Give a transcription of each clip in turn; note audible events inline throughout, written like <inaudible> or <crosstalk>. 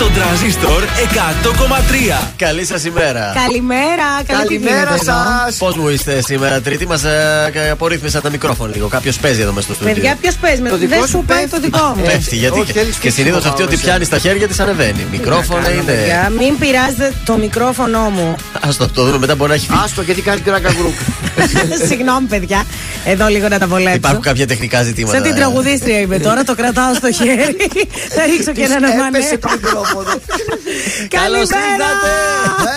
Στον τραζίστορ 100,3. Καλή σας ημέρα. Καλημέρα, Καλημέρα σας. Πώς μου είστε σήμερα, Τρίτη, μας ε, απορρίθμισα τα μικρόφωνα λίγο. Κάποιος παίζει εδώ μέσα στο στούντιο. Παιδιά, ποιος παίζει με Το το δικό δικό σου σου πάει πέφτει. το δικό μου. Πέφτει, γιατί όχι, και, θέλεις και και συνήθως εσύ αυτή ότι να πιάνει στα χέρια της ανεβαίνει. Μικρόφωνα είναι. Παιδιά, μην πειράζετε το μικρόφωνο μου. Α το, το δούμε μετά, μπορεί να έχει φύγει. Άστο γιατί κάνει κράκα γκρουπ. <laughs> Συγγνώμη, παιδιά. Εδώ λίγο να τα βολέψω. Υπάρχουν κάποια τεχνικά ζητήματα. Σαν την ε. τραγουδίστρια είμαι τώρα, το κρατάω στο χέρι. <laughs> Θα ρίξω και έναν αμανέ. Έπεσε το μικρόφωνο. Καλώς Καλημέρα!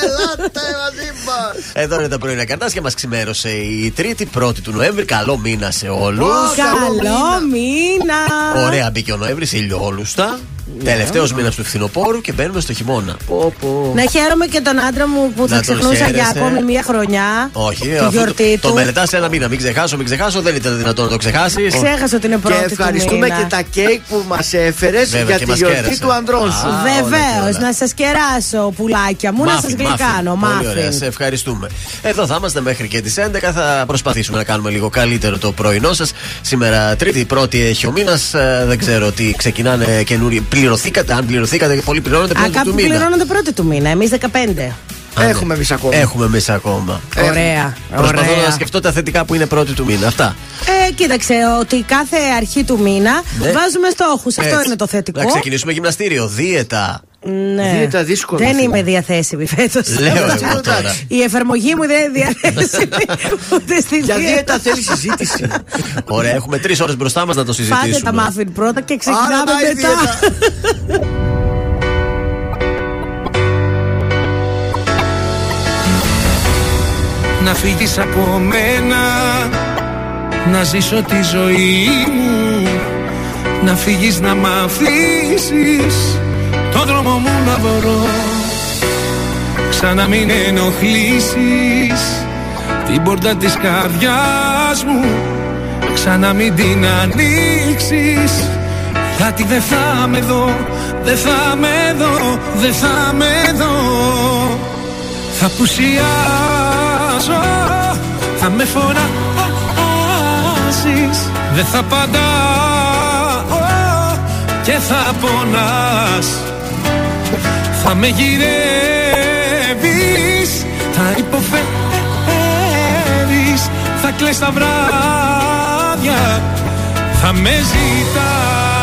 Ελάτε μαζί μα. Εδώ είναι τα πρωινά καρτάσια μας ξημέρωσε η Τρίτη, 1η του Νοέμβρη. Καλό μήνα σε όλους. Καλό μήνα! Ωραία, μπήκε ο Νοέμβρης, ηλιόλουστα. Τελευταίος μήνας του φθινοπόρου και μπαίνουμε στο χειμώνα. Πω, πω. Να χαίρομαι και τον άντρα μου που θα Να τον ξεχνούσα για χαίρεσαι. ακόμη μία χρονιά. Όχι, τη αφού γιορτή το, του. το μελετά ένα μήνα. Μην ξεχάσω, μην ξεχάσω. Δεν ήταν δυνατόν να το ξεχάσεις. Ξέχασα ότι είναι Και πρώτη του ευχαριστούμε μήνα. και τα κέικ που μας έφερες Βέβαια, για και τη μας γιορτή κέρασε. του ανδρών σου. Α, όλα και Βεβαίω, όλα. να σας κεράσω πουλάκια μου, να σας γλυκάνω. Πολύ ωραία, σε Μάφιν. ευχαριστούμε. Εδώ θα είμαστε μέχρι και τις 11. Θα προσπαθήσουμε να κάνουμε λίγο καλύτερο το πρωινό σας. Σήμερα, Τρίτη, πρώτη έχει ο μήνας. Δεν ξέρω τι ξεκινάνε καινούριοι. Πληρωθήκατε, αν πληρωθήκατε, πολλοί πληρώνετε Α, πρώτη του κάποιοι μήνα. πληρώνονται πρώτη του μήνα, εμείς 15. Α, ναι. Έχουμε εμείς ακόμα. Έχουμε εμείς ακόμα. Ωραία. Προσπαθώ ωραία. να σκεφτώ τα θετικά που είναι πρώτη του μήνα. Αυτά. Ε, κοίταξε, ότι κάθε αρχή του μήνα Ναι. βάζουμε στόχους. Αυτό Έτσι. είναι το θετικό. Να ξεκινήσουμε γυμναστήριο, δίαιτα. Ναι. Δίαιτα δύσκολο, Δεν φίλε. είμαι διαθέσιμη φέτος. Λέω εγώ τώρα. Η εφαρμογή μου δεν είναι διαθέσιμη <laughs> ούτε στη Για δίαιτα. δίαιτα θέλει συζήτηση. <laughs> Ωραία, έχουμε τρεις ώρες μπροστά μας να το Πάτε συζητήσουμε. τα μάφιν πρώτα και Άρα ξεκινάμε πάει η μετά. δίαιτα. Να φύγεις από μένα Να ζήσω τη ζωή μου Να φύγεις να μ' αφήσεις Το δρόμο μου να βρω Ξανά μην ενοχλήσεις Την πόρτα της καρδιάς μου. Ξανά μην την ανοίξεις. Γιατί δεν θα με δω Δεν θα με δω Δεν θα με δω. Θα πουσιάζω Θα με φοράζεις Δεν θα απαντάω Και θα πονάς Θα με γυρεύεις Θα υποφέρεις Θα κλαις τα βράδια Θα με ζητάς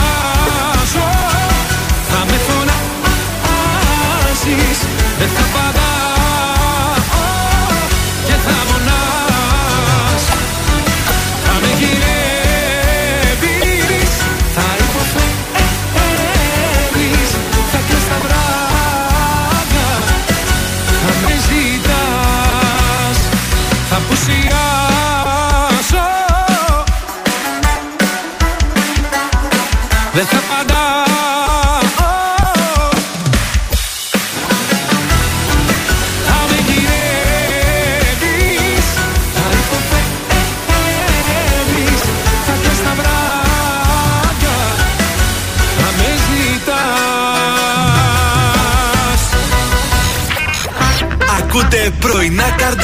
φωνάζεις Δεν θα πατάω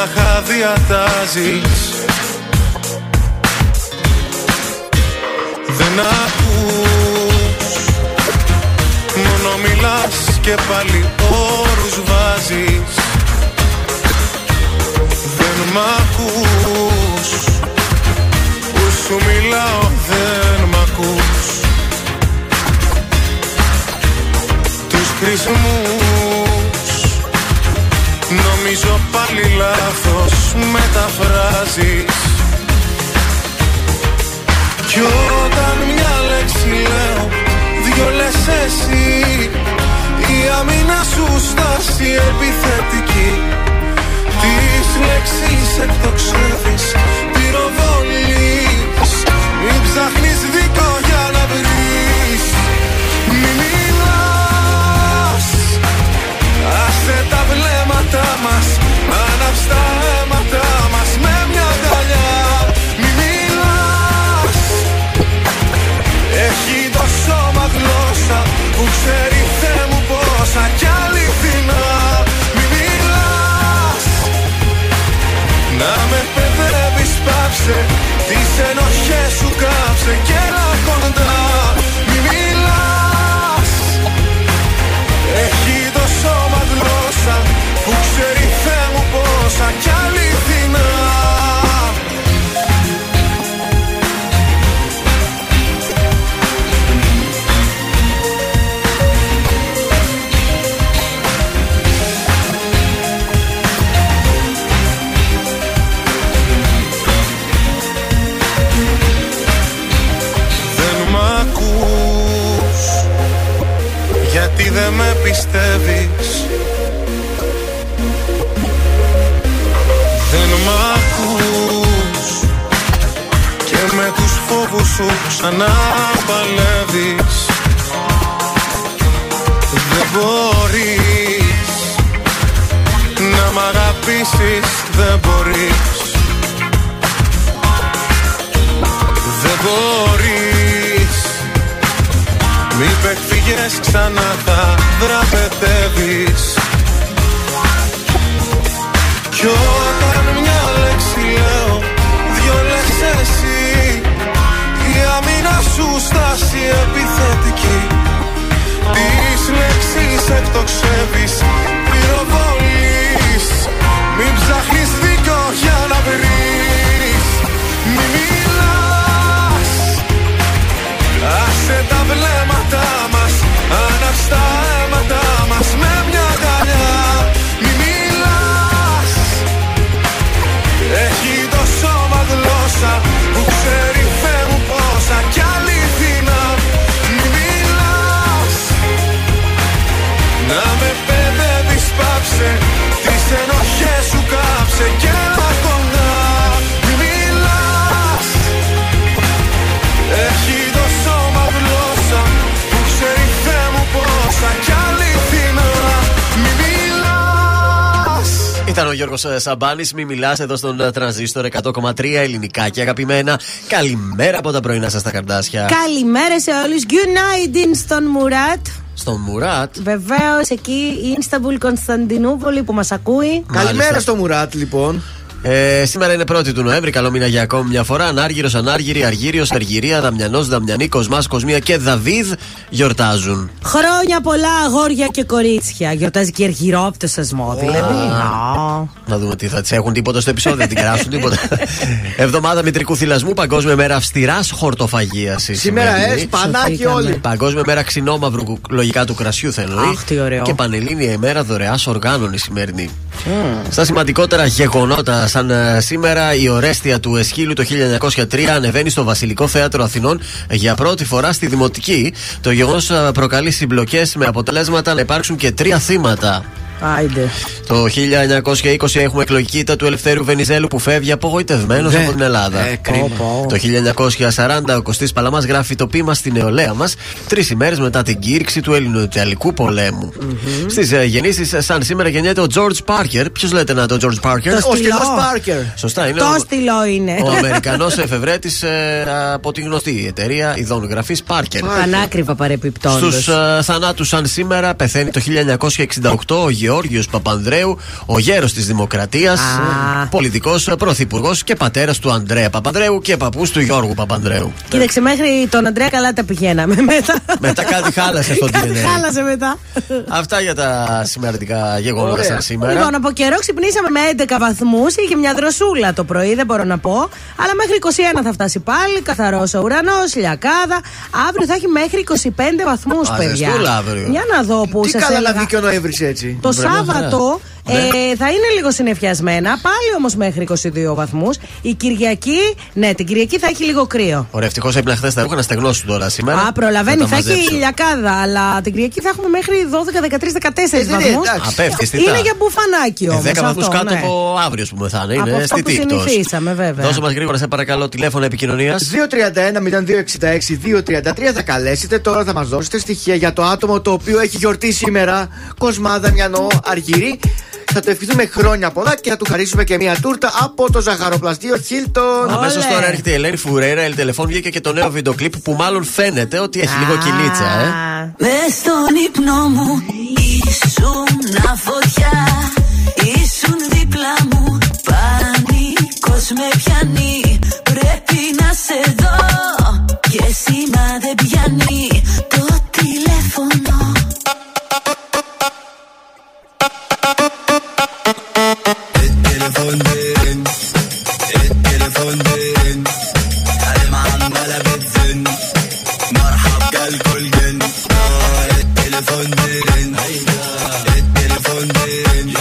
Μονάχα διατάζεις Δεν ακούς. Μόνο μιλάς και πάλι όρους βάζεις. Δεν μ' ακούς. Που σου μιλάω δεν μ' ακούς. Τους χρησμούς Νομίζω πάλι λάθος μεταφράζεις. Κι όταν μια λέξη λέω Δυο λες εσύ. Η άμυνα σου στάση επιθετική. Τις λέξεις εκτοξεύεις Πυροβολείς Μην ψάχνεις lifestyle. Πιστεύεις; Δεν μ' ακούς. Και με τους φόβους σου ξανά παλεύεις Δεν μπορείς Να μ' αγαπήσεις Δεν μπορείς. Δεν μπορείς μη πεκφύγες ξανά θα δραπετεύεις Κι όταν μια λέξη λέω Δυο λες εσύ. Η άμυνα σου στάση επιθετική. Τις λέξεις εκτοξεύεις Πυροβολείς Μην ψάχνεις δίκο για να βρεις. Μη μιλάς. Άσε τα βλέμματα μας stars. Ο Γιώργος Σαμπάνης. Μη μιλάς εδώ στον ε, τρανζίστορ 100,3 ελληνικά και αγαπημένα. Καλημέρα από τα πρωινά σας τα καρδάσια. Καλημέρα σε όλους. Good night στον Μουράτ. Στον Μουράτ. Βεβαίως εκεί η Ινσταμπουλ Κωνσταντινούπολη που μας ακούει. Καλημέρα στο Μουράτ λοιπόν. Ε, σήμερα είναι 1η του Νοέμβρη, καλό μήνα για ακόμη μια φορά. Ανάργυρος, Ανάργυρη, Αργύριος, Αργυρία, Δαμιανός, Δαμιανή, Κοσμά, Κοσμία και Δαβίδ γιορτάζουν. Χρόνια πολλά αγόρια και κορίτσια. Γιορτάζει και η Αργυρόπτος σασμό, δηλαδή. Α. Να δούμε τι θα τις έχουν τίποτα στο επεισόδιο, δεν την κεράσουν τίποτα. <laughs> Εβδομάδα μητρικού θυλασμού, Παγκόσμια μέρα αυστηράς χορτοφαγίας. Σήμερα ε, σπανάκι Σωθήκαμε. όλοι. Παγκόσμια μέρα ξινόμαυρου κου- λογικά του κρασιού θα εννοεί. Αχ, τι ωραίο. Και Πανελλήνια ημέρα δωρεάς οργάνων η σημερινή. Στα σημαντικότερα γεγονότα, σαν ε, σήμερα, η ορέστια του Εσχύλου το 1903 ανεβαίνει στο Βασιλικό Θέατρο Αθηνών για πρώτη φορά στη Δημοτική. Το γεγονός προκαλεί συμπλοκές με αποτελέσματα να υπάρξουν και τρία θύματα. Άιντε. Το 1920 έχουμε εκλογική ήττα του Ελευθέρου Βενιζέλου που φεύγει απογοητευμένος Ναι. από την Ελλάδα. Ε, κρίμα. Πω, πω. Το 1940 ο Κωστής Παλαμάς γράφει το πείμα στη νεολαία μας τρεις ημέρες μετά την κήρυξη του Ελληνοϊταλικού πολέμου. Στις ε, γεννήσεις ε, σαν σήμερα γεννιέται ο George Parker. Ποιος λέτε να το George Parker? Το Ο Στυλό. Στυλός Πάρκερ. Σωστά είναι. Το ο- στυλό είναι. ο Αμερικανός εφευρέτης από τη γνωστή εταιρεία ειδών γραφή Parker. Πανάκριβα παρεπιπτόντως. Στους θανάτους, σαν σήμερα, πεθαίνει το 1968 ο Γεώργιος Παπανδρέου, ο γέρος της Δημοκρατίας, πολιτικός πρωθυπουργός και πατέρας του Ανδρέα Παπανδρέου και παππούς του Γιώργου Παπανδρέου. Κοίταξε, μέχρι τον Αντρέα καλά τα πηγαίναμε. Μετά, μετά κάτι χάλασε στο Κάτι χάλασε μετά. Αυτά για τα σημαντικά γεγονότα σαν σήμερα. Λοιπόν, από καιρό ξυπνήσαμε με 11 βαθμούς. Είχε μια δροσούλα το πρωί, δεν μπορώ να πω. Αλλά μέχρι 21 θα φτάσει πάλι. Καθαρός ο ουρανός, λιακάδα. Αύριο θα έχει μέχρι 25 βαθμούς, παιδιά. αύριο. Για να δω που σας έλεγα. καλά βγήκε ο Νοέμβρης έτσι. Το Σάββατο ναι. Ε, θα είναι λίγο συνεφιασμένα, πάλι όμως μέχρι 22 βαθμούς. Η Κυριακή, ναι, την Κυριακή θα έχει λίγο κρύο. Ωραία, ευτυχώς έπαιρνα χθες τα ρούχα να στεγνώσουν τώρα σήμερα. Α, προλαβαίνει, θα, θα έχει ηλιακάδα, αλλά την Κυριακή θα έχουμε μέχρι 12, 13, 14 βαθμούς. Είναι για μπουφανάκι όμως. Ε, 10 βαθμού κάτω ναι. από αύριο που θα είναι. Είναι στη τύχη. συνηθίσαμε, βέβαια. Δώσε μας γρήγορα, σε παρακαλώ, τηλέφωνο επικοινωνίας. 231-0266-233 θα καλέσετε. Τώρα θα μας δώσετε στοιχεία για το άτομο το οποίο έχει γιορτή σήμερα. Κοσμάδα Μιανό Αργύρι. Θα το ευχηθούμε χρόνια πολλά και θα του χαρίσουμε και μια τούρτα από το ζαχαροπλαστείο Χίλτον. Αμέσως τώρα έρχεται η Ελένη Φουρέρα, η τηλεφών βγήκε και το νέο βίντεο κλιπ που μάλλον φαίνεται ότι έχει λίγο κυλίτσα, ε. Με στον ύπνο μου ήσουν φωτιά, ήσουν δίπλα μου. Πανικός με πιάνει, πρέπει να σε δω. Και σήμα δεν πιάνει το τηλέφωνο. التليفون. بيرن التليفون. بيرن التليفون بيرن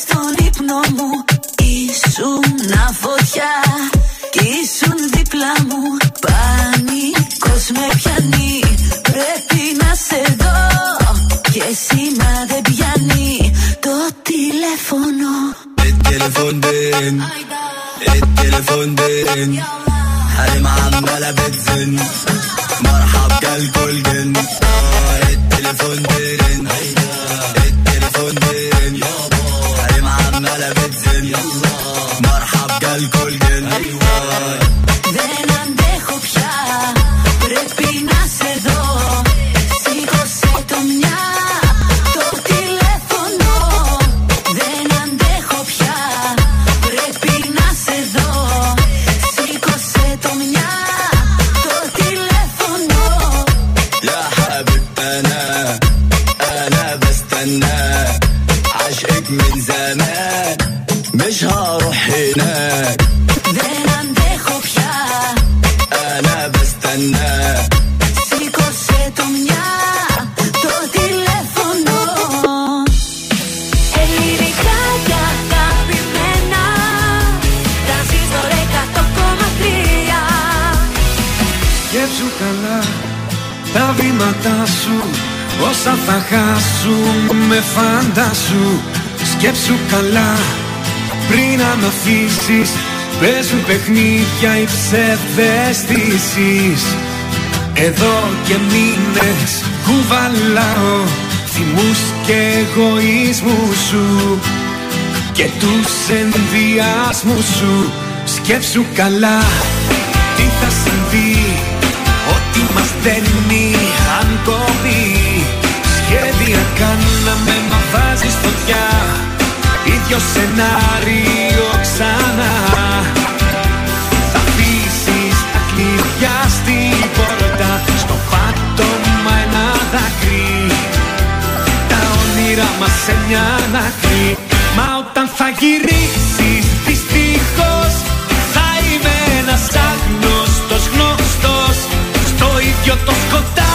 στον ύπνο μου Ήσουν φωτιά Κι ήσουν δίπλα μου Πανικός με πιάνει Πρέπει να σε δω Και σήμα δεν πιάνει Το τηλέφωνο التليفون بين التليفون بين حريم عمالة بتزن مرحب قال كل جن التليفون بين Όσα θα χάσουν με φαντάσου Σκέψου καλά. Πριν να μ' αφήσεις Παίζουν παιχνίδια οι ψευδαισθήσεις Εδώ και μήνες κουβαλάω Θυμούς και εγωισμούς σου. Και τους ενδιασμούς σου Σκέψου καλά. Τι θα συμβεί Ό,τι μας δένει αν κόβει Σχέδια κάναμε μα βάζεις φωτιά. Ίδιος σενάριο ξανά. Θα αφήσεις τα κλειδιά στην πόρτα. Στο πάτωμα ένα δάκρυ. Τα όνειρα μας σε μια άκρη Μα όταν θα γυρίσεις δυστυχώς Θα είμαι ένας άγνωστος γνωστός. Στο ίδιο το σκοτάδι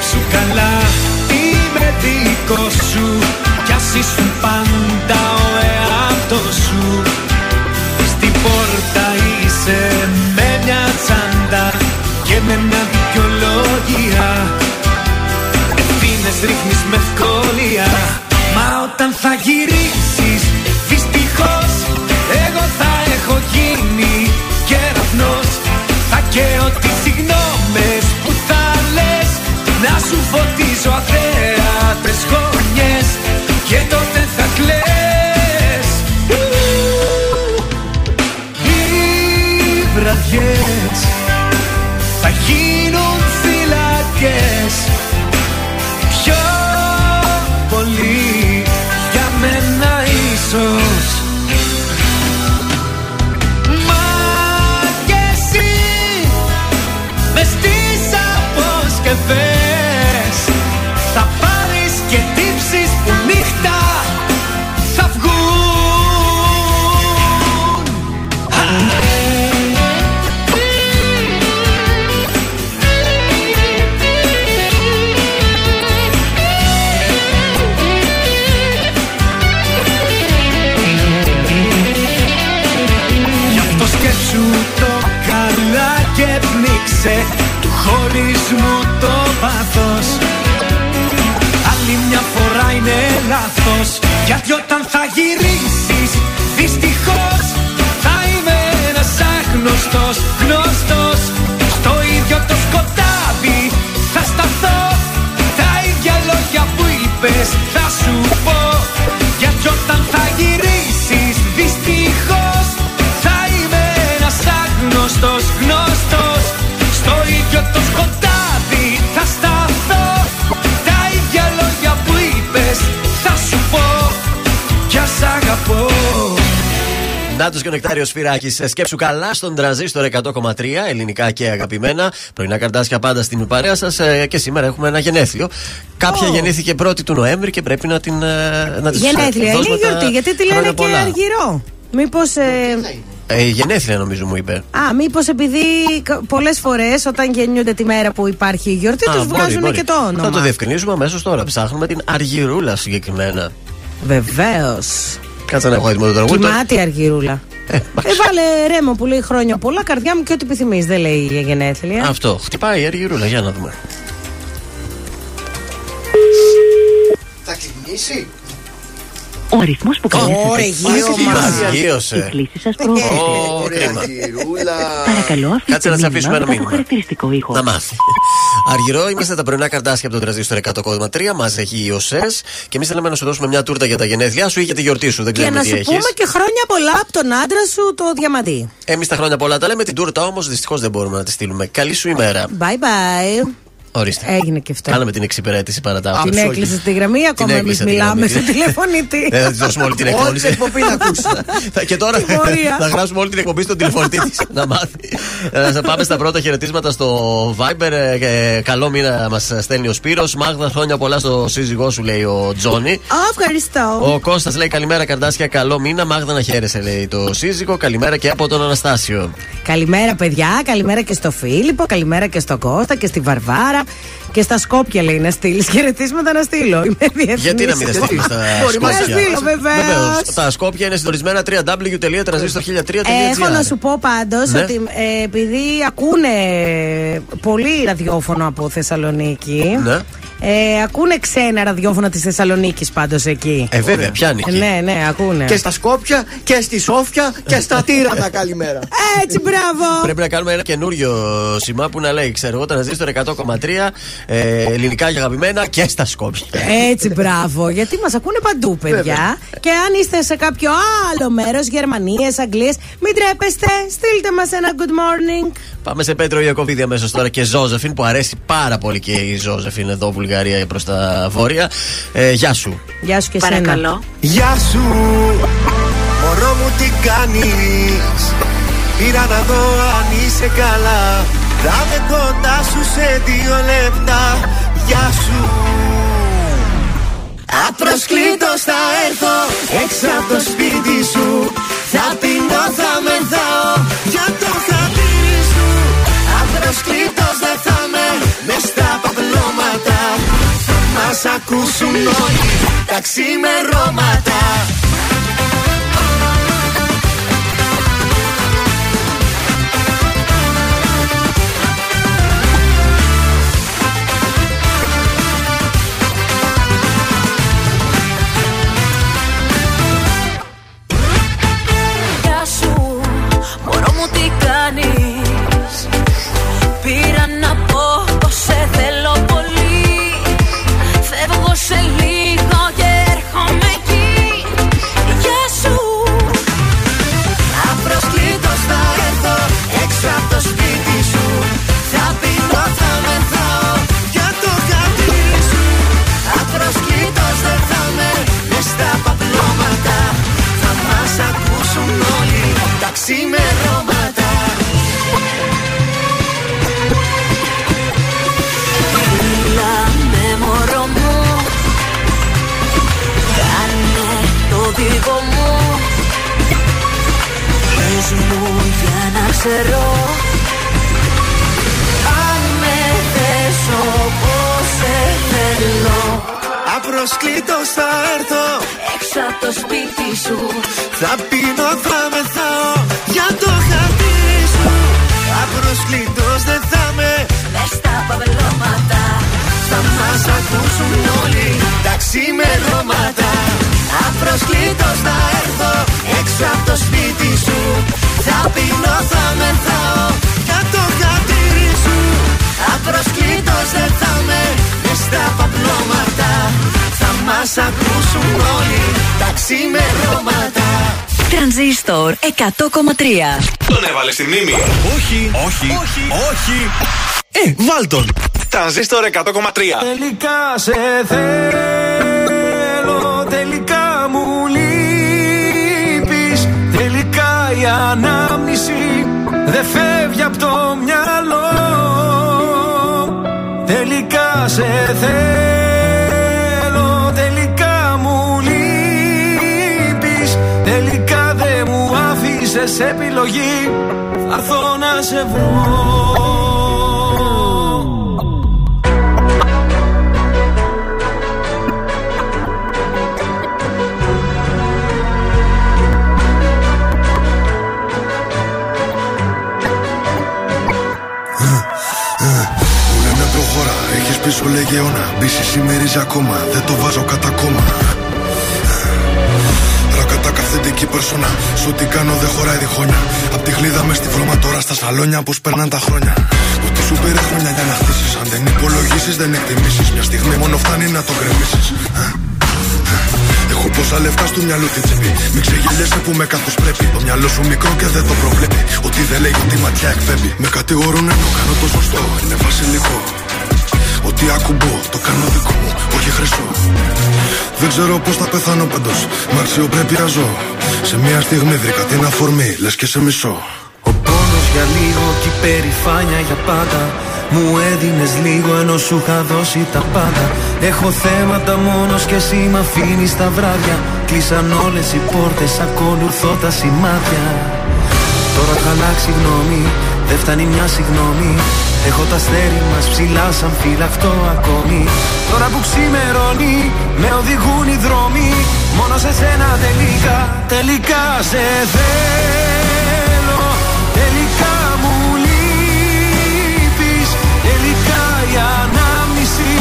Σκέψου καλά Να Νάτο και ο Νεκτάριο Φυράκη. Σκέψου καλά στον τραζίστορ 100,3 ελληνικά και αγαπημένα. Πρωινά καρτάσια πάντα στην παρέα σας και σήμερα έχουμε ένα γενέθλιο. Κάποια Ω. γεννήθηκε 1η του Νοέμβρη και πρέπει να την. ε, Να της Γενέθλια. δώσουμε Είναι τα γιορτή, γιατί τη λένε χρόνια και πολλά. αργυρό. Μήπως. Ε, γενέθλια νομίζω μου είπε. Α, μήπως επειδή πολλές φορές όταν γεννιούνται τη μέρα που υπάρχει η γιορτή, Α, τους μπορεί, βγάζουν μπορεί. και το όνομα. Θα το διευκρινίσουμε αμέσως τώρα. Ψάχνουμε την Αργυρούλα συγκεκριμένα. Βεβαίως. Κάτσε να έχω έτοιμο το τραγούδι. Κοιμάται η Αργυρούλα. Ε, μάλιστα. Έβαλε ρέμο που λέει χρόνια πολλά, καρδιά μου και ό,τι επιθυμείς. Δεν λέει για γενέθλια. Αυτό. Χτυπάει η Αργυρούλα, για να δούμε. Θα ξεκινήσει. Ο αριθμός που καλέσατε Ωρε, γύρω Μας μας. Η γύρωσε. κλήση σας προωθείται. Ω, Ωραία, κρίμα. γυρούλα. Παρακαλώ Κάτσε αφήστε να σε μήνυμα αφήσουμε ένα μετά το μήνυμα. χαρακτηριστικό ήχο. Να μάθει. Αργυρό, είμαστε τα πρωινά καρτάσια από τον τραζίστορ 100,3. Μας έχει η ΟΣΕΣ και εμείς θέλαμε να σου δώσουμε μια τούρτα για τα γενέθλιά σου ή για τη γιορτή σου. Δεν Και ξέρουμε να τι σου έχεις. πούμε και χρόνια πολλά από τον άντρα σου, το διαμαντή. Εμείς τα χρόνια πολλά τα λέμε. Την τούρτα όμως δυστυχώς δεν μπορούμε να τη στείλουμε. Καλή σου ημέρα. Bye bye. Ορίστε. Έγινε και αυτό. Κάναμε την εξυπηρέτηση παρατάφη. Την έκλεισε στη γραμμή, ακόμα εμείς έκλεισε τη μιλάμε γραμμή. στο τηλεφωνητή. <laughs> Δεν θα της δώσουμε όλη την Όλη εκπομπή. την εκπομπή να ακούσει. <laughs> Θα- και τώρα Τιμωρία. <laughs> θα γράψουμε όλη την εκπομπή στον τηλεφωνητή της να μάθει. Ε, Θα πάμε στα πρώτα χαιρετίσματα στο Viber. Ε, ε, Καλό μήνα μας στέλνει ο Σπύρος Μάγδα, χρόνια πολλά στο σύζυγό σου, λέει ο Τζόνι. Α, ευχαριστώ. Ο Κώστας λέει καλημέρα καρτάσια, καλό μήνα. Μάγδα να χαίρεσαι, λέει το σύζυγο. Καλημέρα και από τον Αναστάσιο. Καλημέρα, παιδιά. Καλημέρα και στο Φίλιππο. Καλημέρα και στο Κώστα και στη Βαρβάρα. Και στα Σκόπια λέει να στείλεις. Χαιρετίσματα να στείλω. Είμαι διεθνής. Γιατί να μην τα στείλουμε στα Μπορεί, μα Σκόπια; να στείλω, βεβαίως. Βεβαίως. Τα Σκόπια είναι συντονισμένα www.transistor1003.gr. Έχω να σου πω πάντως Ναι. ότι ε, επειδή ακούνε πολύ ραδιόφωνο από Θεσσαλονίκη. Ναι. Ε, ακούνε ξένα ραδιόφωνα της Θεσσαλονίκης πάντως εκεί. Ε, βέβαια, πιάνει εκεί. Ναι, ναι, ακούνε. Και στα Σκόπια και στη Σόφια και στα Τύρανα. <laughs> Καλημέρα. Έτσι, μπράβο. Πρέπει να κάνουμε ένα καινούριο σήμα που να λέει, ξέρω εγώ, τρανζίστορ 100,3 ε, ελληνικά και αγαπημένα και στα Σκόπια. Έτσι, μπράβο. Γιατί μας ακούνε παντού, παιδιά. Και αν είστε σε κάποιο άλλο μέρος, Γερμανίες, Αγγλίες, μην τρέπεστε. Στείλτε μας ένα good morning. Πάμε σε Πέτρο Ιακωβίδη αμέσως τώρα και Ζώζεφιν που αρέσει πάρα πολύ και η Ζώζεφιν εδώ, Βουλγαρία προς τα βόρεια. Ε, γεια σου. Γεια σου και σένα. Παρακαλώ. Γεια σου, μωρό μου τι κάνεις; Πήρα να δω αν είσαι καλά Θα με κοντά σου σε δύο λεπτά Γεια σου Απροσκλήτως θα έρθω έξω από το σπίτι σου Θα πίνω το χατήρι σου Απροσκλήτως Θα μας ακούσουν όλοι Τα ξημερώματα Τον έβαλες στη μνήμη. Όχι, όχι, όχι, όχι. Ε, βάλ τον. Τρανζίστορ 100,3. Τελικά σε θέλω, τελικά μου λείπεις Τελικά η ανάμνηση δεν φεύγει από το μυαλό Τελικά σε θέλω, άφησες επιλογή Θα έρθω να σε βρω. Μου λένε προχώρα, έχεις πίσω λεγεώνα. Μπίση σημερίζει ακόμα, δεν το βάζω κατά κόμμα. Ρακατά αυθεντική περσόνα Σου τι κάνω δεν χωράει διχόνια Απ' τη χλίδα μες στη βρώμα τώρα στα σαλόνια Πως περνάνε τα χρόνια Ότι σου πήρε χρόνια για να χτίσεις Αν δεν υπολογίσεις δεν εκτιμήσεις Μια στιγμή μόνο φτάνει να το γκρεμίσεις Έχω πόσα λεφτά στο μυαλό τη τσέπη. Μην ξεγελιέσαι που με καθώ πρέπει. Το μυαλό σου μικρό και δεν το προβλέπει. Ότι δεν λέει ότι η ματιά εκπέμπει. Με κατηγορούν ενώ κάνω το σωστό. Είναι βασιλικό. Ό,τι ακουμπώ το κάνω δικό μου, όχι χρυσό. Δεν ξέρω πώς θα πεθάνω παντό. Μ' αξιοπρέπεια ζω. Σε μια στιγμή βρήκα την αφορμή, λες και σε μισό. Ο πόνος για λίγο και η περηφάνεια για πάντα Μου έδινες λίγο ενώ σου είχα δώσει τα πάντα Έχω θέματα μόνος και εσύ μ' αφήνεις τα βράδια Κλείσαν όλες οι πόρτες, ακολουθώ τα σημάδια Τώρα θα αλλάξει γνώμη, δεν φτάνει μια συγγνώμη. Έχω τα αστέρι μας ψηλά σαν φυλακτό ακόμη. Τώρα που ξημερώνει, με οδηγούν οι δρόμοι. Μόνο σε σένα τελικά, τελικά σε θέλω. Τελικά μου λείπεις Τελικά η ανάμνηση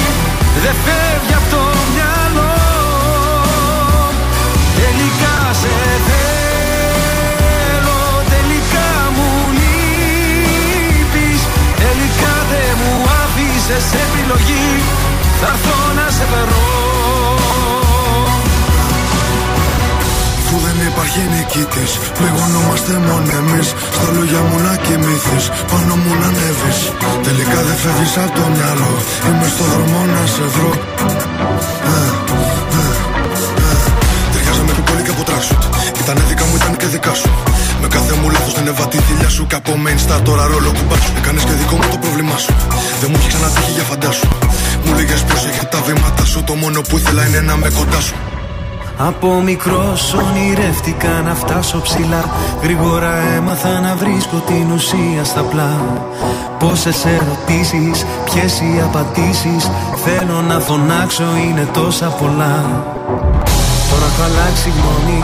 δεν φεύγει από το μυαλό. Τελικά σε θέλω άφησες επιλογή Θα έρθω να σε βρω Αφού δεν υπάρχει νικητής, πληγωνόμαστε μόνο εμείς. Στα λόγια μου να κοιμηθείς, πάνω μου να ανέβεις. Τελικά δεν φεύγεις από το μυαλό. Είμαι στο δρόμο να σε βρω. Ε, ε, ε. Ταιριάζαμε πιο πολύ και από τράξουτ. Ήταν δικά μου, ήταν και δικά σου. Με κάθε μου λάθος δεν έβα τη θηλιά σου. Και από main star τώρα ρόλο κουμπά σου. Έκανες και δικό μου το πρόβλημά σου. Δεν μου έχει ξανατύχει για φαντάσου. Μου λέγες πρόσεχε τα βήματα σου. Το μόνο που ήθελα είναι να με κοντά σου. Από μικρός ονειρεύτηκα να φτάσω ψηλά. Γρήγορα έμαθα να βρίσκω την ουσία στα πλά. Πόσες ερωτήσεις, ποιες οι απαντήσεις. Θέλω να φωνάξω, είναι τόσα πολλά. Τώρα έχω αλλάξει γνώμη,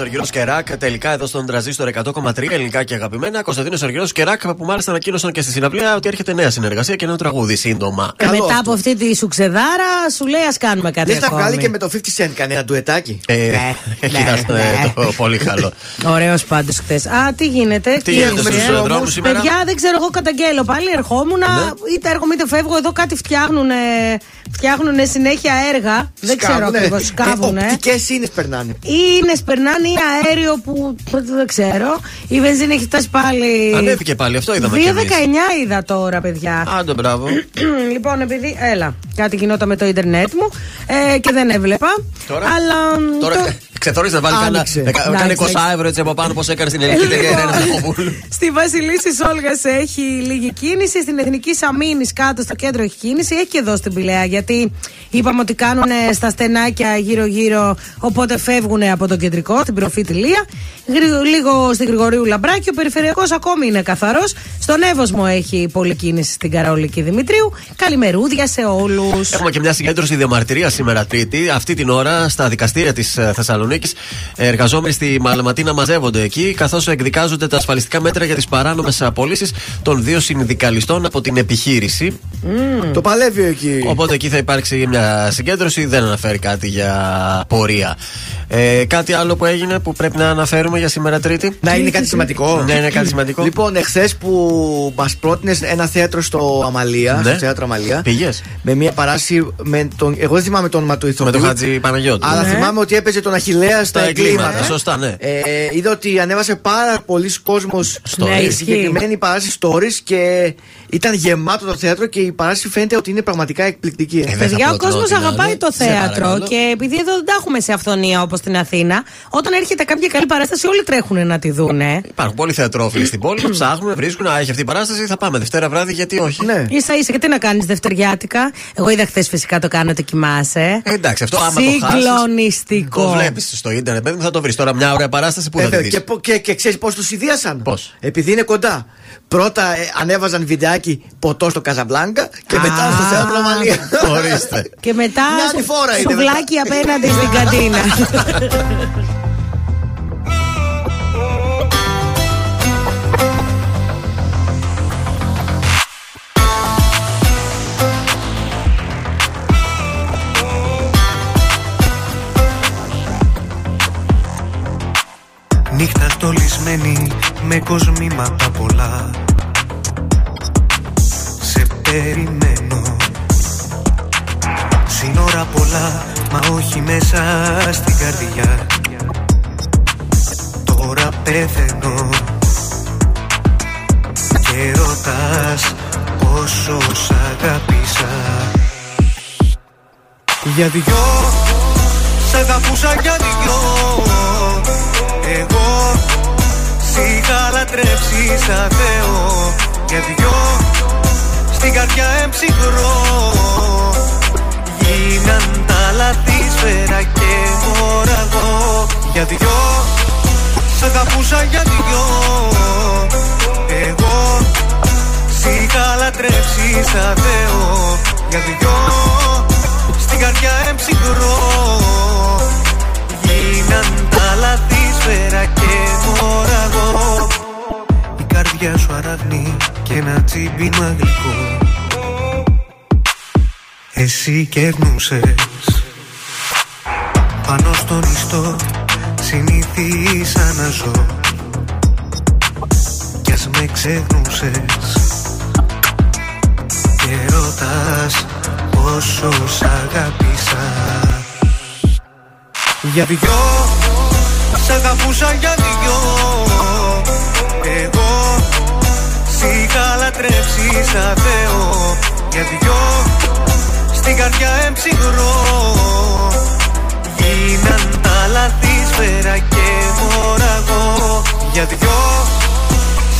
Κωνσταντίνος Αργυρός Κεράκ, τελικά εδώ στον τραζίστορ 100,3 ελληνικά και αγαπημένα. Κωνσταντίνος Αργυρός Κεράκ, που μάλιστα ανακοίνωσαν και στη συναυλία ότι έρχεται νέα συνεργασία και νέο τραγούδι σύντομα. Και μετά από αυτή τη σουξεδάρα, σου λέει ας κάνουμε κάτι Δεν θα ακόμη. βγάλει και με το 50 Cent κανένα ντουετάκι. Ε, Ναι, <laughs> έχει ναι, δάσει ναι. το πολύ καλό. <laughs> Ωραίος πάντως χθες. Α, τι γίνεται. Τι γίνεται έγινε, στους ε; δρόμους σήμερα; Ναι. Παιδιά, δεν ξέρω, εγώ καταγγέλω. Πάλι ερχόμουν, είτε έρχομαι είτε φεύγω. Εδώ κάτι φτιάχνουν, φτιάχνουν συνέχεια έργα. Δεν ξέρω ακριβώς. Σκάβουν. Οπτικές ίνες περνάνε. Είναι περνάνε ή αέριο που δεν ξέρω. Η βενζίνη έχει φτάσει πάλι. Ανέβηκε πάλι, αυτό είδαμε 2,19 κι εμείς. είδα τώρα, παιδιά. Άντε, μπράβο. <clears throat> λοιπόν, επειδή. Έλα, κάτι γινόταν με το ίντερνετ μου ε, και δεν έβλεπα. Τώρα; Αλλά. Τώρα το- ξεθόρει να βάλεις κανένα Άνοιξε. δεκα- Εντάξει, κάνε 20 εντάξει. ευρώ έτσι από πάνω, πώς έκανες στην ελληνική εταιρεία Ελένη Ζαχόπουλου. <laughs> Στη Βασιλίση Όλγας έχει λίγη κίνηση. Στην Εθνική Σαμίνη κάτω στο κέντρο έχει κίνηση. Έχει και εδώ στην Πηλαία. Γιατί είπαμε ότι κάνουν στα στενάκια γύρω-γύρω. Οπότε φεύγουν από το κεντρικό, την προφήτη Λία. Γρη- Λίγο στην Γρηγορίου Λαμπράκη. Ο περιφερειακός ακόμη είναι καθαρός. Στον Εύωσμο έχει πολλή κίνηση στην Καραολική Δημητρίου. Καλημερούδια σε όλους. Έχουμε και μια συγκέντρωση διαμαρτυρία σήμερα Τρίτη. Αυτή την ώρα στα δικαστήρια της Θεσσαλονίκης. Εργαζόμενοι στη Μαλαματίνα μαζεύονται εκεί, καθώς εκδικάζονται τα ασφαλιστικά μέτρα για τις παράνομες απολύσεις των δύο συνδικαλιστών από την επιχείρηση. Το παλεύει εκεί. Οπότε εκεί θα υπάρξει μια συγκέντρωση, δεν αναφέρει κάτι για πορεία. Ε, κάτι άλλο που έγινε που πρέπει να αναφέρουμε για σήμερα Τρίτη; Να είναι κάτι σημαντικό. Ναι, είναι κάτι σημαντικό. Λοιπόν, εχθές που μας πρότεινες ένα θέατρο στο Αμαλία, Ναι. στο θέατρο Αμαλία. Πήγες; Με μια παράση με τον. Εγώ δεν θυμάμαι το όνομα του Με ηθοποιού. τον Χατζη Παναγιώτη. Αλλά Ναι. θυμάμαι ότι έπαιζε τον Αχηλέα στα Τα εγκλήματα, εγκλήματα. σωστά, ναι. Ε, είδα ότι ανέβασε πάρα πολλοί κόσμος Stories. Ναι, στη ισχύει. συγκεκριμένη παράσταση stories και ήταν γεμάτο το θέατρο και η παράσταση φαίνεται ότι είναι πραγματικά εκπληκτική. Ε, δεν θα Παιδιά, ο προτείνω κόσμος ότι να αγαπάει είναι. το Σε θέατρο παρακαλώ. και επειδή εδώ δεν τα έχουμε σε αυθονία όπως στην Αθήνα, όταν έρχεται κάποια καλή παράσταση, όλοι τρέχουν να τη δούνε. Υπάρχουν πολλοί θεατρόφιλοι στην πόλη που <clears throat> ψάχνουν, βρίσκουν. Α, έχει αυτή η παράσταση, θα πάμε Δευτέρα βράδυ, γιατί όχι. Ναι. σα ίσα, γιατί να κάνεις Δευτεριάτικα; Εγώ είδα χθες φυσικά το κάνω ότι κοιμάσαι. Ε, εντάξει, αυτό άμα το χάσεις, Συγκλονιστικό. Το βλέπεις στο ίντερνετ, παιδί μου, θα το βρεις. Τώρα μια ωραία παράσταση που θα τη Βέβαια, δεις; και, πο- και, και ξέρεις πώς του ιδίασαν. Πώς; Επειδή είναι κοντά. Πρώτα ε, ανέβαζαν βιντεάκι ποτό στο Καζαμπλάνκα και μετά στο θέατρο Αμαλία. Ορίστε. Και μετά Μια άλλη σου- φορά είναι σουβλάκι απέναντι στην <laughs> καντίνα. Νύχτα στολισμένη με κοσμήματα πολλά. Σε περιμένω. Σύνορα πολλά μα όχι μέσα στην καρδιά. Τώρα πεθαίνω. Και ρωτάς πόσο σ' αγάπησα Για δυο Σ' αγαπούσα για δυο Εγώ Σ' είχα λατρέψεις σαν Θεό Για δυο Στην καρδιά εμψυχρό. Γίναν τα λάθη σφαίρα και μοραγό. Για δυο Σ' αγαπούσα για δυο. Εγώ Σ' είχα λατρέψεις σαν Θεό Για δυο Στην καρδιά εμψυχρό. Γίναν τα λάθη ατμόσφαιρα και μοραγό Η καρδιά σου αραγνεί και ένα τσιμπήμα γλυκό Εσύ κερνούσες. Πάνω στον ιστό συνήθισα να ζω Κι ας με ξεχνούσες. Και ρώτας πόσο σ' αγάπησα Για δυο Σ' αγαπούσα για δυο. Εγώ Σ' είχα λατρέψεις σαν Θεό Για δυο Στην καρδιά εμψυχρό. Γίναν τα λαθή σφαίρα και μοράγο Για δυο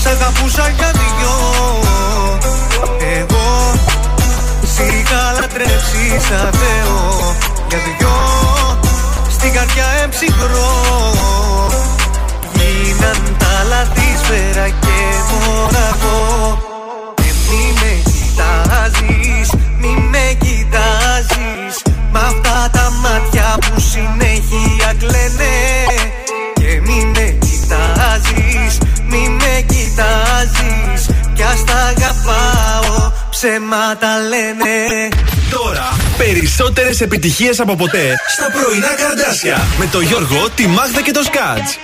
Σ' αγαπούσα για δυο. Εγώ Σ' είχα λατρέψεις σαν Θεό Για δυο στην καρδιά εμψυχρό. Γίναν τα λάθη σφαίρα και μοναχό. Ε, μη με κοιτάζεις, μη με κοιτάζεις. Μ' αυτά τα μάτια που συνέχεια κλαίνε. Και μη με κοιτάζεις, μη με κοιτάζεις. Κι ας τα αγαπάω ψέματα λένε. Τώρα περισσότερες επιτυχίες από ποτέ στα πρωινά καρδάσια με τον Γιώργο, τη Μάγδα και το Σκάτς.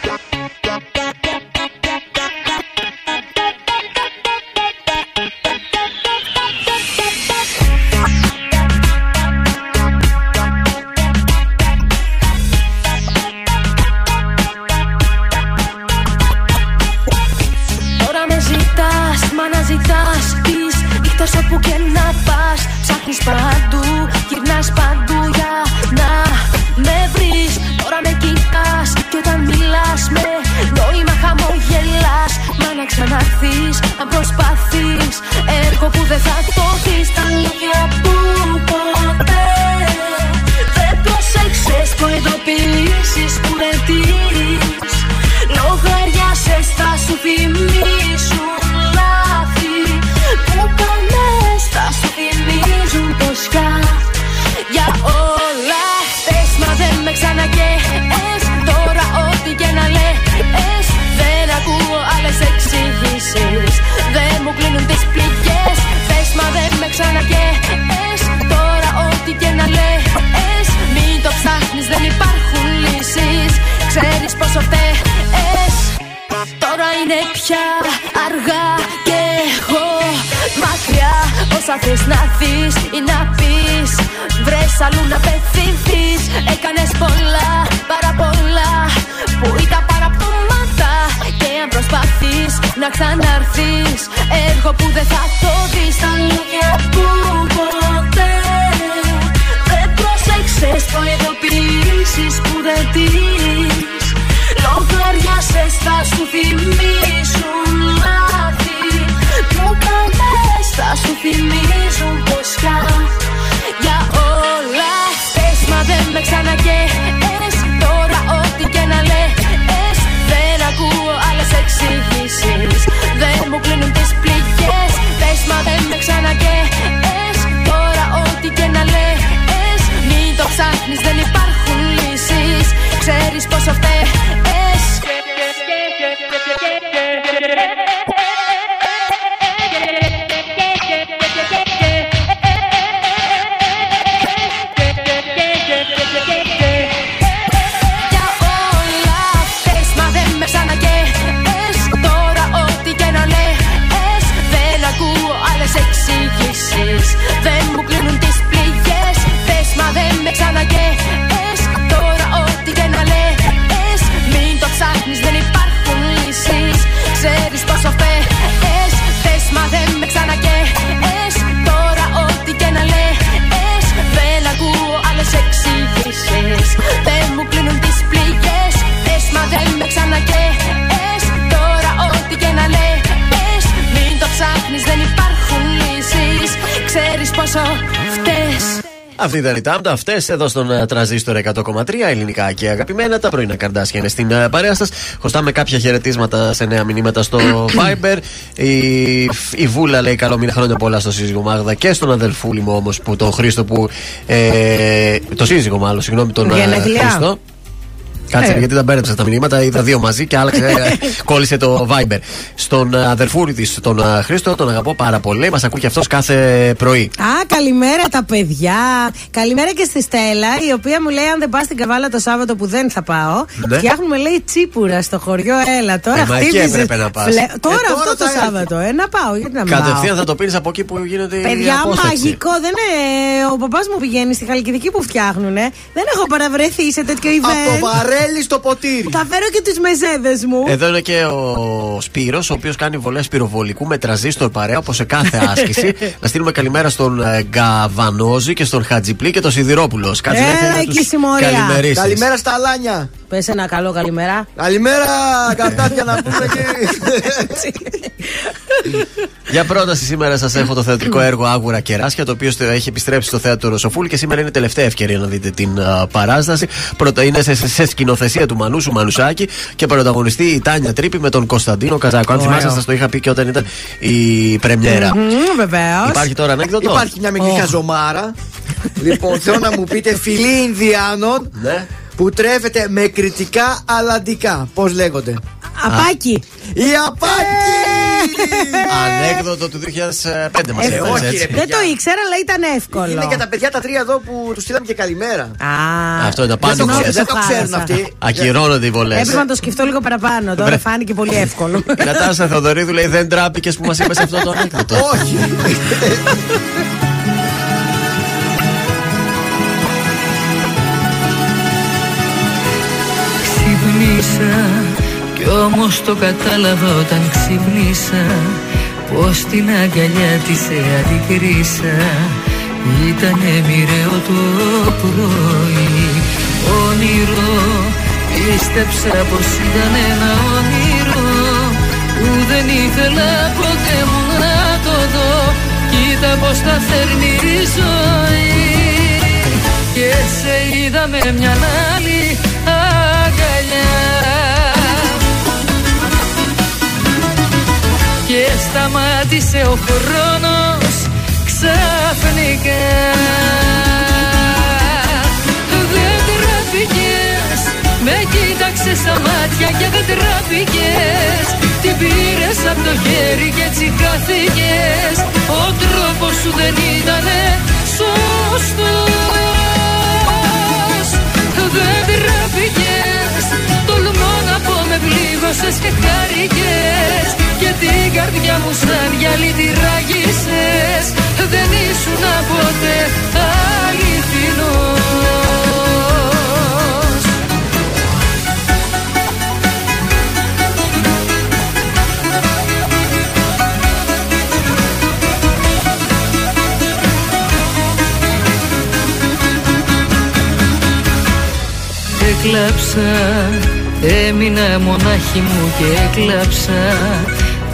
ήταν η Αυτές εδώ στον ε, Τραζίστορ 100,3 ελληνικά και αγαπημένα. Τα πρωινά καρδάσια είναι στην ε, παρέα σας. Χωστάμε κάποια χαιρετίσματα σε νέα μηνύματα στο <clears throat> Viber. Η, η Βούλα λέει καλό μήνα χρόνια πολλά στο σύζυγο Μάγδα και στον αδελφούλη μου όμως που τον Χρήστο που. Ε, το σύζυγο μάλλον, συγγνώμη, τον Χρήστο. Κάτσε, Ε. γιατί τα μπέρδεψα τα μηνύματα, είδα δύο μαζί και άλλαξε, ε, <laughs> κόλλησε το Viber. Στον ε, αδερφούρη της, τον ε, Χρήστο, τον αγαπώ πάρα πολύ. Μας ακούει και αυτός κάθε πρωί. Α, καλημέρα τα παιδιά. Καλημέρα και στη Στέλλα, η οποία μου λέει: Αν δεν πας στην Καβάλα το Σάββατο που δεν θα πάω, Ναι. φτιάχνουμε λέει τσίπουρα στο χωριό. Έλα τώρα. Ε, μα εκεί χτύπησες. έπρεπε να πας. Φλε- Τώρα, Ε, τώρα αυτό το θα έρθει. Σάββατο. Ε, να πάω, γιατί να μην πάω; Κατευθείαν θα το πίνεις από εκεί που γίνεται η Παιδιά, απόσταξη. μαγικό. Δεν είναι. Ο παπάς μου πηγαίνει στη Χαλκιδική που φτιάχνουνε. Δεν έχω παραβρεθεί σε τέτοιο Από το event. βαρέλι στο ποτήρι. Θα φέρω και τις μεζέδες μου. Εδώ είναι και ο Σπύρος, ο οποίος κάνει βολές πυροβολικού με τραζίστορ παρέα, όπως σε κάθε <laughs> άσκηση. να στείλουμε καλημέρα στον ε, Γκαβανόζη και στον Χατζιπλή και τον Σιδηρόπουλο. Κάτσε Έλα μέχρι να εκεί, τους συμμορία. καλημερίσεις. Καλημέρα στα Αλάνια. Πες ένα καλό καλημέρα. Καλημέρα, καρτάτια να πούμε εκεί. Για πρόταση σήμερα σας έχω το θεατρικό έργο Άγουρα Κεράσια, το οποίο στο- έχει επιστρέψει στο θέατρο Ρωσοφούλη και σήμερα είναι η τελευταία ευκαιρία να δείτε την α, παράσταση. Πρώτα είναι σε, σε, σε σκηνοθεσία του Μανούσου Μανουσάκη και πρωταγωνιστεί η Τάνια Τρίπη με τον Κωνσταντίνο Καζάκο. Αν Ωραίο. θυμάστε, σας το είχα πει και όταν ήταν η πρεμιέρα. Βεβαίως. Υπάρχει τώρα ανέκδοτο; Υπάρχει μια μικρή Ω. χαζομάρα. λοιπόν, θέλω να μου πείτε φιλή Ινδιάνων Ναι. Που τρέφεται με κριτικά αλλαντικά. Πώς λέγονται; Απάκι. Η απάκι! Ανέκδοτο του 2005 μας Ε, έφερε. όχι, έτσι. ρε. Δεν το ήξερα, αλλά ήταν εύκολο. Είναι και τα παιδιά τα τρία εδώ που τους στείλαμε και καλημέρα. Α, Αυτό είναι Δεν το, πάνω ξέρουν, μου. δεν το ξέρουν αυτοί. Ακυρώνονται οι βολές. Έπρεπε να το σκεφτώ λίγο παραπάνω. Τώρα Βρε. φάνηκε πολύ εύκολο. Νατάσα Θεοδωρίδου λέει δεν τράπηκες που μας είπες αυτό το ανέκδοτο. Όχι. <laughs> Ξυπνήσα. Κι όμως το κατάλαβα όταν ξυπνήσα Πως την αγκαλιά της σε αντικρίσα. Ήτανε μοιραίο το πρωί. Όνειρο Πίστεψα πως ήταν ένα όνειρο. Που δεν ήθελα ποτέ μου να το δω. Κοίτα πως τα φέρνει η ζωή. Και σε είδα με μια άλλη σταμάτησε ο χρόνος ξαφνικά. Δεν τραπήκες Με κοίταξες στα μάτια και δεν τραπήκες Την πήρες από το χέρι και έτσι χάθηκες. Ο τρόπος σου δεν ήτανε σωστός. Δεν τραπήκες Τολμώ να πω με πλήγωσες και χάρηκες Και την καρδιά μου σαν γυαλί τη ράγισες Δεν ήσουν ποτέ αληθινός. Έκλαψα, έμεινα μονάχη μου και έκλαψα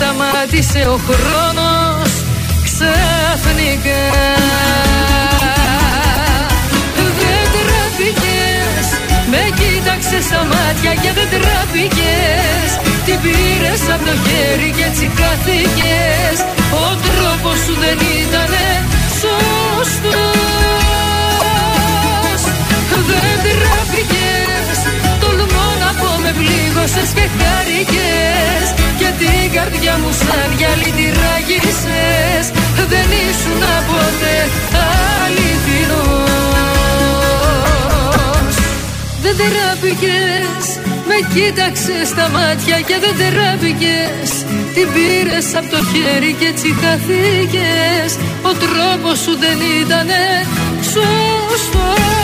σταμάτησε ο χρόνος ξαφνικά. Δεν τραπήκες Με κοίταξες στα μάτια και δεν τραπήκες Την πήρες από το χέρι και έτσι χάθηκες. Ο τρόπος σου δεν ήτανε σωστός. Δεν τραπήκες Τολμώ να πω με πλήγωσες και χάρηκες Και την καρδιά μου σαν γυαλί τη ράγισες Δεν ήσουν ποτέ αληθινός. Δεν τραπήκες Με κοίταξες στα μάτια και δεν τραπήκες Την πήρες από το χέρι και έτσι χαθήκες. Ο τρόπος σου δεν ήτανε σωστός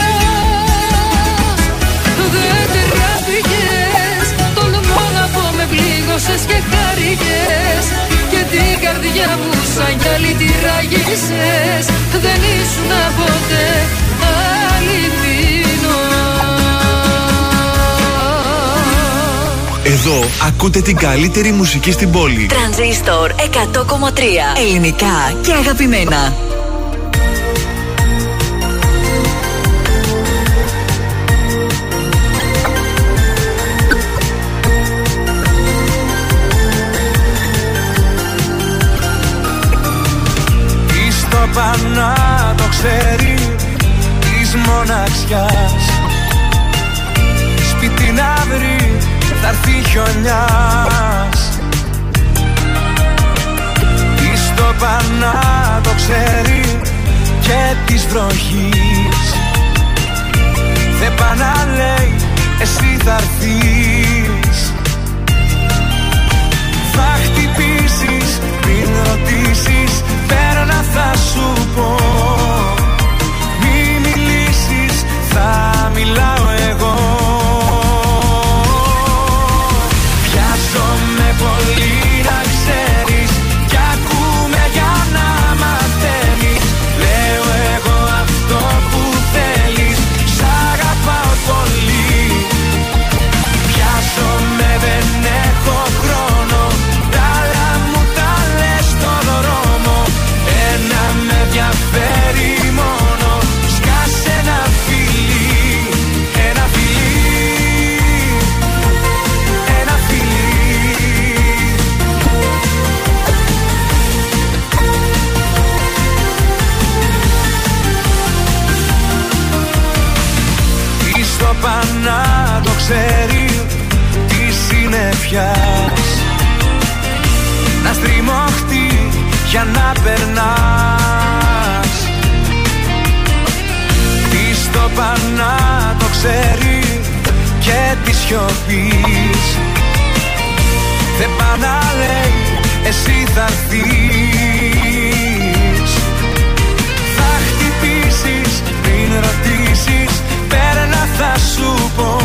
πλήγωσες και χάρηκες Και την καρδιά μου σαν γυαλί τη ράγισες Δεν ήσουν αληθινός Εδώ ακούτε την καλύτερη μουσική στην πόλη. Τρανζίστορ 100,3 Ελληνικά και αγαπημένα. Ξέρει Της μοναξιάς. Σπίτι να βρει θα έρθει χιονιάς. Της το πανά το ξέρει Και της βροχής. Δεν πά να λέει εσύ θα έρθεις. Θα χτυπήσεις πριν ρωτήσεις Πέρνα θα σου πω μιλάω εγώ ξέρει Τη συννεφιάς Να στριμωχτεί για να περνάς. Τι στο πανά το ξέρει Και τη σιωπής. Δεν πά να λέει εσύ θα έρθεις θα χτυπήσεις πριν ρωτήσεις Πέρνα θα σου πω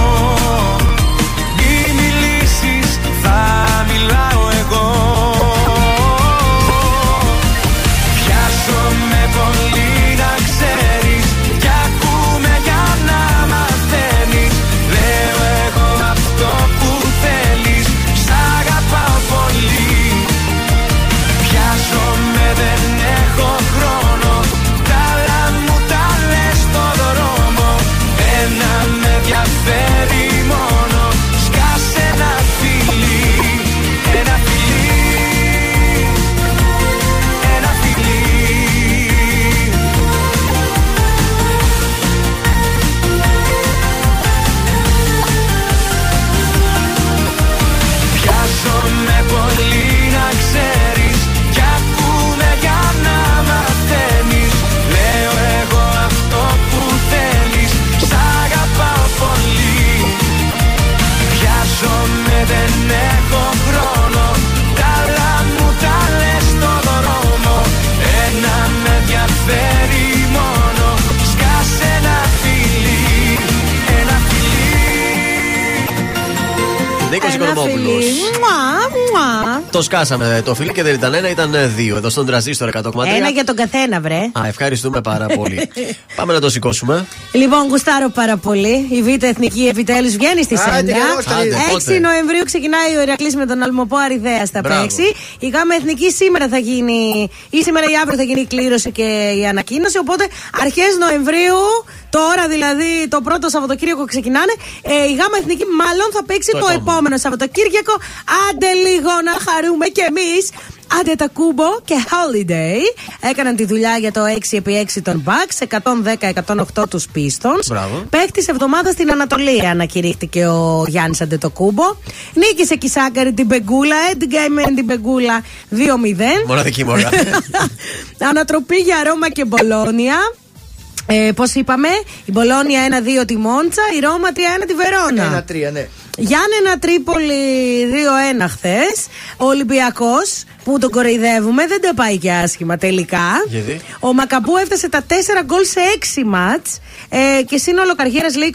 うん。Φιλί. Μουα, μουα. Το σκάσαμε το φίλι και δεν ήταν ένα, ήταν δύο. Εδώ στον τραζίστορ 100,3. Ένα για τον καθένα, βρε. Α, ευχαριστούμε πάρα πολύ. <laughs> Πάμε να το σηκώσουμε. Λοιπόν, γουστάρω πάρα πολύ. Η Β' Εθνική επιτέλους βγαίνει στη Άντε, Σέντρα. καλώς τα είδες. 6 Πότε; Νοεμβρίου ξεκινάει ο Ηρακλής με τον Αλμοπό Αριδέας στα Μπράβο. παίξει. Η ΓΑΜΑ Εθνική σήμερα θα γίνει, ή σήμερα ή αύριο θα γίνει η κλήρωση και η ανακοίνωση. Οπότε αρχές Νοεμβρίου, τώρα δηλαδή το πρώτο Σαββατοκύριακο ξεκινάνε, ε, η ΓΑΜΑ Εθνική μάλλον θα παίξει Το το, επόμενο. επόμενο Σαββατοκύριακο. Άντε λίγο να χαρούμε κι εμείς. Άντε τα κούμπο και holiday. Έκαναν τη δουλειά για το 6x6 των Bucks, 110-108 τους Pistons. Μπράβο. Παίχτης εβδομάδα στην Ανατολή ανακηρύχθηκε ο Γιάννης Αντετοκούμπο. Νίκησε και η Σάκαρη την Πεγκούλα, έντυγκα την Πεγκούλα 2-0. Μοναδική μορά. Ανατροπή για Ρώμα και Μπολόνια. Ε, Πώς είπαμε, η Μπολόνια 1-2 τη Μόντσα, η Ρώμα 3-1 τη Βερόνα. Ένα-τρία, ναι. Γιάννενα Τρίπολη 2-1 χθες. Ο Ολυμπιακός που τον κοροϊδεύουμε δεν τα πάει και άσχημα τελικά. Γιατί; Ο Μακαμπού έφτασε τα 4 γκολ σε 6 μάτς ε, και σύνολο καριέρας λέει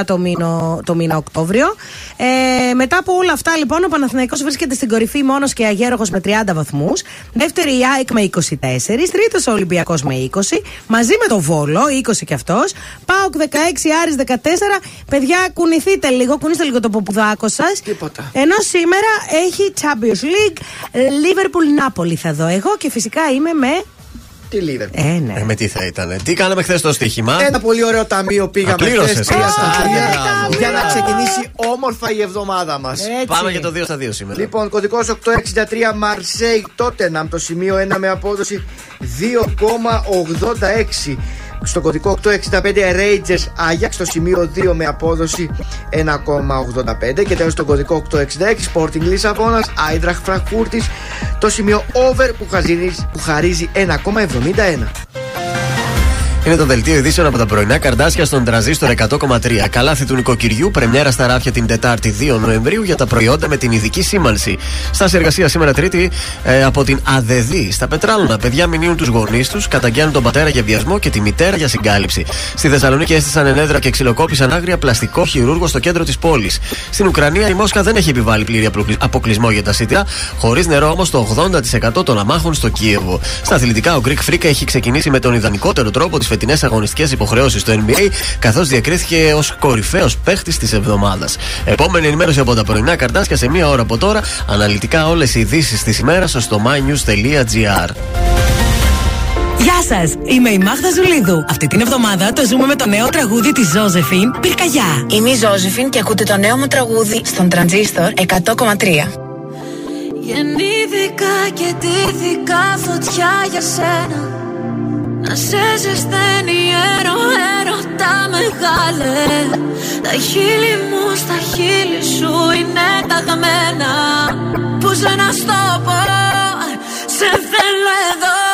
29 το μήνα, το μήνα Οκτώβριο. Ε, μετά από όλα αυτά, λοιπόν, ο Παναθηναϊκός βρίσκεται στην κορυφή μόνος και αγέροχος με 30 βαθμούς. Δεύτερη η ΑΕΚ με 24. Τρίτος ο Ολυμπιακός με 20. Μαζί με το Βόλο, 20 κι αυτός. Πάοκ 16, Άρης 14. Παιδιά, κουνηθείτε λίγο, κουνήστε λίγο το ποπουδάκο σα. Τίποτα. Ενώ σήμερα έχει Champions League, Liverpool Napoli θα δω εγώ και φυσικά είμαι με. Τι Liverpool. Ε, ναι. Ε, με τι θα ήταν. Τι κάναμε χθες το στοίχημα; Ένα πολύ ωραίο ταμείο πήγαμε Απλήρωσες. χθες, τρία Α, στοιχεία, μπράβο. για να ξεκινήσει όμορφα η εβδομάδα μας. Πάμε για το 2 στα 2 σήμερα. Λοιπόν, κωδικός 863 Marseille Tottenham το σημείο 1 με απόδοση 2,86. Στο κωδικό 865 Rangers Ajax το σημείο 2 με απόδοση 1,85 και τέλος στο κωδικό 866 Sporting Λισαβόνας Eintracht Frankfurt το σημείο over που χαρίζει, που χαρίζει 1,71. Είναι το δελτίο ειδήσεων από τα πρωινά καρδάσια στον τραζίστορ 100,3. Καλάθι του νοικοκυριού, πρεμιέρα στα ράφια την Τετάρτη 2 Νοεμβρίου για τα προϊόντα με την ειδική σήμανση. Στάση εργασία σήμερα Τρίτη ε, από την ΑΔΕΔΗ. Στα πετράλωνα, παιδιά μηνύουν τους γονείς τους, καταγγέλνουν τον πατέρα για βιασμό και τη μητέρα για συγκάλυψη. Στη Θεσσαλονίκη έστησαν ενέδρα και ξυλοκόπησαν άγρια πλαστικό χειρούργο στο κέντρο της πόλης. Στην Ουκρανία η Μόσχα δεν έχει επιβάλει πλήρη αποκλει- αποκλεισμό για τα σίτια, χωρίς νερό όμως το 80% των αμάχων στο Κίεβο. Στα αθλητικά, ο Greek Freak έχει ξεκινήσει με τον ιδανικότερο τρόπο τι φετινές αγωνιστικές υποχρεώσεις στο NBA, καθώς διακρίθηκε ως κορυφαίος παίχτης της εβδομάδας. Επόμενη ενημέρωση από τα πρωινά καρτάσια σε μία ώρα από τώρα. Αναλυτικά όλες οι ειδήσεις της ημέρας στο mynews.gr. Γεια σας, είμαι η Μάγδα Ζουλίδου. Αυτή την εβδομάδα το ζούμε με το νέο τραγούδι της Ζώζεφιν Πυρκαγιά. Είμαι η Ζώζεφιν και ακούτε το νέο μου τραγούδι στον Τρανζίστορ 100,3. Γεννήθηκα και τύθηκα φωτιά για σένα Να σε ζεσταίνει έρο, έρωτα μεγάλε. Τα χείλη μου στα χείλη σου είναι ταγμένα Πώς να στο πω, σε θέλω εδώ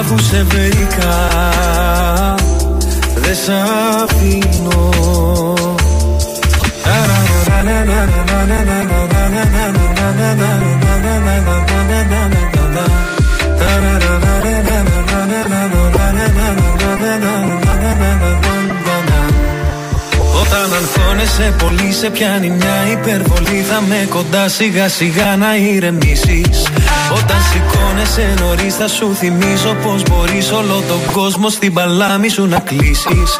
Αφού σε βρήκα Δεν σ' αφήνω. Όταν αγχώνεσαι πολύ σε πιάνει μια υπερβολή. Θα με κοντά σιγά σιγά να ηρεμήσεις. Όταν σηκώνεσαι νωρίς θα σου θυμίζω Πως μπορείς όλο τον κόσμο στην παλάμη σου να κλείσεις.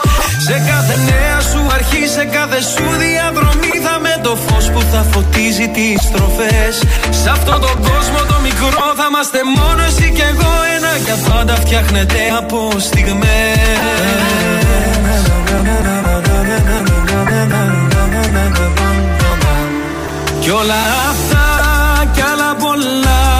Σε κάθε νέα σου αρχή, σε κάθε σου διαδρομή Θα με το φως που θα φωτίζει τις στροφές Σε αυτόν τον κόσμο το μικρό θα είμαστε μόνο εσύ και εγώ. Ένα για πάντα φτιάχνεται από στιγμές. Κι όλα αυτά κι άλλα πολλά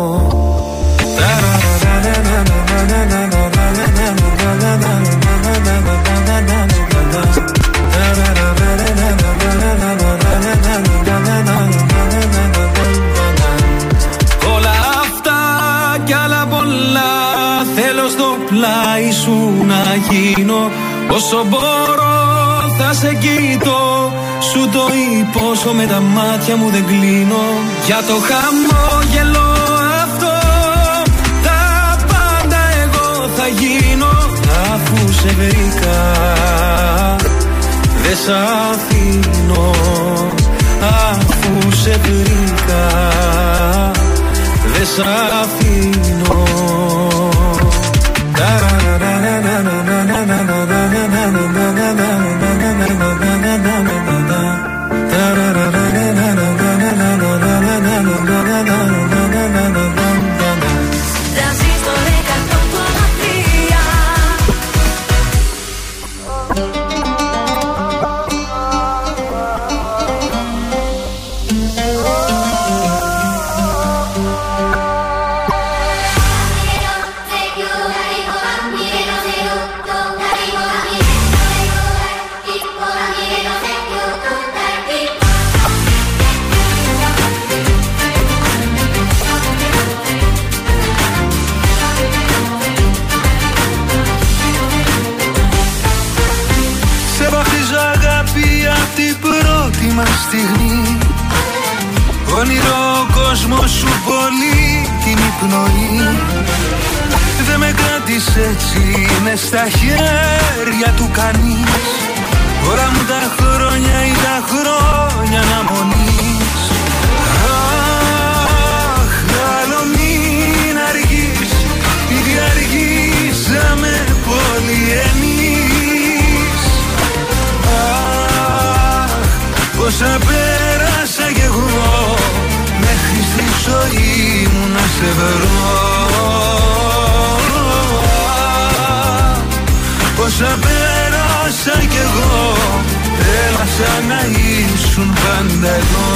να γίνω Όσο μπορώ θα σε κοιτώ. Σου το υπόσχομαι τα μάτια μου δεν κλείνω. Για το χαμόγελο αυτό Τα πάντα εγώ θα γίνω. Αφού σε βρήκα Δεν σ' αφήνω. Αφού σε βρήκα Δεν σ' αφήνω την υπνοή Δεν με κράτησε έτσι είναι στα χέρια του κανείς. Όλα μου τα χρόνια ή τα χρόνια αναμονής Αχ, άλλο μην αργείς Ήδη αργήσαμε πολύ εμείς. Αχ, πόσα πέρασα κι εγώ. Μέχρι στη ζωή μου να σε βρω. Πόσα πέρασα κι εγώ Έλα σαν να ήσουν πάντα εδώ.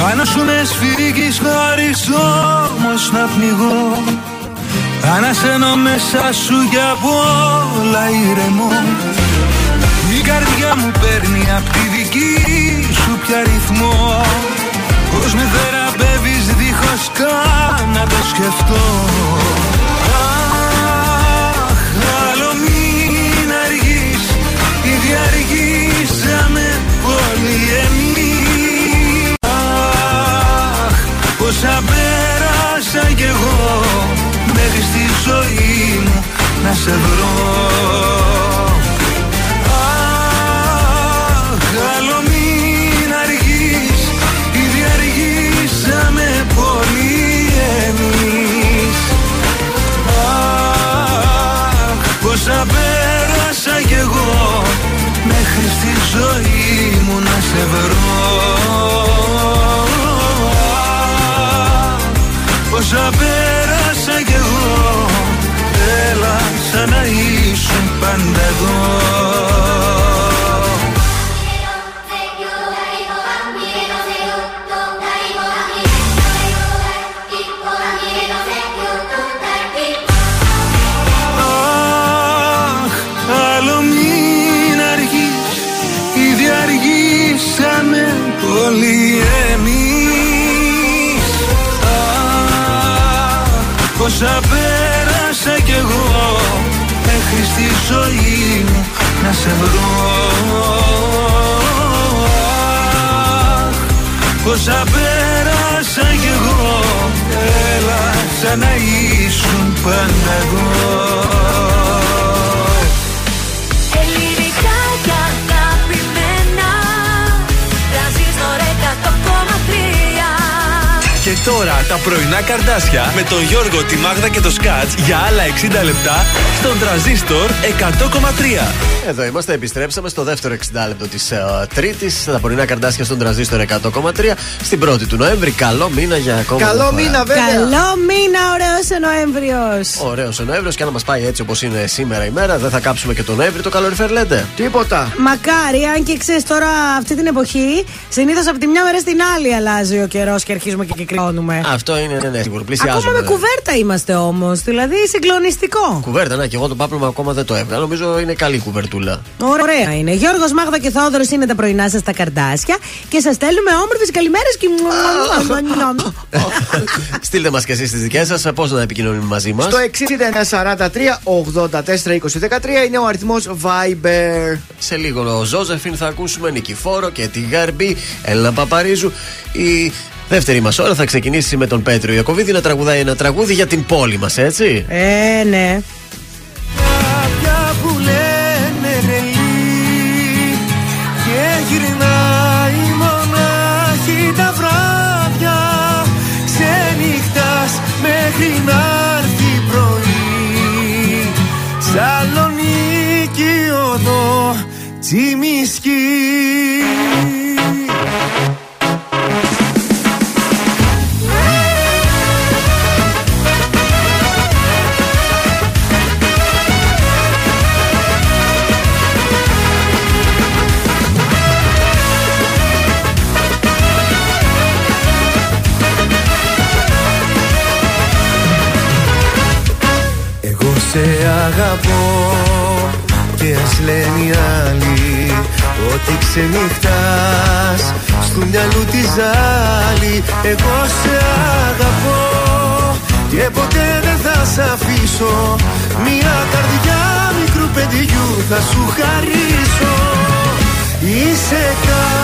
Πάνω σου με σφίγγεις χωρίς όμως να πνιγώ Ανασένω μέσα σου για όλα ηρεμό Η καρδιά μου παίρνει από τη δική σου πια ρυθμό. Πως με θεραπεύεις δίχως καν να το σκεφτώ. Αχ, άλλο μην αργείς Ήδη αργήσαμε πολύ εμείς. Αχ, πόσα πέρασα κι εγώ σε βρω. Αχ, άλλο μην αργείς Ήδη αργήσαμε πολύ εμείς. Αχ, πόσα πέρασα κι εγώ Μέχρι στη ζωή μου να σε βρω. Αχ, Πόσα πέρασα Έλα σαν να ήσουν πάντα εδώ. Αχ, άλλο μην αργείς Ήδη αργήσαμε πολύ εμείς. Αχ, πόσα πέρασα κι εγώ Μέχρι στη ζωή μου να σε βρω. Αχ, πόσα πέρασα κι εγώ Έλα σαν να ήσουν πάντα εγώ τώρα τα πρωινά καρδάσια με τον Γιώργο, τη Μάγδα και το Σκάτς για άλλα 60 λεπτά στον τραζίστορ 100,3. Εδώ είμαστε, επιστρέψαμε στο δεύτερο 60 λεπτό της uh, Τρίτης. Τα πρωινά καρδάσια στον τραζίστορ 100,3 στην 1η του Νοέμβρη. Καλό μήνα για ακόμα. Καλό μια φορά. μήνα, βέβαια. Καλό μήνα, ωραίος ο Νοέμβριος. Ωραίος ο Νοέμβριος και αν μας πάει έτσι όπως είναι σήμερα η μέρα, δεν θα κάψουμε και τον Νοέμβρη το καλοριφέρ, λέτε. Τίποτα. Μακάρι, αν και ξέρεις τώρα αυτή την εποχή, συνήθως από τη μια μέρα στην άλλη αλλάζει ο καιρός και αρχίζουμε και κυκλώνουμε. Αυτό είναι, ναι, ναι, σίγουρο. Πλησιάζουμε. Ακόμα με κουβέρτα είμαστε όμως. Δηλαδή συγκλονιστικό. Κουβέρτα, ναι, και εγώ το πάπλωμα ακόμα δεν το έβγαλα. Νομίζω είναι καλή κουβερτούλα. Ωραία είναι. Γιώργος Μάγδα και Θόδωρος είναι τα πρωινά σας τα καρδάσια και σας στέλνουμε όμορφες καλημέρες και. <laughs> Στείλτε μας και εσείς τις δικές σας, πώς να επικοινωνούμε μαζί μας. Στο 6943-842013 είναι ο αριθμός Viber. Σε λίγο ο Ζώζεφιν θα ακούσουμε Νικηφόρο και τη Γαρμπή, Έλληνα Παπαρίζου. Η δεύτερη μας ώρα θα ξεκινήσει με τον Πέτρο Ιακοβίδη να τραγουδάει ένα τραγούδι για την πόλη μας, έτσι. Ε, ναι. Κάποια που λένε τρελή και γυρνάει μονάχη τα βράδια ξενυχτάς μέχρι να έρθει πρωί Σαλονίκη οδό τσιμισκή Εγώ σε αγαπώ και ας λένε οι άλλοι ότι ξενυχτάς στου μυαλού τη ζάλη Εγώ σε αγαπώ. Και ποτέ δεν θα σ' αφήσω Μια καρδιά μικρού παιδιού θα σου χαρίσω. Είσαι κάποια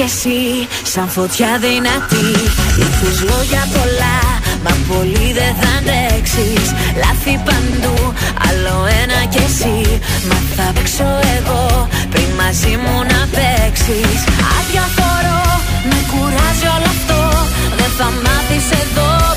κι εσύ σαν φωτιά δυνατή. Ήρθες λόγια πολλά Μα πολύ δεν θα αντέξεις. Λάθη παντού Άλλο ένα κι εσύ. Μα θα παίξω εγώ Πριν μαζί μου να παίξεις. Αδιαφορώ Με κουράζει όλο αυτό. Δεν θα μάθεις εδώ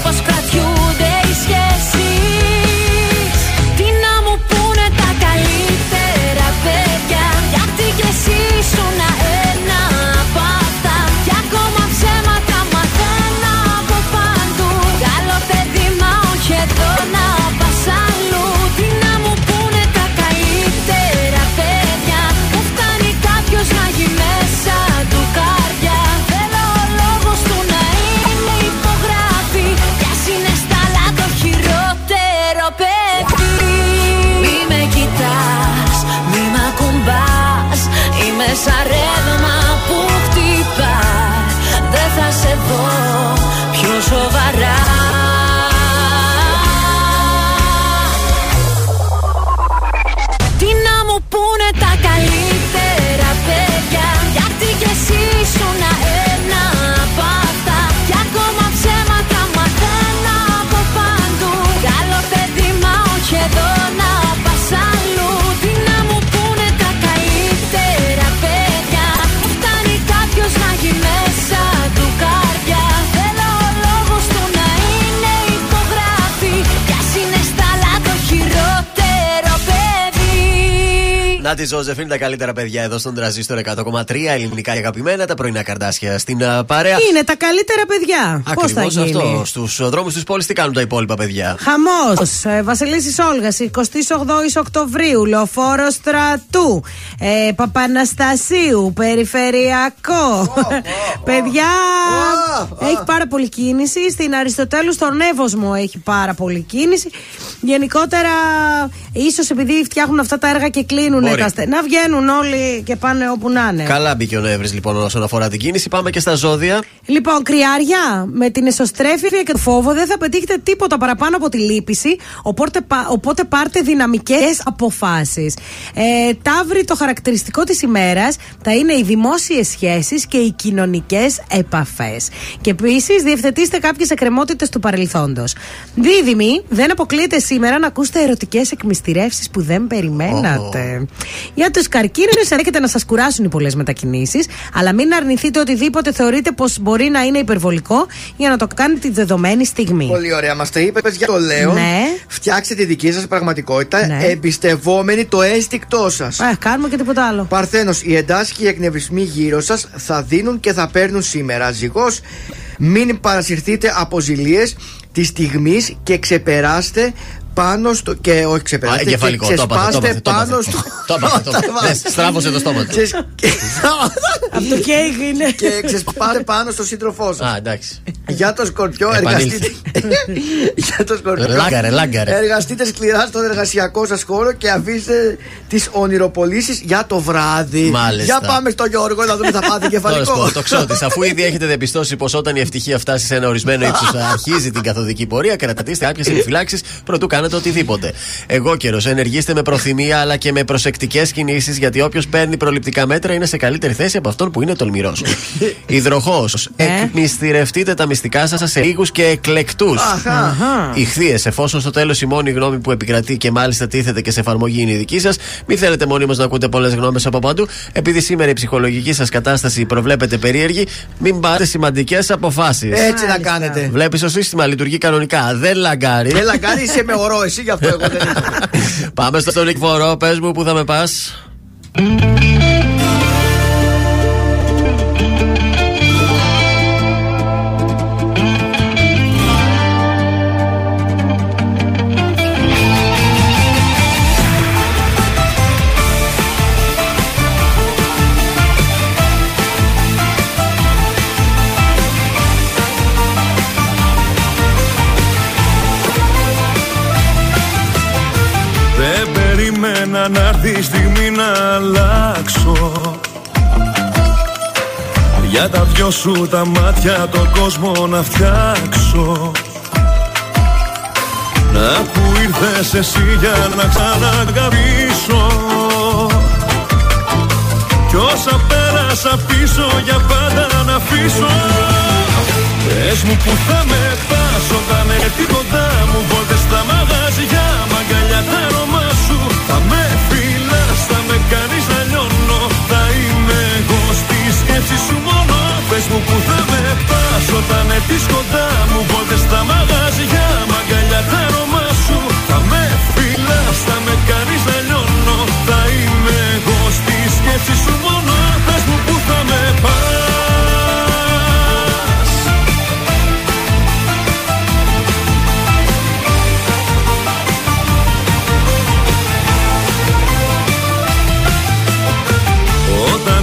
Να τη Ζώζεφιν, τα καλύτερα παιδιά εδώ στον τραζίστορ 100,3 ελληνικά και αγαπημένα, τα πρωινά καρδάσια στην α, παρέα. Είναι τα καλύτερα παιδιά. Πώς θα Ακριβώς γίνει; αυτό. Στους δρόμους της πόλης τι κάνουν τα υπόλοιπα παιδιά; Χαμός. Ε, Βασιλίσης Όλγας, 28 Οκτωβρίου, Λεωφόρο Στρατού, ε, Παπαναστασίου, Περιφερειακό. Παιδιά, έχει πάρα πολύ κίνηση. Στην Αριστοτέλους, στον Εύωσμο έχει πάρα πολύ κίνηση. Γενικότερα, ίσως επειδή φτιάχνουν αυτά τα έργα και κλείνουν Μπορεί. τα στενά, βγαίνουν όλοι και πάνε όπου να είναι. Καλά μπήκε ο Νεύρης λοιπόν όσον αφορά την κίνηση. Πάμε και στα ζώδια. Λοιπόν, κρυάρια, με την εσωστρέφεια και το φόβο δεν θα πετύχετε τίποτα παραπάνω από τη λύπηση. Οπότε, πα- οπότε πάρτε δυναμικές αποφάσεις. Ε, ταύρι, το χαρακτηριστικό της ημέρας θα είναι οι δημόσιες σχέσεις και οι κοινωνικές επαφές. Και επίσης, διευθετήστε κάποιες εκκρεμότητες του παρελθόντος. Δίδυμοι, δεν αποκλείεται σήμερα να ακούσετε ερωτικές εκμυστηρεύσεις που δεν περιμένατε. Για τους καρκίνου, έρχεται να σας κουράσουν οι πολλές μετακινήσεις, αλλά μην αρνηθείτε οτιδήποτε θεωρείτε πως μπορεί να είναι υπερβολικό για να το κάνετε τη δεδομένη στιγμή. Πολύ ωραία, μας τα είπε, παιδιά. Το λέω. Ναι. Φτιάξτε τη δική σας πραγματικότητα Ναι. εμπιστευόμενοι το αίσθηκτό σας. Ε, κάνουμε και τίποτα άλλο. Παρθένος, οι εντάσεις και οι εκνευρισμοί γύρω σας θα δίνουν και θα παίρνουν σήμερα. Ζυγός, μην παρασυρθείτε από ζηλίες της στιγμής και ξεπεράστε πάνω στο. και όχι Α, ξεπεράστε. εγκεφαλικό, και το έπαθε, το ξεσπάστε έπαθε, το πάνω έπαθε. στο. Το έπαθε, το έπαθε. <laughs> Ναι, Στράβωσε το στόμα του. Ξεσ- <laughs> Από το κέικ είναι. και ξεσπάστε πάνω στο σύντροφό σας. Α, εντάξει. Για το σκορπιό, Επανήλθε. εργαστείτε. <laughs> Για το σκορπιό. Λάγκαρε, λάγκαρε. Εργαστείτε σκληρά στον εργασιακό σας χώρο και αφήστε τις ονειροπολίσεις για το βράδυ. Μάλιστα. Για πάμε στο Γιώργο να δούμε θα πάτε Τώρα σου κεφαλικό. πω, το ξώτη. Αφού ήδη έχετε διαπιστώσει πως όταν η ευτυχία φτάσει σε ένα ορισμένο ύψος αρχίζει την καθοδική πορεία, κρατατήστε κάποιε επιφυλάξει προτού κάνετε κάνετε οτιδήποτε. Εγώ καιρο, ενεργήστε με προθυμία αλλά και με προσεκτικές κινήσεις γιατί όποιος παίρνει προληπτικά μέτρα είναι σε καλύτερη θέση από αυτόν που είναι τολμηρός. <laughs> Υδροχός, εκμυστηρευτείτε τα μυστικά σας σε λίγους και εκλεκτούς. Αχα. Ηχθείες, εφόσον στο τέλος η μόνη γνώμη που επικρατεί και μάλιστα τίθεται και σε εφαρμογή είναι η δική σας, μην θέλετε μονίμω να ακούτε πολλές γνώμες από παντού. Επειδή σήμερα η ψυχολογική σας κατάσταση προβλέπεται περίεργη, μην πάρετε σημαντικές αποφάσεις. Έτσι να κάνετε. Βλέπεις το σύστημα λειτουργεί κανονικά. Δεν λαγκάρει. Δεν λαγκάρει, είσαι με ορό, εσύ γι' αυτό εγώ δεν είμαι. Πάμε στο Νικ Φορό, πες μου που θα με πας. Για τα δυο σου τα μάτια τον κόσμο να φτιάξω. Να που ήρθες εσύ για να ξαναγαπήσω Κι όσα πέρασα πίσω για πάντα να αφήσω. Πες μου που θα με πας όταν έρθει κοντά μου. Βόλτες στα μαγαζιά, μαγκαλιά τα αρώμα σου. Θα με φυλάς, θα με κάνεις να λιώνω Θα είμαι εγώ στη σκέψη σου μόνο Πες μου που θα με πας όταν έρθεις κοντά μου Βόλτες στα μαγαζιά, μαγκαλιά τα αρώμα σου. Θα με φυλάς, θα με κάνεις να λιώνω Θα είμαι εγώ στη σκέψη σου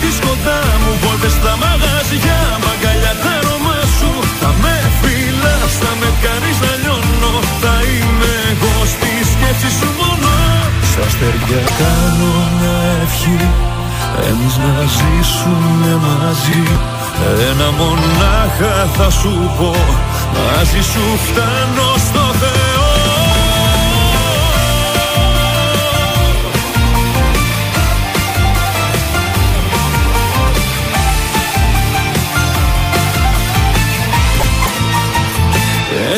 έρθεις κοντά μου. Βόλτες στα μαγαζιά, μαγκαλιά τα αρώμα σου. Θα με φυλάς, θα με κάνεις να λιώνω. Θα είμαι εγώ στη σκέψη σου μόνο. Στα αστέρια κάνω μια ευχή. Εμείς να ζήσουμε μαζί. Ένα μονάχα θα σου πω. Μαζί σου φτάνω στο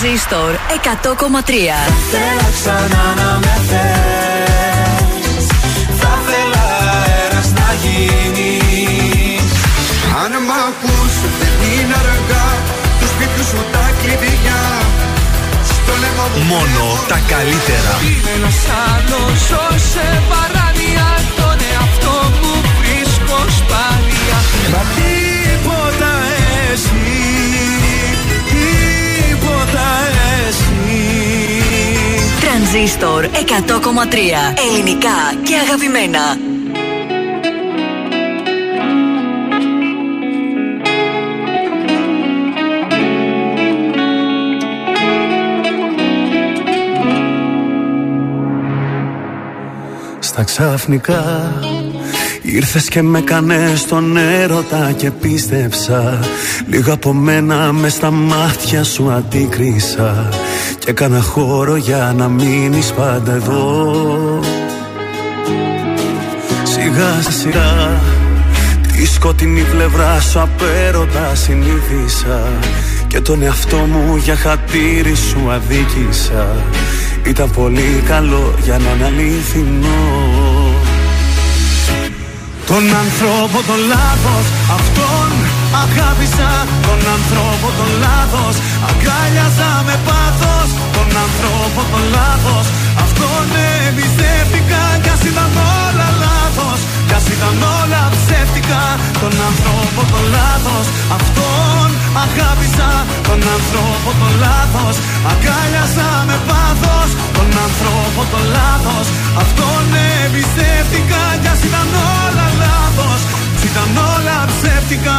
Τρανζίστορ 100,3 Θέλω ξανά να με θες Θα θέλα αέρας να γίνεις Αν μ' ακούς δεν είναι αργά. Του σπίτιου σου τα κλειδιά. Στο λαιμό μου Μόνο τα καλύτερα. Είναι ένας άλλος ζω σε παράνοια. Τον εαυτό μου βρίσκω σπάνια. Μα τίποτα εσύ Τρανζίστορ 100,3 Ελληνικά και αγαπημένα. Στα ξαφνικά Ήρθες και με κάνες τον έρωτα και πίστεψα. Λίγα από μένα μες στα μάτια σου αντίκρισα. Και έκανα χώρο για να μείνεις πάντα εδώ. Σιγά σιγά Η σκοτεινή πλευρά σου απέρωτα συνήθισα. Και τον εαυτό μου για χατήρι σου αδίκησα. Ήταν πολύ καλό για να είναι αληθινό. Τον άνθρωπο τον λάθος Αυτόν αγάπησα. Τον άνθρωπο τον λάθος Αγκάλιαζα με πάθος Τον άνθρωπο τον λάθος. Αυτόν εμπιστεύτηκα Κι ας ήταν όλα λάθος. Κι ας ήταν όλα ψεύτικα Τον άνθρωπο τον λάθος. Αυτόν αγάπησα Τον άνθρωπο τον λάθος. Αγκάλιαζα με πάθος Τον άνθρωπο τον λάθος. Αυτόν εμπιστεύτηκα Κι ας ήταν όλα λάθος. Κι ήταν όλα ψεύτικα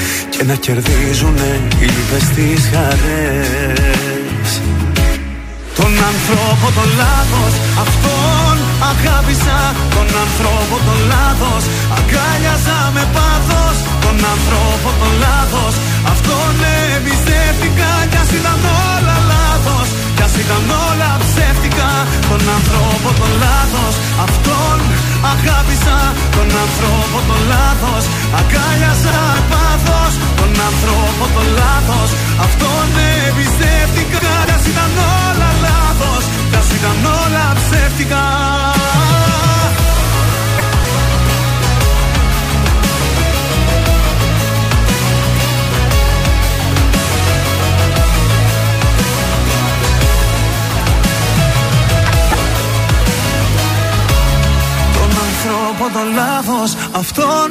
Και να κερδίζουνε οι λύπες τις χαρές. Τον άνθρωπο τον λάθος Αυτόν αγάπησα. Τον άνθρωπο τον λάθος Αγκάλιαζα με πάθος. Τον άνθρωπο τον λάθος Αυτόν εμπιστεύτηκα. Κι ας ήταν όλα λάθος Κι ας ήταν όλα ψεύτικα. Τον άνθρωπο τον λάθος Αυτόν αγάπησα Τον άνθρωπο τον λάθος Αγκάλιαζα με πάθος. Τον άνθρωπο τον λάθος Αυτόν εμπιστεύτηκα. Κι ας ήταν όλα λάθος Κι ας ήταν όλα ψεύτικα άνθρωπο τον λάθος. Αυτόν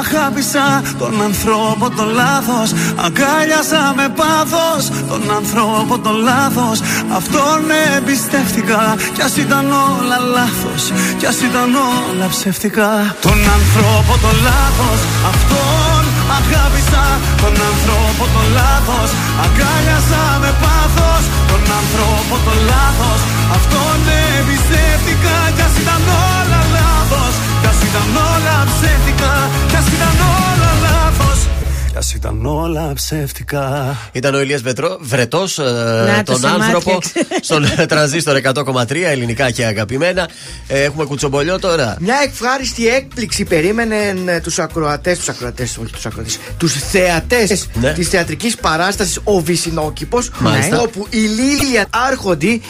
αγάπησα Τον ανθρώπο τον λάθος. Αγκάλιασα με πάθος Τον ανθρώπο τον λάθος. Αυτόν εμπιστεύτηκα Κι ας ήταν όλα λάθος. Κι ας ήταν όλα ψεύτικα. Τον ανθρώπο τον λάθος. Αυτόν αγάπησα Τον ανθρώπο τον λάθος. Αγκάλιασα με πάθος Τον ανθρώπο τον λάθος. Αυτόν εμπιστεύτηκα Κι ας ήταν όλα λάθος Κι ας ήταν όλα ψεύτικα Κι ας ήταν όλα λάθος Κι ας ήταν όλα ψεύτικα Ήταν ο Ηλίας Βετρό, βρετός Να, το τον σε άνθρωπο μάτιαξε. στον <laughs> τρανζίστορ 100,3 ελληνικά και αγαπημένα. Ε, έχουμε κουτσομπολιό τώρα. Μια ευχάριστη έκπληξη περίμενε τους ακροατές, τους ακροατές, όχι τους ακροατές, τους θεατές Ναι. της θεατρικής παράστασης Ο Βυσινόκηπος. Μάλιστα. Όπου η Λίλια Άρχοντη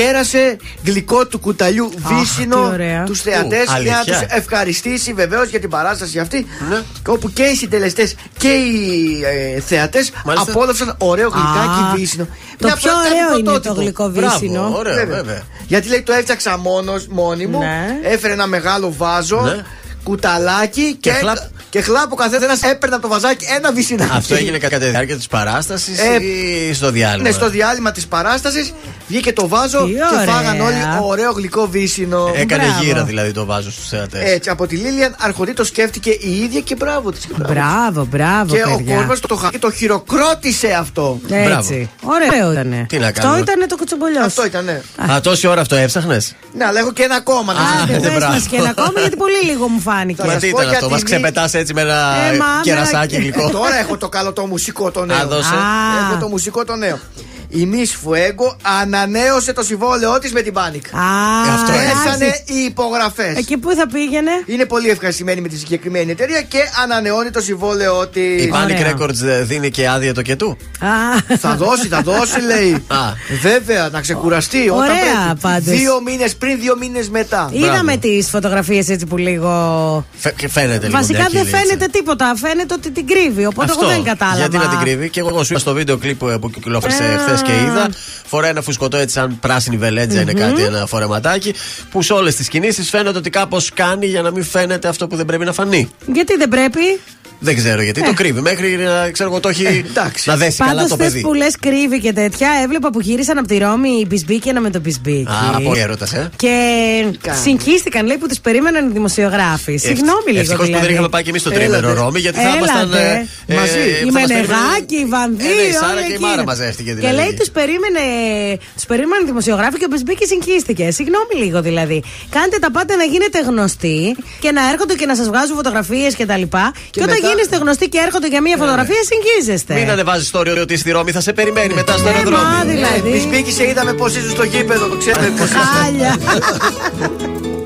κέρασε γλυκό του κουταλιού βύσινο τι ωραία. τους θεατές Ου, για να αλήθεια. τους ευχαριστήσει βεβαίως για την παράσταση αυτή. Ναι. Και Όπου και οι συντελεστές και οι ε, θεατές Μάλιστα. απόλαυσαν ωραίο γλυκάκι Α, βύσινο. Το Μια πιο πρώτη ωραίο είναι το πρωτότυπο. γλυκό Μπράβο, βύσινο. ωραίο, Βέβαια. βέβαια. Γιατί λέει το έφτιαξα μόνος, μόνη μου. Ναι. Έφερε ένα μεγάλο βάζο, Ναι. Κουταλάκι και, Και χλαπ. και χλάπ ο καθένας έπαιρνε από το βαζάκι ένα βυσινάκι. Αυτό έγινε κατά τη διάρκεια της παράστασης Ε, ή στο διάλειμμα; Ναι, στο διάλειμμα της παράστασης βγήκε το βάζο Τι και ωραία. φάγαν όλοι ωραίο γλυκό βύσινο. Έκανε Μπράβο. γύρα δηλαδή το βάζο στους θεατές. Έτσι, από τη Λίλιαν Αρχοντή το σκέφτηκε η ίδια και μπράβο της. Μπράβο, μπράβο, Και ο παιδιά. κόσμος το, χα- το χειροκρότησε αυτό. Έτσι. Ωραίο ήταν. Τι να Αυτό κάνουμε; ήταν το κουτσομπολιός. Αυτό ήταν, ναι. Α, τόση ώρα αυτό έψαχνες; Ναι, αλλά έχω και ένα ακόμα να σας Άντε, πω. ναι, πες μπράβο. μας και ένα ακόμα γιατί πολύ λίγο μου φάνηκε. Θα σας Τι πω ήταν για αυτό, τη μας μη- ξεπετά έτσι με ένα Ε, μα, κερασάκι με- γλυκό. Τώρα έχω το καλό το μουσικό το νέο. Α, δώσε. Α. Έχω το μουσικό το νέο. Η Miss Fuego ανανέωσε το συμβόλαιό της με την Panic. Α, αυτό είναι. Πέσανε εντάξει. οι υπογραφές. Εκεί πού θα πήγαινε. Είναι πολύ ευχαριστημένη με τη συγκεκριμένη εταιρεία και ανανεώνει το συμβόλαιό της. Η Panic Ωραία. Records ε, δίνει και άδεια το και του. Α, Θα δώσει, θα δώσει, λέει. <laughs> Α. Βέβαια, να ξεκουραστεί όταν Ωραία, πρέπει. πάντως. Δύο μήνες πριν, δύο μήνες μετά. Είδαμε τις φωτογραφίες έτσι που λίγο. Φε- και Φαίνεται λίγο. Βασικά μια δεν κύλη, έτσι. φαίνεται τίποτα. Φαίνεται ότι την κρύβει. Οπότε Αυτό. εγώ δεν κατάλαβα. Γιατί να την κρύβει; Και εγώ σου είπα στο βίντεο κλιπ που, που κυκλοφόρησε Ε, χθες και είδα. Φοράει ένα φουσκωτό έτσι σαν πράσινη βελέτζα είναι κάτι, ένα φορεματάκι. Που σε όλες τις κινήσεις φαίνεται ότι κάπως κάνει για να μην φαίνεται αυτό που δεν πρέπει να φανεί. Γιατί δεν πρέπει; Δεν ξέρω γιατί το κρύβει. Μέχρι να ξέρω εγώ το έχει να δέσει καλά Πάντως το θες παιδί. που λες κρύβει και τέτοια, έβλεπα που γύρισαν από τη Ρώμη η Μπισμπίκινα με τον Μπισμπίκι. Άρα πολύ έρωτας, ε. Και συγχύστηκαν, λέει, που τις περίμεναν οι δημοσιογράφοι. Συγγνώμη λίγο. Ευτυχώς που δεν δηλαδή. είχαμε πάει και εμείς στο τρίμερο Έλατε. Ρώμη, γιατί θα Έλατε. ήμασταν. ε, ε, Μαζί. θα Η μας Μενεγάκη, η Βανδί. Ε, ναι, η Σάρα όλα και η εκεί. Μάρα μαζεύτηκε Και δηλαδή. λέει τους περίμενε, τους περίμεναν οι δημοσιογράφοι και ο Μπισμπίκη συγχύστηκε. Συγγνώμη λίγο δηλαδή. Κάντε τα πάντα να γίνετε γνωστοί και να έρχονται και να σας βγάζουν φωτογραφίες κτλ. Και, και όταν μετά- γίνεστε γνωστοί και έρχονται για μία φωτογραφία, συγχύζεστε. Μην ανεβάζεις το όριο ότι στη Ρώμη θα σε περιμένει μετά στο Ε, μα, αεροδρόμιο. δηλαδή. Τη σπίκη σε είδαμε πώς ήσουν στο γήπεδο, το ξέρετε πώς Χάλια. <laughs>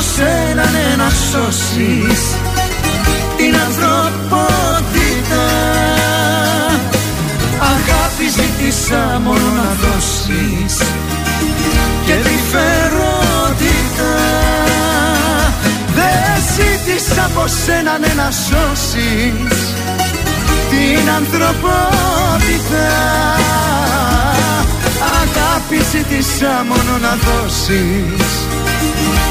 ζήτησα από σένα ναι, να σώσεις την ανθρωπότητα. Αγάπη ζήτησα μόνο να δώσεις και τρυφερότητα Δεν ζήτησα από σένα ναι, να σώσεις την ανθρωπότητα. Αγάπη ζήτησα μόνο να δώσεις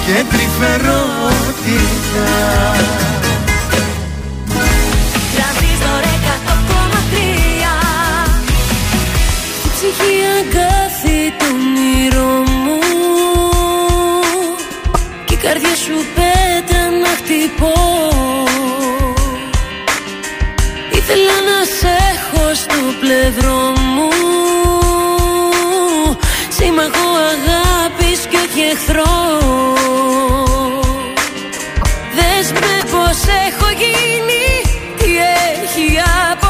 και τρυφερότητα. Τρανζίστορ 100,3 Στη ψυχή αγκάθι τον όνειρο μου. Και η καρδιά σου πέτει πω Ήθελα να σε έχω στο πλευρό μου. Σύμμαχο αγάπης και όχι εχθρό. Δες με πως έχω γίνει Τι έχει απομείνει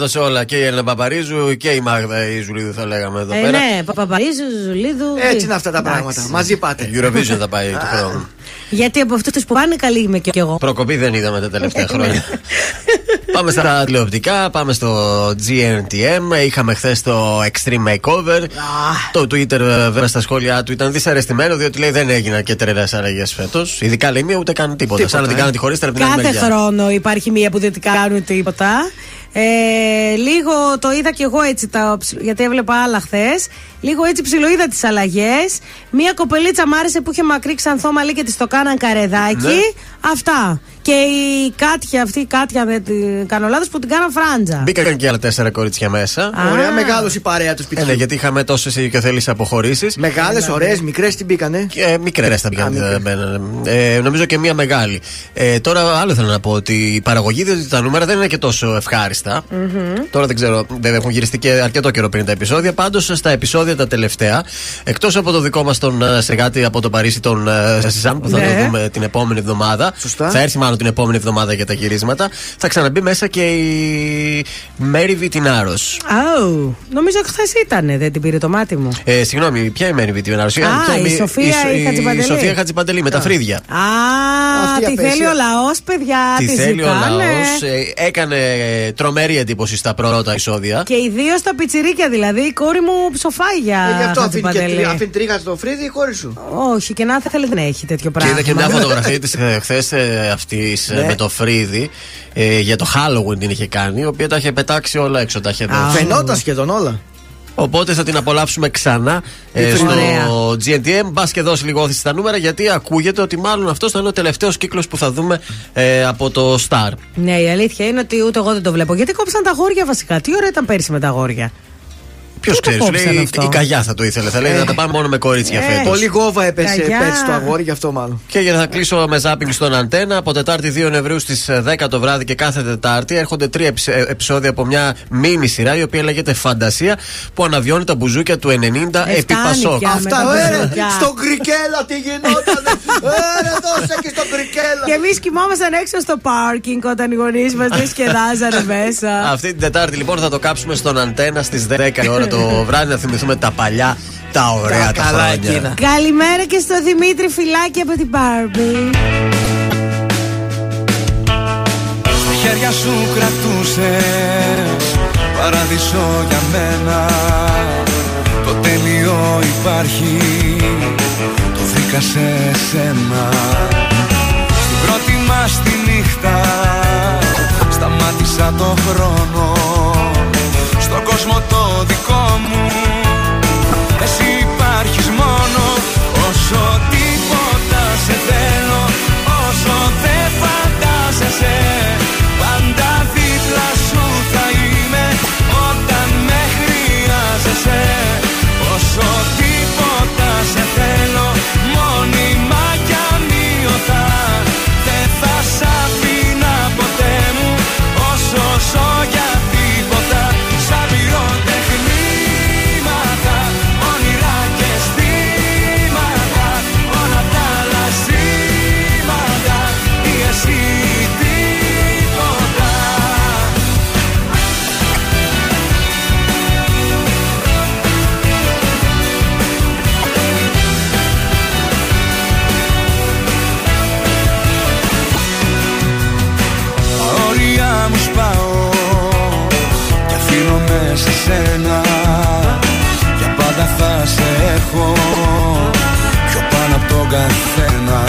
έδωσε όλα και η Έλληνα Παπαρίζου και η Μάγδα η Ζουλίδου, θα λέγαμε εδώ Ε, πέρα. ναι, Παπαπαρίζου, Ζουλίδου. Έτσι είναι αυτά τα πράγματα. Μαζί πάτε. Eurovision θα πάει το χρόνο. <laughs> Γιατί από αυτούς που πάνε, καλή είμαι και εγώ. Προκοπή δεν είδαμε τα τελευταία χρόνια. <laughs> πάμε στα τηλεοπτικά, πάμε στο GNTM. Είχαμε χθες το Extreme Makeover. Το Twitter, ε, βέβαια, στα σχόλιά του ήταν δυσαρεστημένο διότι λέει δεν έγιναν και τρελές αλλαγέ φέτος. Ειδικά λέει μία ούτε καν τίποτα. Τίποτα, Σαν να την ε. κάνουν τη χωρίστερα από την άλλη Κάθε μεριά. χρόνο υπάρχει μία που δεν την κάνουν τίποτα. Ε, λίγο το είδα κι εγώ έτσι, τα, ψ- γιατί έβλεπα άλλα χθες. Λίγο έτσι ψιλοείδα τις αλλαγές. Μία κοπελίτσα μ' άρεσε που είχε μακρύ ξανθό μαλλί και της το κάναν καρεδάκι. Ναι. Αυτά. Και Και η Κάτια αυτή, η Κάτια δεν την κάνω λάθος, που την κάναν φράντζα. Μπήκαν και άλλα τέσσερα κορίτσια μέσα. Α. Ωραία, μεγάλο η παρέα τους Ε, σπιτιού. ναι, γιατί είχαμε τόσες οικειοθέλει αποχωρήσεις. Μεγάλες, ωραίες, μικρές, τι μπήκανε; Και μικρές τα πήγαν. δεν μπαίνανε. Ε, νομίζω και μία μεγάλη. Ε, τώρα, άλλο θέλω να πω ότι η παραγωγή, διότι τα νούμερα δεν είναι και τόσο ευχάριστα. Τώρα δεν ξέρω, βέβαια έχουν γυριστεί και αρκετό καιρό πριν τα επεισόδια. Πάντως στα επεισόδια τα τελευταία, εκτός από το δικό μας τον ε, Σεγάτη από το Παρίσι, τον ε, Σιζάν, που θα Ναι. το δούμε την επόμενη εβδομάδα. Θα έρθει μάλλον την επόμενη εβδομάδα για τα γυρίσματα. Θα ξαναμπεί μέσα και η Μέρι Βιτινάρος. Oh, νομίζω χθες ήταν, δεν την πήρε το μάτι μου. Ε, συγγνώμη, ποια η Μέρι Βιτινάρος; Α, η Σοφία η Χατζηπαντελή. Η Σοφία Χατζηπαντελή με τα φρύδια. Α, Αυτή τη απέσια. θέλει ο λαός, παιδιά. Τη τη θέλει ο ζητάνε. λαός. έκανε τρομερή εντύπωση στα πρώτα επεισόδια. Και ιδίως τα πιτσιρίκια δηλαδή. Η κόρη μου ψοφάει για Ε, Γι' αυτό αφήνει, και Χατζηπαντελή. τρί- αφήνει τρίχα στο φρύδι η κόρη σου. Όχι, και να θέλει δεν έχει τέτοιο Και πράγμα. είδα και μια φωτογραφία της χθες αυτής Ναι. με το φρύδι ε, για το Halloween την είχε κάνει, η οποία τα είχε πετάξει όλα έξω. Τα είχε δώσει. Φαινόταν σχεδόν όλα. Οπότε θα την απολαύσουμε ξανά ε, στο Ωραία. GNTM. Μπας και δώσει λίγο όθηση στα νούμερα, γιατί ακούγεται ότι μάλλον αυτό θα είναι ο τελευταίος κύκλος που θα δούμε ε, από το Star. Ναι, η αλήθεια είναι ότι ούτε εγώ δεν το βλέπω. Γιατί κόψαν τα γόρια βασικά. Τι ώρα ήταν πέρσι με τα γόρια. Ποιος Πού το ξέρεις, σου κόψαν λέει αυτό; η καγιά θα το ήθελε. Θα λέει να τα πάμε μόνο με κορίτσια Ε. φέτος. Πολύ γόβα έπεσε Καγιά. πέρσι το αγόρι, γι' αυτό μάλλον. Και για να κλείσω με ζάπινγκ στον Αντένα, από Τετάρτη 2 Νευρίου στις 10 το βράδυ και κάθε Τετάρτη έρχονται τρία επεισ- ε, επεισόδια από μια μίνι σειρά η οποία λέγεται Φαντασία που αναβιώνει τα μπουζούκια του 90 επί φτάνει Πασόκ. πια. με Αυτά, τα ε, μπουζούκια. στον Κρικέλα τι γινόταν. Ε, δώσε και στον Κρικέλα. Και εμείς κοιμόμασταν έξω στο πάρκινγκ όταν οι γονείς μας δεν σκεδάζανε <laughs> μέσα. Αυτή την Τετάρτη λοιπόν θα το κάψουμε στον Αντένα στις 10 η ώρα το βράδυ να θυμηθούμε τα παλιά, τα ωραία τα, καλά χρόνια. εκείνα. Καλημέρα και στο Δημήτρη Φυλάκη από την Μπάρμπι. Στα χέρια σου κρατούσες Παράδεισο για μένα Το τέλειο υπάρχει Το βρήκα σε σένα Στην πρώτη μας τη νύχτα Σταμάτησα το χρόνο Στον κόσμο το σε θέλω Όσο δεν φαντάζεσαι. Πάντα δίπλα σου θα είμαι Όταν με χρειάζεσαι σε έχω. Πιο πάνω από τον καθένα.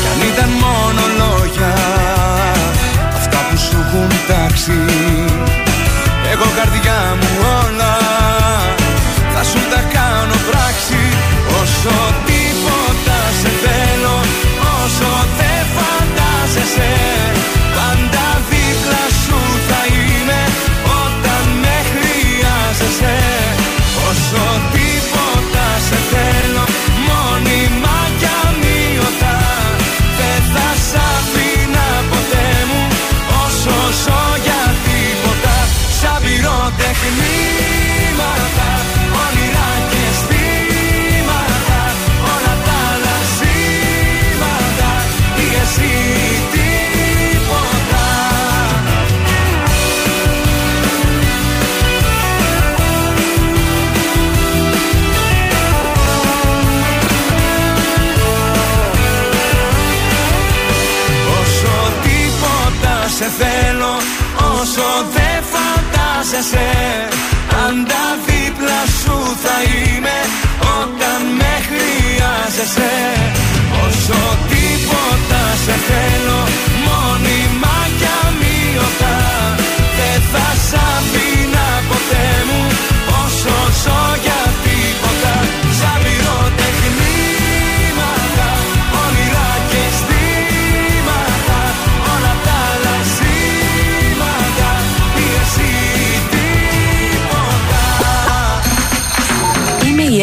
Κι αν ήταν μόνο λόγια Αυτά που σου έχουν τάξει φαντάζεσαι Πάντα δίπλα σου θα είμαι Όταν με χρειάζεσαι Όσο τίποτα σε θέλω Μόνιμα κι αμύωτα Δεν θα σ' αφήνα ποτέ μου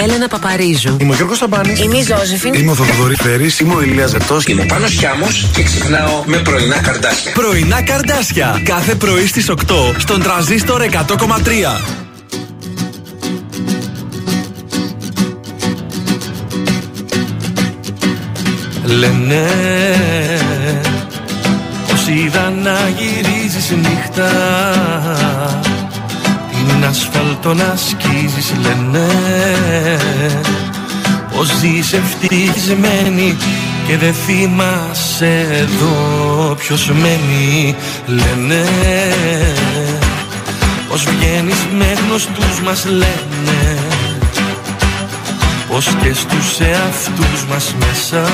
Έλενα Παπαρίζου. Είμαι ο Γιώργος Σταμπάνης. Είμαι η Ζώζεφιν. Είμαι ο Θοδωρής Φέρης. Είμαι ο Ηλίας Ζεπτός. Είμαι Πάνος Χιάμος και ξυπνάω με πρωινά καρδάσια. Πρωινά καρδάσια. Κάθε πρωί στις 8 στον τραζίστορ 100,3. Λένε πως είδα να γυρίζεις νύχτα Την ασφαλτό να σκίζεις λένε. Πως ζεις ευτυχισμένη και δεν θυμάσαι εδώ ποιος μένει Λένε. Πως βγαίνεις με γνωστούς μας λένε. Πως και στους εαυτούς μας μέσα.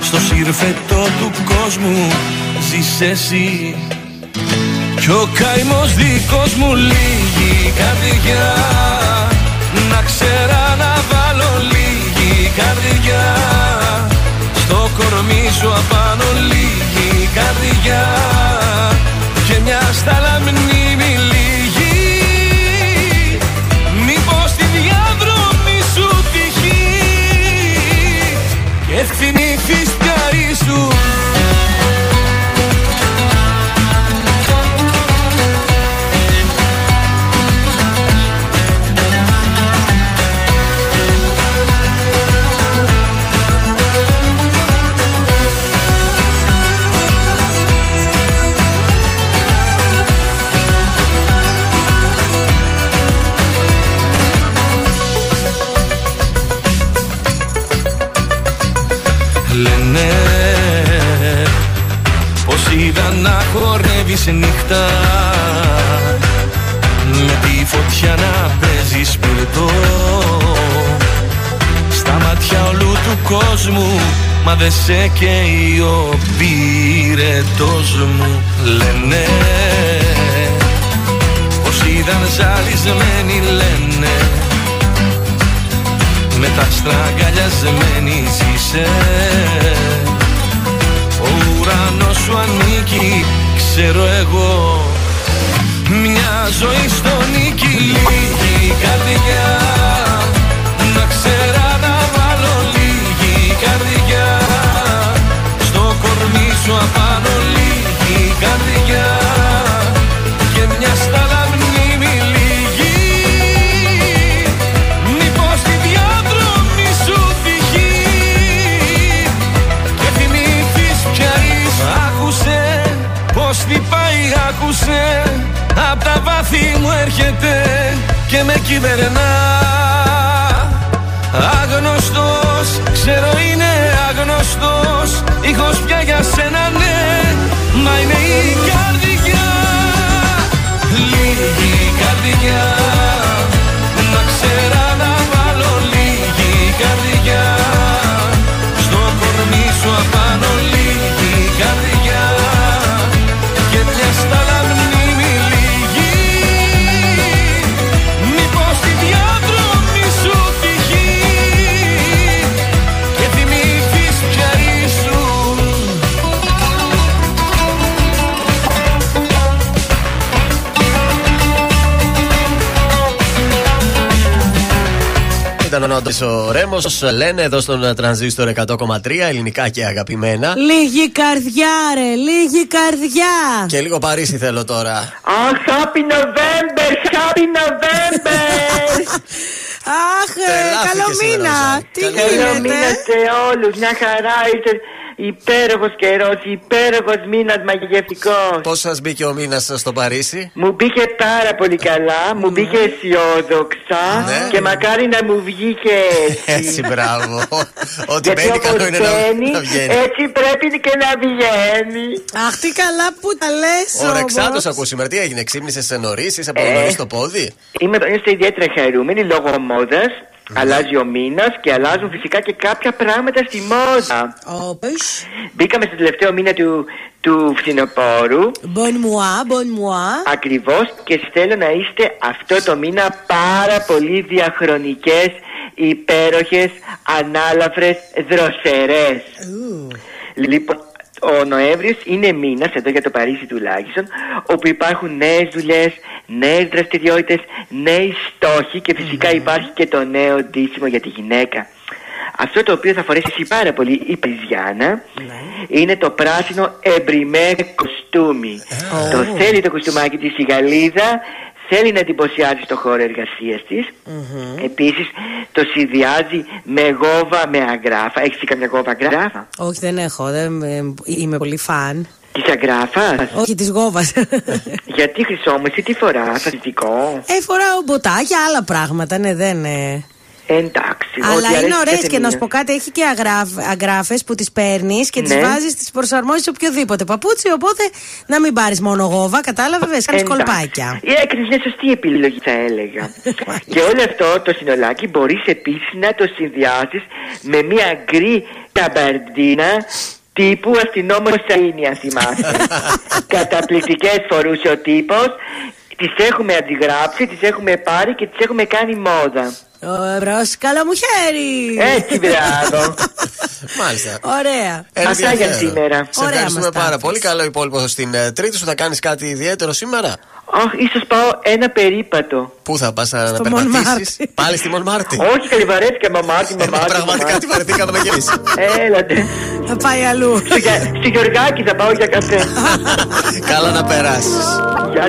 Στο σύρφετο του κόσμου ζεις εσύ κι ο καημός δικός μου λίγη καρδιά. Να ξέρα να βάλω λίγη καρδιά. Στο κορμί σου απάνω λίγη καρδιά. Και μια στάλα μνήμη λίγη Μήπως τη διάδρομη σου τυχεί. Και θυμηθείς πια ήσου χορεύεις νύχτα. Με τη φωτιά να παίζεις πυρτό στα μάτια όλου του κόσμου μα δεν σε καίει ο πυρετός μου λένε. Πως είδαν ζαλισμένοι λένε. Με τα στραγγαλιασμένη είσαι Ο ουρανός σου ανήκει, ξέρω εγώ. Μια ζωή στο νίκη λίγη καρδιά. Να ξέρα να βάλω λίγη καρδιά. Στο κορμί σου απάνω λίγη καρδιά Απ' τα βάθη μου έρχεται και με κυβερνά. Άγνωστος, ξέρω Ήταν όντω ο Ρέμος. Λένε εδώ στον τρανζίστορ 100,3 ελληνικά και αγαπημένα. Λίγη καρδιά, ρε, λίγη καρδιά. Και λίγο Παρίσι θέλω τώρα. Αχ, happy November, happy November! Αχ, ε, Τρελάθηκες καλό σήμερα, μήνα. Ροζά. Τι Καλό Καλό γίνεται. μήνα σε όλους, μια χαρά ήρθε υπέροχος καιρός, υπέροχος μήνας μαγευτικός. Πώς σας μπήκε ο μήνας στο Παρίσι; Μου μπήκε πάρα πολύ καλά, μου μπήκε αισιόδοξα Ναι. και μακάρι να μου βγήκε <laughs> έτσι. Έτσι, μπράβο. Ό,τι Γιατί μπαίνει όπως καλό είναι να, μπαίνει, να βγαίνει. έτσι πρέπει και να βγαίνει. Αχ, τι καλά που τα λες. Ο Ρεξάτο ακούω σήμερα τι έγινε, ξύπνησε νωρίς, είσαι από Ε. νωρίς το πόδι; Είμαι, είστε ιδιαίτερα χαρούμενοι λόγω μόδας. Αλλάζει ο μήνας και αλλάζουν φυσικά και κάποια πράγματα στη μόδα. Όπως. Μπήκαμε στο τελευταίο μήνα του, του φθινοπόρου. Bon moi, bon moi. Ακριβώς και θέλω να είστε αυτό το μήνα πάρα πολύ διαχρονικές, υπέροχες, ανάλαφρες, δροσερές. Λοιπόν, ο Νοέμβριος είναι μήνας, εδώ για το Παρίσι τουλάχιστον, όπου υπάρχουν νέες δουλειές, νέες δραστηριότητες, νέοι στόχοι και φυσικά υπάρχει και το νέο ντύσιμο για τη γυναίκα. Αυτό το οποίο θα φορέσει εσύ πάρα πολύ η Πριζιάνα είναι το πράσινο εμπριμέ κοστούμι. Το θέλει το κοστούμάκι της η Γαλλίδα, θέλει να εντυπωσιάζει στο χώρο εργασίας της. Επίσης το συνδυάζει με γόβα με αγράφα. Έχεις δει καμιά γόβα αγράφα; Όχι, δεν έχω. Δεν, ε, είμαι πολύ φαν. Της αγράφας; Όχι, της γόβας. <laughs> Γιατί χρυσό μου, εσύ τι φοράς, αθλητικό; ε, φοράω μποτάκια, άλλα πράγματα, ναι, δεν. Ε. Εντάξει. ό,τι Αλλά αρέσει είναι ωραίες κάθε και να σου μία. πω κάτι, έχει και αγράφες που τις παίρνεις και τις Ναι. βάζεις, τι προσαρμόζει σε οποιοδήποτε παπούτσι. Οπότε να μην πάρεις μόνο γόβα, κατάλαβες, κάνει Εντάξει. κολπάκια. Ε, Έκρινες μια σωστή επιλογή θα έλεγα <laughs> Και όλο αυτό το συνολάκι μπορείς επίσης να το συνδυάσεις Με μια γκρι καμπαρντίνα Τύπου αστυνόμος Σαΐνη αν θυμάστε <laughs> Καταπληκτικές φορούσε ο τύπος Τις έχουμε αντιγράψει, τις έχουμε πάρει και τις έχουμε κάνει μόδα Μπρος, καλό μου χέρι! Έτσι μπράβο <laughs> Μάλιστα. Ωραία. Ένα Αυτά για ενδιαφέρον. σήμερα. Σε Ωραία ευχαριστούμε μας τα πάρα είπες. πολύ. Καλό υπόλοιπο στην ε, Τρίτη σου. Θα κάνεις κάτι ιδιαίτερο σήμερα; Αχ, ίσως πάω ένα περίπατο Πού θα πας να Στο περπατήσεις; Μονμάρτι. Πάλι στη Μονμάρτη. Όχι, καλυβαρέθηκα μαμάρτι, Ε, μαμάρτι Πραγματικά τη βαρεθήκαμε κι εμεί. Έλατε Θα πάει αλλού. Στο Γεια- Στη Γεωργάκη θα πάω για καφέ Καλά να περάσεις. Γεια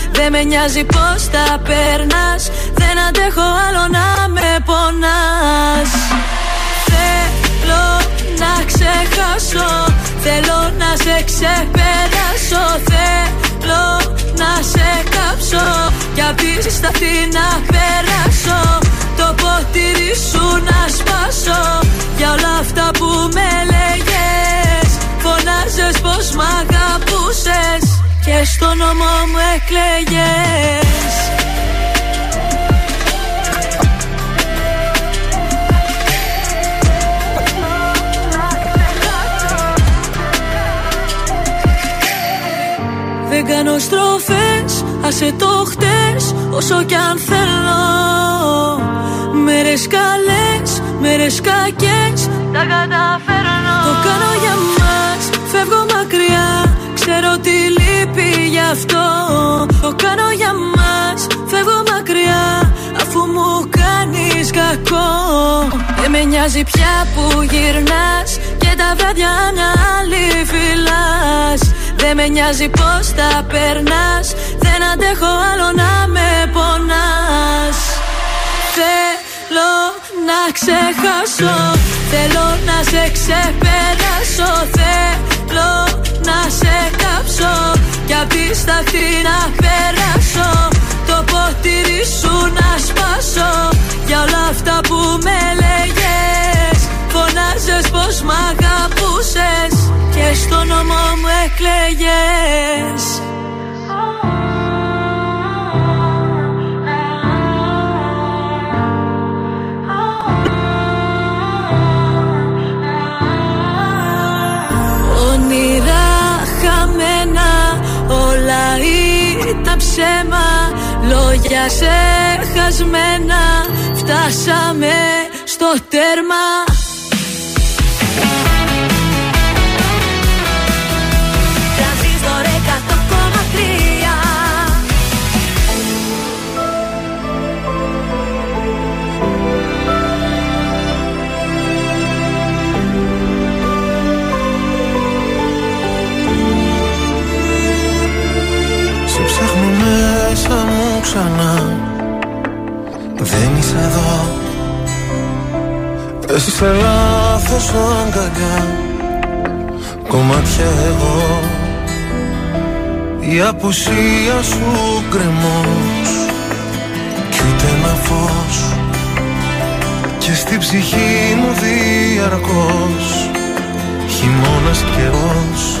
Δεν με νοιάζει πως τα περνάς. Δεν αντέχω άλλο να με πονάς. Θέλω να ξεχάσω. Θέλω να σε ξεπεράσω. Θέλω να σε κάψω. Κι απ' τη σταθή να περάσω Το ποτήρι σου να σπάσω. Για όλα αυτά που με λέγες Φωνάζες πως μ' αγαπούσες Και στο νόμο μου εκλέγες. Δεν κάνω στροφές, άσε το χτες Όσο κι αν θέλω. Μέρες καλές, μέρες κακές Τα καταφέρνω. Το κάνω για μας, φεύγω μακριά Ξέρω τι λείπει γι' αυτό. Το κάνω για μας, φεύγω μακριά Αφού μου κάνεις κακό. Δεν με νοιάζει πια που γυρνάς Και τα βράδια να άλλη φυλάς Δεν με νοιάζει πως τα περνάς Δεν αντέχω άλλο να με πονάς. Θέλω να ξεχάσω Θέλω να σε ξεπεράσω. Θέλω να σε κάψω Κι απ' τη σταθή να περάσω Το ποτήρι σου να σπάσω Για όλα αυτά που με λέγες. Φωνάζες πως μ' αγαπούσες Και στο νόμο μου εκλέγες ήταν ψέμα. Λόγια σε χασμένα Φτάσαμε στο τέρμα ξανά. Δεν είσαι εδώ. Εσύ σε λάθος αγκαλιά. Κομμάτια εγώ. Η απουσία σου κρεμός Κι ούτε ένα φως. Και στη ψυχή μου διαρκώς. Χειμώνας καιρός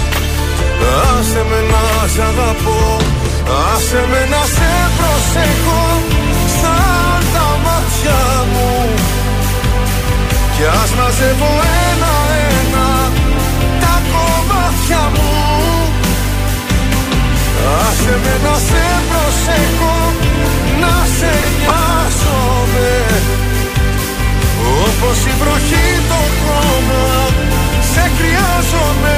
Άσε με να σ' αγαπώ Άσε με να σε προσέχω Σαν τα μάτια μου. Κι ας μαζεύω ένα-ένα Τα κομμάτια μου. Άσε με να σε προσέχω Να σε νοιάζομαι. Όπως η βροχή το χώμα Σε χρειάζομαι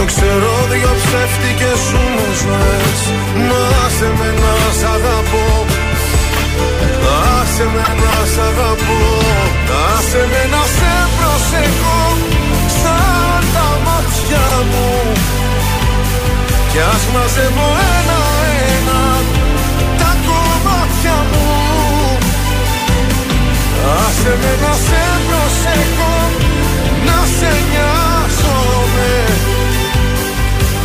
Το ξέρω δυο ψεύτικες σου μου ζωές Μα άσε με να σ' αγαπώ. Άσε με να σ' αγαπώ. Άσε με να σε προσεχώ Σαν τα μάτια μου. Κι ας μαζεύω ένα-ένα Τα κομμάτια μου. Άσε με να σε προσεχώ Να σε νοιάζομαι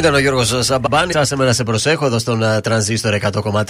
Ήταν ο Γιώργος Σαμπάνης. Άσε με να σε προσέχω εδώ στον α, τρανζίστορ 100,3.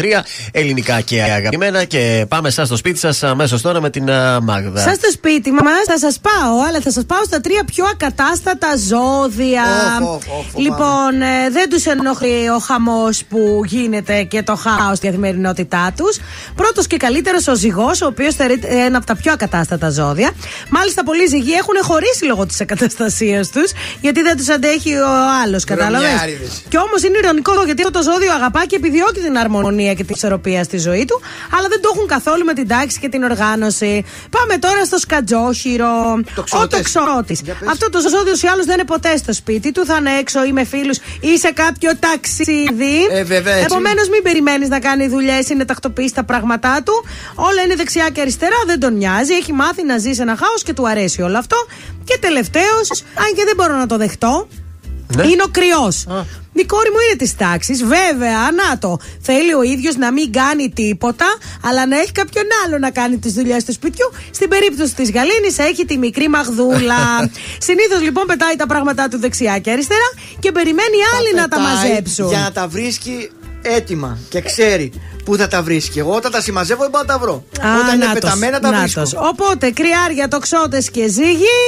Ελληνικά και αγαπημένα. Και πάμε εσά στο σπίτι σας αμέσως τώρα με την α, Μάγδα. Σα στο σπίτι μας θα σας πάω, αλλά θα σας πάω στα τρία πιο ακατάστατα ζώδια. Οχ, οχ, οχ, λοιπόν, ε, δεν τους ενοχλεί ο χαμός που γίνεται και το χάος στη καθημερινότητά τους. Πρώτος και καλύτερος ο ζυγός, ο οποίος θεωρείται ένα από τα πιο ακατάστατα ζώδια. Μάλιστα, πολλοί ζυγοί έχουν χωρίσει λόγω της <laughs> ακαταστασία τους, γιατί δεν τους αντέχει ο άλλος, κατάλαβες; Βρωμιάριδες. Και όμως είναι ηρωνικό γιατί αυτό το ζώδιο αγαπά και επιδιώκει την αρμονία και την ισορροπία στη ζωή του, αλλά δεν το έχουν καθόλου με την τάξη και την οργάνωση. Πάμε τώρα στο σκατζόχυρο. Ο τοξότης. Αυτό το ζώδιο ή άλλως δεν είναι ποτέ στο σπίτι του, θα είναι έξω ή με φίλους ή σε κάποιο ταξίδι. Ε, βέβαια, έτσι. Επομένως, μην περιμένεις να κάνει δουλειές ή να τακτοποιήσει τα πράγματά του. Όλα είναι δεξιά και αριστερά, δεν τον νοιάζει. Έχει μάθει να ζει σε ένα χάος και του αρέσει όλο αυτό. Και τελευταίος, αν και δεν μπορώ να το δεχτώ, Ναι. είναι ο κρυός. Η κόρη μου είναι της τάξης. Βέβαια, να το. Θέλει ο ίδιος να μην κάνει τίποτα, αλλά να έχει κάποιον άλλο να κάνει τις δουλειές του σπιτιού. Στην περίπτωση της Γαλήνης έχει τη μικρή μαγδούλα. <laughs> Συνήθως λοιπόν πετάει τα πράγματά του δεξιά και αριστερά και περιμένει άλλοι να τα πετάει μαζέψουν. Για να τα βρίσκει έτοιμα και ξέρει πού θα τα βρίσκει. Εγώ όταν τα συμμαζεύω δεν πάω να τα βρω. Α, όταν είναι νάτος, πεταμένα τα νάτος. βρίσκω. Οπότε, κρυάρια, τοξότες και ζύγι.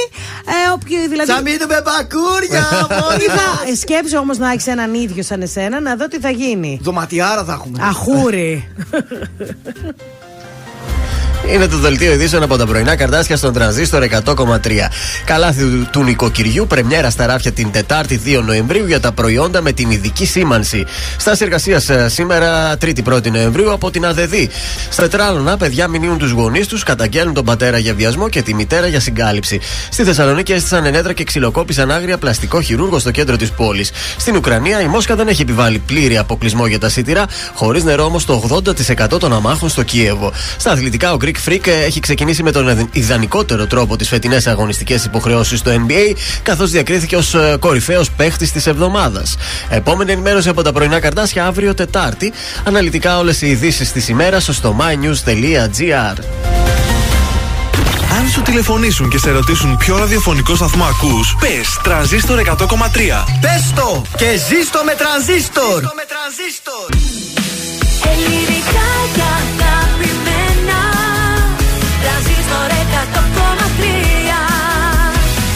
Ε, όποιοι, δηλαδή... Θα μείνουμε μπακούρια! Τι θα... ε, Σκέψου όμως να έχεις έναν ίδιο σαν εσένα, να δω τι θα γίνει. Δωματιάρα θα έχουμε. Αχούρι. <laughs> Είναι το δελτίο ειδήσεων από τα πρωινά καρτάσια στον τρανζίστορ 100,3. Καλάθι του, του νοικοκυριού, πρεμιέρα στα ράφια την Τετάρτη 2 Νοεμβρίου για τα προϊόντα με την ειδική σήμανση. Στάση εργασίας σήμερα 3η 1η Νοεμβρίου από την ΑΔΔ. Στα τετράλωνα, παιδιά μηνύουν τους γονείς τους, καταγγέλνουν τον πατέρα για βιασμό και τη μητέρα για συγκάλυψη. Στη Θεσσαλονίκη έστησαν ενέτρα και ξυλοκόπησαν άγρια πλαστικό χειρούργο στο κέντρο της πόλης. Στην Ουκρανία η Μόσχα δεν έχει επιβάλει πλήρη αποκλεισμό για τα σίτηρα, χωρίς νερό όμως το 80% των αμάχων στο Κίεβο. Στα αθλητικά, ο Γκρι Greek Freak έχει ξεκινήσει με τον ιδανικότερο τρόπο τις φετινές αγωνιστικές υποχρεώσεις στο NBA, καθώς διακρίθηκε ως κορυφαίος παίχτης της εβδομάδας. Επόμενη ενημέρωση από τα πρωινά καρτάσια αύριο Τετάρτη. Αναλυτικά όλες οι ειδήσεις της ημέρας στο mynews.gr. Αν σου τηλεφωνήσουν και σε ρωτήσουν ποιο ραδιοφωνικό σταθμό ακούς, πες τρανζίστορ 100,3. Πες το και ζήστο με τρανζίστορ. Ελληνικά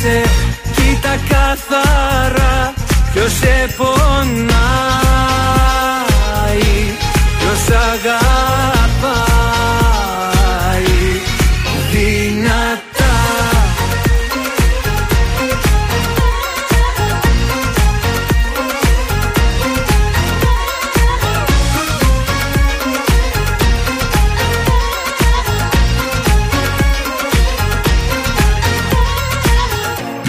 σε Κοίτα καθαρά ποιος σε πονάει Ποιος αγαπάει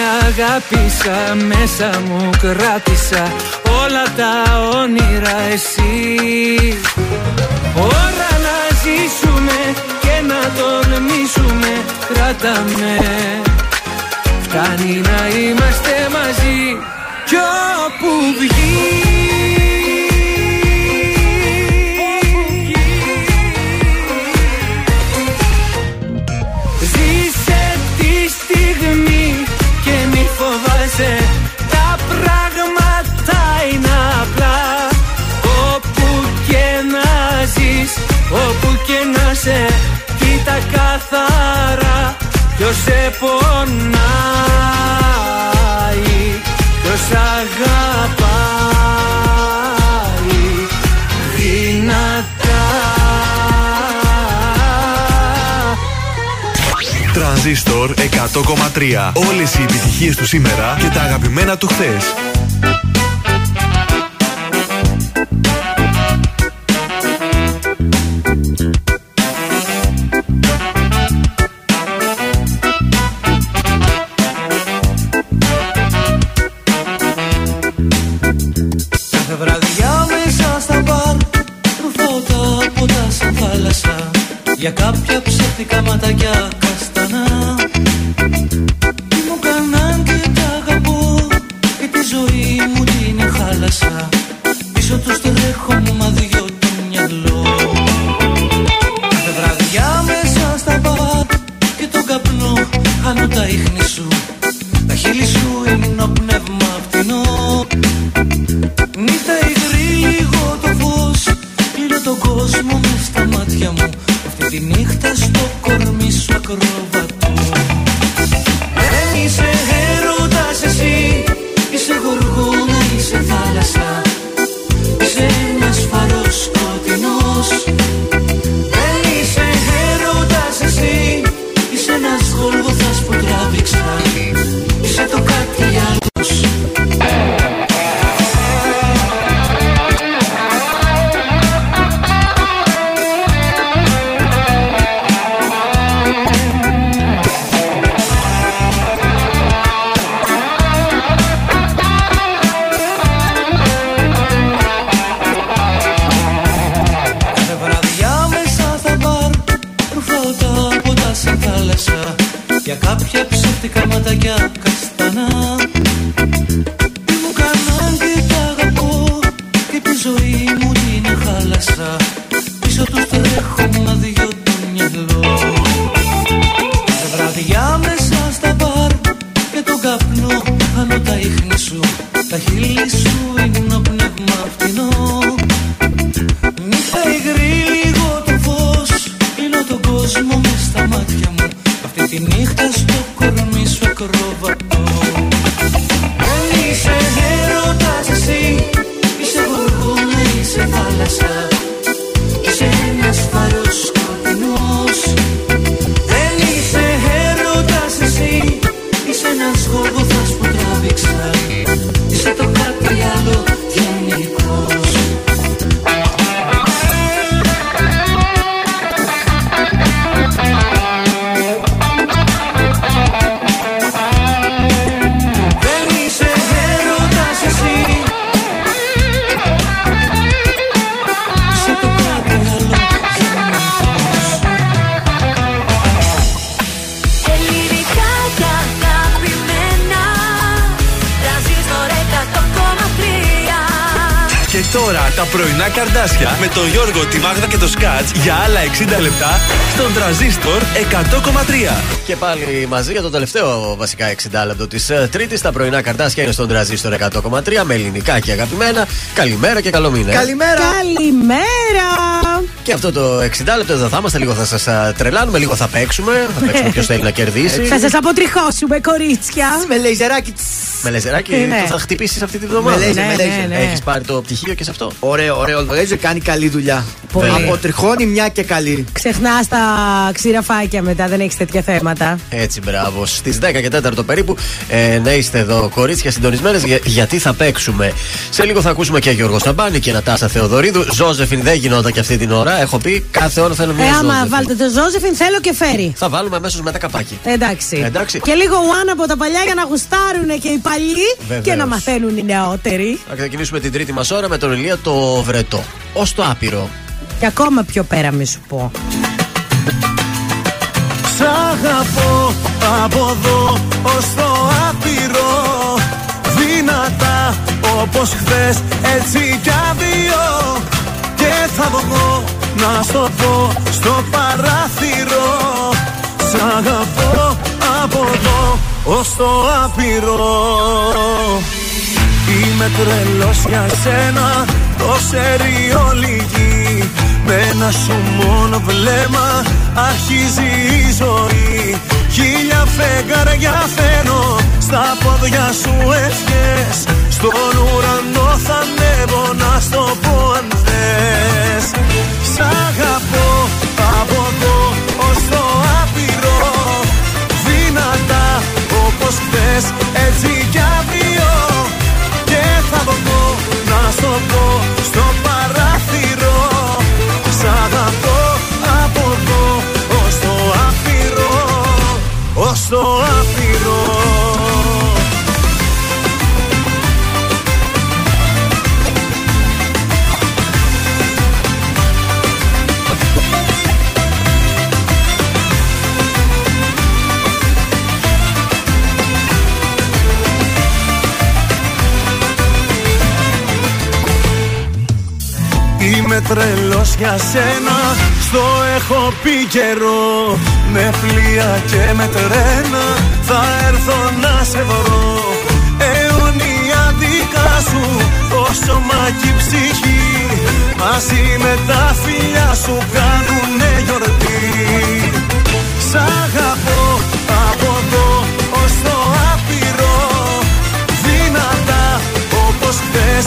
Ό,τι αγάπησα μέσα μου κράτησα Όλα τα όνειρα εσύ Ώρα να ζήσουμε και να τολμήσουμε Κράταμε Φτάνει να είμαστε μαζί Κι όπου βγει και να σε Κοίτα καθαρά ποιος σε πονάει Ποιος αγαπάει δυνατά Τρανζίστορ 100,3. Όλες οι επιτυχίες του σήμερα και τα αγαπημένα του χθες. Για κάποια ψεύτικα ματάκια 60 λεπτά στον τραζίστορ 100,3. Και πάλι μαζί για το τελευταίο βασικά 60 λεπτό της Τρίτης. Τα πρωινά καρτάσια είναι στον τραζίστορ 100,3 με ελληνικά και αγαπημένα. Καλημέρα και καλό μήνα. ε. Καλημέρα. Καλημέρα! Και αυτό το 60 λεπτό εδώ θα είμαστε, λίγο θα σας τρελάνουμε, λίγο θα παίξουμε. Θα παίξουμε ποιος θέλει να κερδίσει. Θα σας αποτριχώσουμε, κορίτσια. Με λεϊζεράκι. Με λεζεράκι, Ε, ναι. το θα χτυπήσεις αυτή τη βδομάδα. Με λέιζερ, με Ναι, λέιζερ. ναι, ναι. Έχεις πάρει το πτυχίο και σε αυτό. Ωραίο, ωραίο. Το λέιζερ κάνει καλή δουλειά. Πολύ. Αποτριχώνει μια και καλή. Ξεχνά τα ξηραφάκια μετά, δεν έχεις τέτοια θέματα. Έτσι, μπράβο. Στις 10 και 4 περίπου ε, να είστε εδώ, κορίτσια συντονισμένες, γιατί θα παίξουμε. Σε λίγο θα ακούσουμε και Γιώργο Σταμπάνη και Νατάσα Θεοδωρίδου. Ζώζεφιν δεν γινόταν και αυτή την ώρα. Έχω πει κάθε ώρα θέλω μια Ε, άμα Ζώζεφιν. βάλετε το Ζώζεφιν, θέλω και φέρει. Θα βάλουμε αμέσως μετά καπάκι. Εντάξει. Εντάξει. Και λίγο one από τα παλιά για να γουστάρουν και οι παλιοί Βεβαίως. και να μαθαίνουν οι νεότεροι. Θα ξεκινήσουμε την τρίτη μας ώρα με τον Ηλία το Βρετό. Ω το άπειρο. Και ακόμα πιο πέρα, μη σου πω. Σ' αγαπώ από εδώ ως το άπειρο Δυνατά όπως χθες έτσι κι αδειό Και θα βγω να στο πω στο παράθυρο. Σ' αγαπώ από εδώ ως το άπειρο. Είμαι τρελός για σένα, το ξέρει όλη η γη Με ένα σου μόνο βλέμμα αρχίζει η ζωή. Χίλια φεγγαριά φέρω, στα πόδια σου ευχές. Στον ουρανό θα ανέβω να στο πω αν θες. Σ' αγαπώ από εδώ ως το άπειρο. Δυνατά όπως χθες έτσι κι για σένα. Στο έχω πει καιρό Με πλοία και με τρένα. Θα έρθω να σε βρω. Αιωνία δικά σου Το σώμα και η ψυχή. Μαζί με τα φιλιά να σου κάνουνε γιορτή. Σ' αγαπώ από εδώ ως το άπειρο. Δυνατά όπως χθες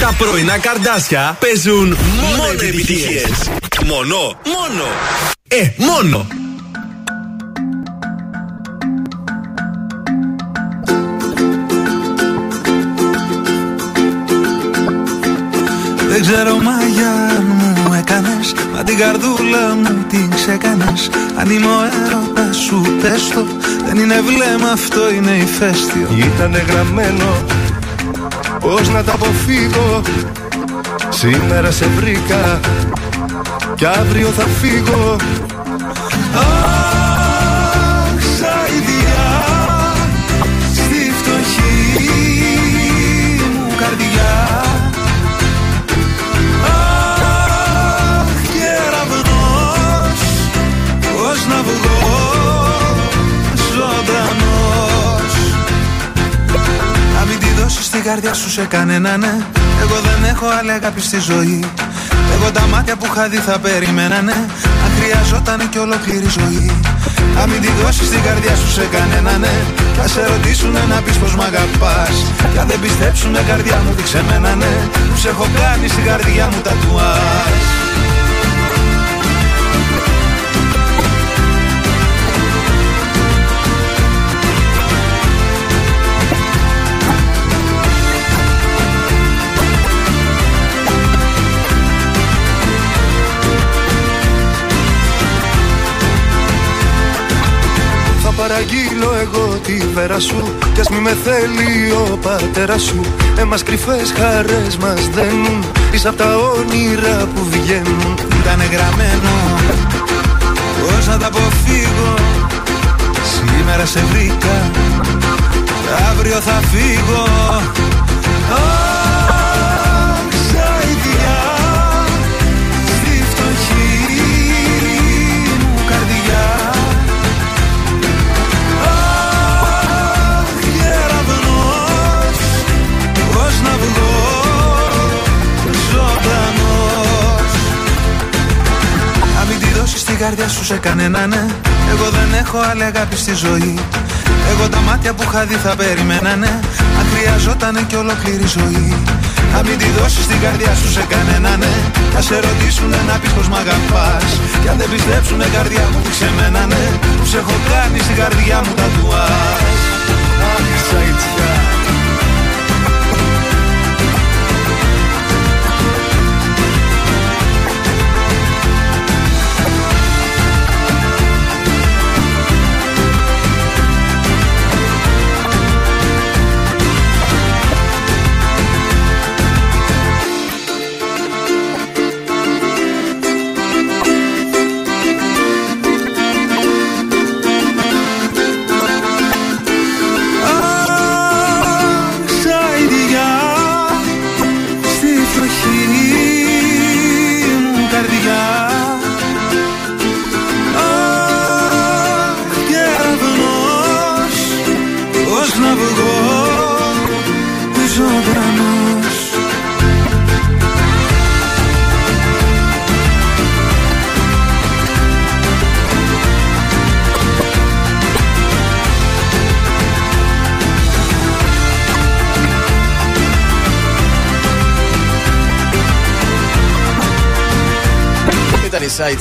Τα πρωινά καρδάσια παίζουν μόνο επιτυχίες. Μόνο, μόνο. Ε, μόνο. Δεν ξέρω μαγιά αν μου έκανες Μα την καρδούλα μου την ξεκάνες Αν είμαι ο έρωτας σου πες το Δεν είναι βλέμμα αυτό είναι ηφαίστειο Ήτανε γραμμένο Πώς να τα αποφύγω; Σήμερα σε βρήκα Κι αύριο θα φύγω καρδιά σου σε κανένα ναι. Εγώ δεν έχω άλλη αγάπη στη ζωή. Εγώ τα μάτια που είχα δει θα περιμένανε Αν χρειαζόταν και ολόκληρη ζωή. Να μην τη δώσεις την καρδιά σου σε κανένα ναι. Κι ας σε ρωτήσουνε να πεις πως μ' αγαπάς. Κι αν δεν πιστέψουνε καρδιά μου δείξε μένα ναι. Τους έχω κάνει στην καρδιά μου τατουάζ Θα παραγγείλω εγώ τη βέρα σου. Κι ας μη με θέλει ο πατέρας σου. Εμάς κρυφές χαρές μας δένουν. Είσαι απ' τα όνειρα που βγαίνουν. Ήτανε γραμμένο. Πώς να τα αποφύγω Σήμερα σε βρήκα. Αύριο θα φύγω καρδιά σου σε κανένα ναι. Εγώ δεν έχω άλλη αγάπη στη ζωή. Εγώ τα μάτια που είχα δει θα περιμένανε Αν χρειαζόταν και ολόκληρη ζωή. Να μην τη δώσεις την καρδιά σου σε κανένα ναι. Θα σε ρωτήσουνε να πεις πως μ' αγαπάς. Κι αν δεν πιστέψουνε καρδιά μου δείξε μένα ναι. Τους έχω κάνει στην καρδιά μου τατουάζ Αχ,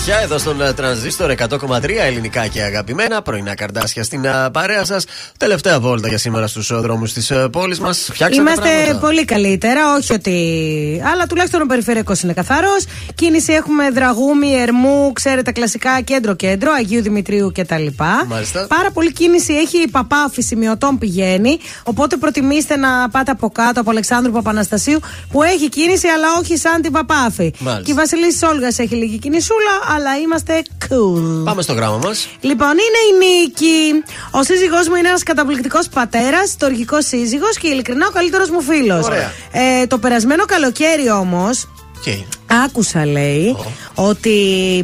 σαϊτσιά Σαϊτιά εδώ στον ε, Τρανζίστορ 100,3 ελληνικά και αγαπημένα. Πρωινά καρδάσια στην ε, παρέα σας. Τελευταία βόλτα για σήμερα στους δρόμους της πόλης μας. Φτιάξαμε Είμαστε πράγματα. πολύ καλύτερα, όχι ότι. Αλλά τουλάχιστον ο περιφερειακός είναι καθαρός. Κίνηση έχουμε δραγούμι, ερμού, ξέρετε, κλασικά κέντρο-κέντρο, Αγίου Δημητρίου κτλ. Μάλιστα. Πάρα πολύ κίνηση έχει η Παπάφη σημειωτών πηγαίνει. Οπότε προτιμήστε να πάτε από κάτω από Αλεξάνδρου Παπαναστασίου που έχει κίνηση, αλλά όχι σαν την Παπάφη. Μάλιστα. Και η Βασιλίση Όλγα έχει λίγη κινησούλα, αλλά είμαστε cool. Πάμε στο γράμμα μας. Λοιπόν, είναι η Νίκη. Ο σύζυγός μου είναι ένας καταπληκτικός πατέρας, τοργικό σύζυγος και ειλικρινά ο καλύτερος μου φίλος. Ωραία. Ε, το περασμένο καλοκαίρι όμως. Άκουσα, λέει, ότι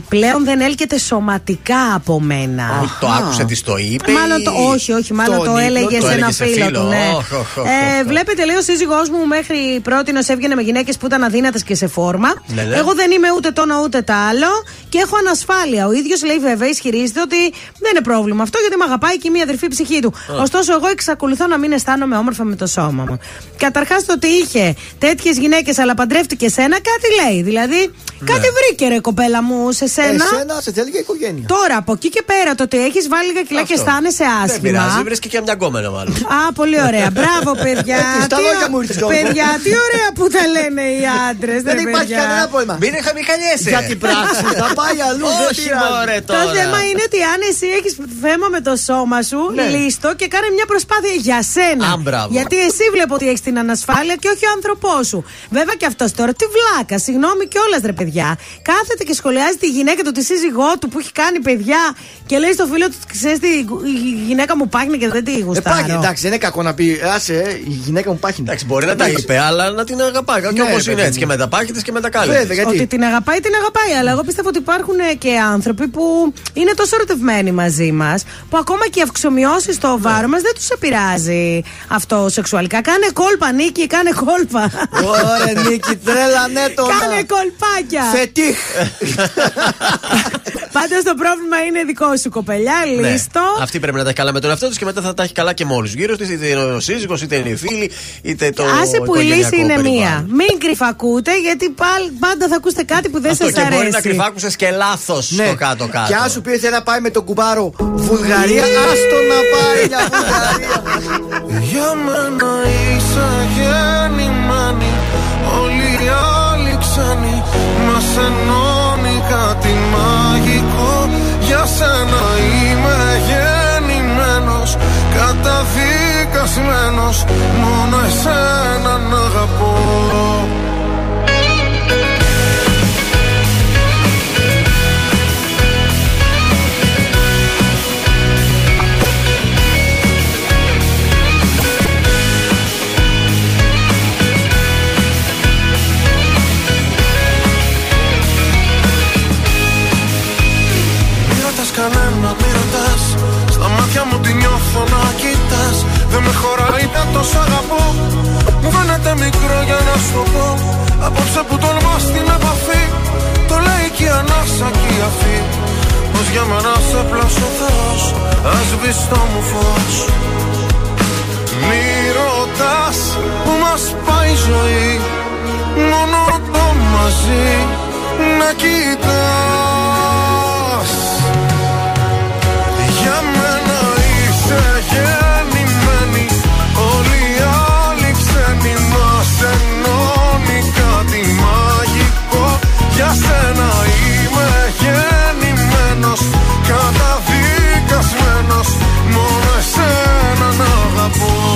πλέον δεν έλκεται σωματικά από μένα. Το άκουσε, της το είπε. Μάλλον το, ή- όχι, όχι, μάλλον Στον το ύπνο, έλεγε το σε ένα έλεγε σε φίλο, του. Ναι. Οχ, οχ, οχ, Ε, οχ. βλέπετε, λέει ο σύζυγός μου μέχρι πρώτη έβγαινε με γυναίκες που ήταν αδύνατες και σε φόρμα. Ναι, ναι. Εγώ δεν είμαι ούτε το ένα ούτε το άλλο και έχω ανασφάλεια. Ο ίδιος λέει βέβαια ισχυρίζεται ότι δεν είναι πρόβλημα αυτό γιατί με αγαπάει και η μία αδερφή ψυχή του. Α. Ωστόσο, εγώ εξακολουθώ να μην αισθάνομαι όμορφα με το σώμα μου. Καταρχάς το ότι είχε τέτοιες γυναίκες αλλά παντρεύτηκε σένα, κάτι λέει. Δηλαδή, κάτι βρήκε ρε κοπέλα μου σε σένα. Εσένα σε θέλει και η οικογένεια. Τώρα από εκεί και πέρα το ότι έχεις βάλει λίγα κιλά και Αυτό. αισθάνεσαι Δεν άσχημα. πειράζει, βρίσκει και μια γκόμενα μάλλον. Α, πολύ ωραία. Μπράβο, παιδιά. Ε, στα Τι λόγια ω- μου ήρθες, Γιώργο. Παιδιά, τι ωραία που τα λένε οι άντρες. Δεν υπάρχει κανένα πρόβλημα. Μην χαμικαλιέσαι. Για την πράξη θα πάει αλλού. δεν Όχι, πειράζει. μωρέ, Το θέμα είναι ότι αν εσύ έχεις θέμα με το σώμα σου, Ναι. λύστο και κάνε μια προσπάθεια για σένα. Α, μπράβο. Γιατί εσύ βλέπω ότι έχεις την ανασφάλεια και όχι ο άνθρωπός σου. Βέβαια και αυτός τώρα, τι βλάκα, συγγνώμη κιόλας ρε παιδιά. Κάθεται και σχολιάζει τη γυναίκα του, τη σύζυγό του που έχει κάνει παιδιά και λέει στο φίλο του, ξέρεις τι, η γυναίκα μου πάχνει και δεν τη Ε, γουστάρω. πάγει, εντάξει, δεν είναι κακό να πει. Άσε, ε, η γυναίκα μου πάχει. Εντάξει, μπορεί να τα είπε, αλλά να την αγαπάει. Και Ναι, όπως παιδί είναι έτσι μου. και με τα πάχη τη και με τα κάλλη. Βέβαια, γιατί; Ότι την αγαπάει, την αγαπάει. Αλλά εγώ πιστεύω ότι υπάρχουν ε, και άνθρωποι που είναι τόσο ερωτευμένοι μαζί μας, που ακόμα και οι αυξομοιώσεις στο βάρο μας δεν τους επηρεάζει αυτό σεξουαλικά. Κάνε κόλπα, Νίκη, κάνε κόλπα. Ωραία, Νίκη, τρέλα, ναι, το. Κάνε κολπάκια. Φετίχ. <laughs> Πάντως το πρόβλημα είναι δικό σου, κοπελιά. Ναι. Λύστο. Αυτή πρέπει να τα έχει καλά με τον εαυτό της και μετά θα τα έχει καλά και με όλου γύρω της. Είτε είναι ο σύζυγος, είτε είναι οι φίλοι, είτε το. Άσε που η λύση οικογενειακό είναι περιβάλλον. μία. Μην κρυφακούτε, γιατί πάλι, πάντα θα ακούσετε κάτι που δεν Αυτό σας και μπορεί να αρέσει. κρυφάκουσες και λάθος Ναι. στο κάτω-κάτω. Και αν σου πει θέλει να πάει με τον κουμπάρο Βουλγαρία, άστο να πάει για Βουλγαρία. Για μένα είσαι γεννημένη Όλοι οι άλλοι ξένοι Μας ενώνει κάτι μαγικό. Για σένα είμαι γεννημένος Καταδικασμένος. Μόνο εσένα να αγαπώ με χωράει να τόσο αγαπώ. Μου φαίνεται μικρό για να σου το πω. Απόψε που τολμά στην επαφή Το λέει και η ανάσα και η αφή. Πως για μένα σε πλάσω Θεός Ας μπεις στο μου φως. Μη ρωτάς που μας πάει η ζωή Μόνο το μαζί. Να κοιτάς να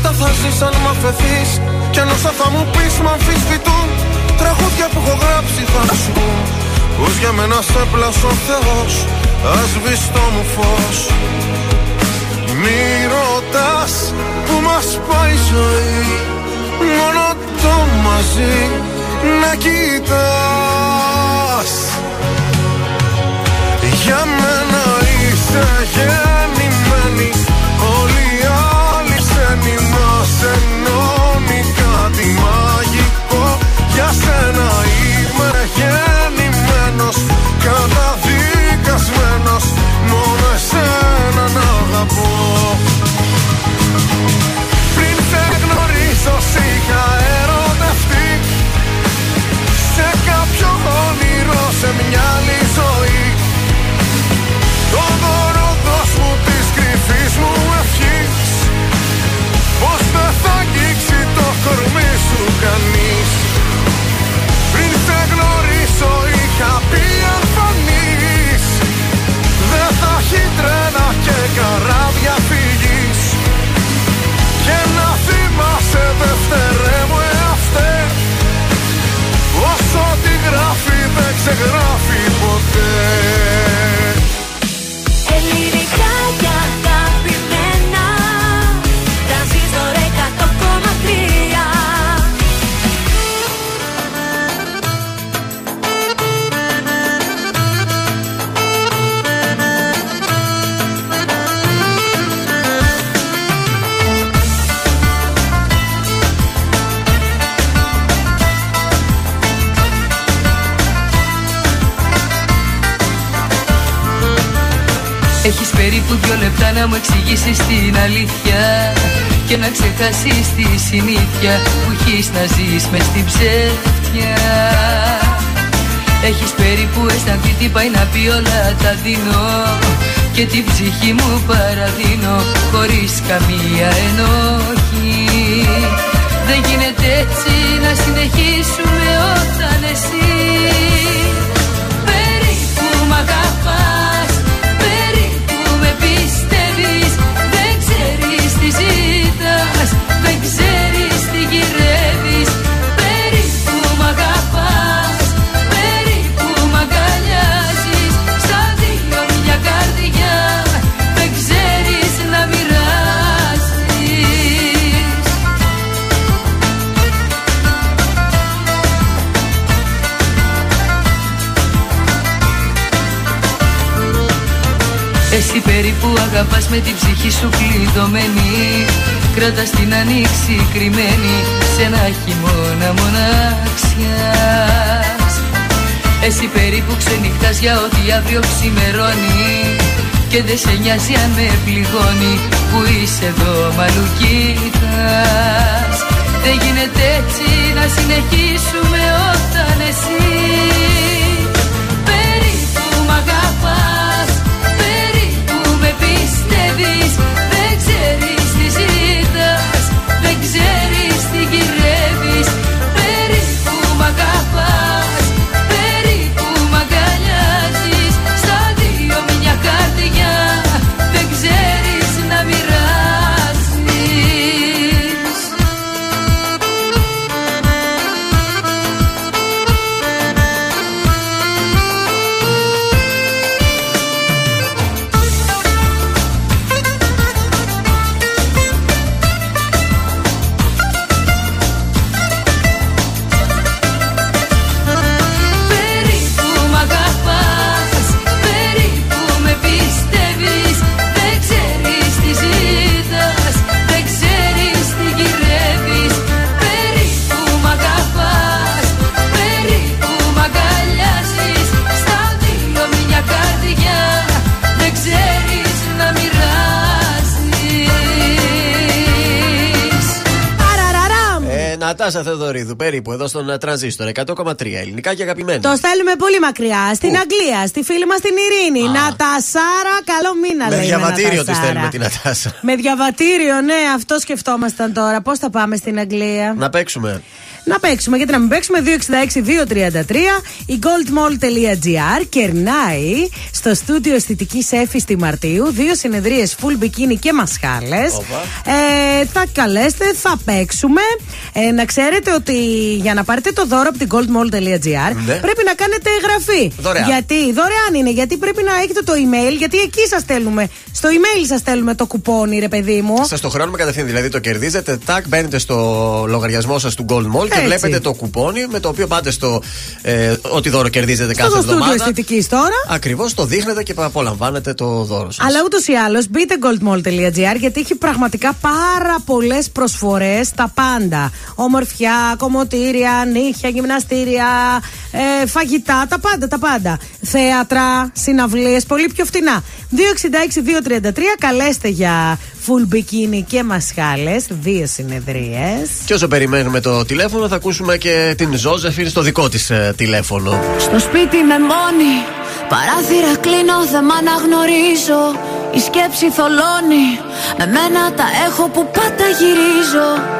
Και θαύματα θα ζεις αν μ' αφαιθείς Κι αν όσα θα μου πεις μ' αμφισβητούν Τραγούδια που έχω γράψει θα σου πω Πως για μένα σε πλάσω ο Θεός Ας το μου φως Μη ρωτάς που μας πάει η ζωή Μόνο το μαζί να κοιτάς. Για μένα είσαι γεννημένη σένα είμαι γεννημένος Καταδικασμένος Μόνο εσένα να αγαπώ. Πριν σε γνωρίσω σ' είχα ερωτευτεί. Σε κάποιο όνειρο σε μια άλλη ζωή. Το δώρο δώσ' μου της κρυφής μου ευχής. Πως δεν θα αγγίξει το κορμί σου κανείς πει αν φανείς Δεν θα έχει τρένα και καράβια φυγής. Και να θυμάσαι δευτερέ μου εαυτέ Όσο τη γράφει δεν ξεγράφει περίπου δυο λεπτά να μου εξηγήσεις την αλήθεια Και να ξεχάσεις τη συνήθεια που έχεις να ζεις μες στην ψεύτια. Έχεις περίπου αισθανθεί τι πάει να πει όλα τα δίνω Και την ψυχή μου παραδίνω χωρίς καμία ενόχη. Δεν γίνεται έτσι να συνεχίσουμε όταν εσύ Περίπου μ' αγαπάς περίπου αγαπάς με την ψυχή σου κλειδωμένη. Κρατάς την ανοίξη κρυμμένη σε ένα χειμώνα μοναξιάς. Εσύ περίπου ξενυχτάς για ό,τι αύριο ξημερώνει. Και δεν σε νοιάζει αν με πληγώνει που είσαι εδώ μα αλλού κοιτάς. Δεν γίνεται έτσι να συνεχίσουμε όταν εσύ πιστεύεις Ε, Νατάσα Θεοδωρίδου, περίπου εδώ στον ε, τρανζίστορ 100,3 ελληνικά και αγαπημένα. Το στέλνουμε πολύ μακριά. Στην Αγγλία, στη φίλη μας την Ειρήνη. Νατασάρα, καλό μήνα Με λέει. διαβατήριο τη Νατασάρα. στέλνουμε την Νατάσα. Με διαβατήριο, ναι, αυτό σκεφτόμασταν τώρα. Πώς θα πάμε στην Αγγλία; Να παίξουμε. Να παίξουμε. Γιατί να μην παίξουμε 266-233 η goldmall.gr κερνάει στο στούντιο αισθητικής Εφης στη Μαρτίου δύο συνεδρίες full bikini και μασχάλες. Ε, θα καλέστε, θα παίξουμε. Ε, να ξέρετε ότι για να πάρετε το δώρο από την goldmall.gr Ναι. πρέπει να κάνετε εγγραφή. Δωρεάν. Γιατί δωρεάν είναι, γιατί πρέπει να έχετε το email, γιατί εκεί σας στέλνουμε. Στο email σας στέλνουμε το κουπόνι, ρε παιδί μου. Σας το χρεώνουμε κατευθείαν. Δηλαδή το κερδίζετε, τάκ, μπαίνετε στο λογαριασμό σας του Gold Mall και Έτσι. βλέπετε το κουπόνι με το οποίο πάτε στο. Ε, ό,τι δώρο κερδίζετε κάθε Στο στούντιο εβδομάδα. αισθητικής τώρα. Ακριβώς το δείχνετε και απολαμβάνετε το δώρο σας. Αλλά ούτως ή άλλως μπείτε goldmall.gr γιατί έχει πραγματικά πάρα πολλές προσφορές στα πάντα. Ομορφιά, κομμωτήρια, νύχια, γυμναστήρια, ε, φαγητά, τα πάντα, τα πάντα. Θέατρα, συναυλίες, πολύ πιο φτηνά. 266-233, καλέστε για full bikini και μασχάλες. Δύο συνεδρίες. Και όσο περιμένουμε το τηλέφωνο, θα ακούσουμε και την Ζώζεφιν στο δικό της τηλέφωνο. Στο σπίτι με μόνη Παράθυρα κλείνω, δεν μ' αναγνωρίζω Η σκέψη θολώνει Με μένα τα έχω που πάντα γυρίζω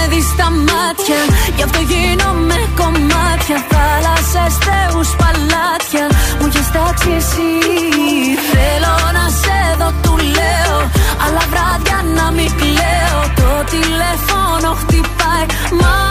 στα μάτια. Γι' αυτό γίνομαι κομμάτια. Θάλασσες, θεούς, παλάτια. Μου έχεις τάξει εσύ. Θέλω να σε δω, του λέω. Αλλά βράδια να μην κλαίω. Το τηλέφωνο χτυπάει. Μα, μα, μα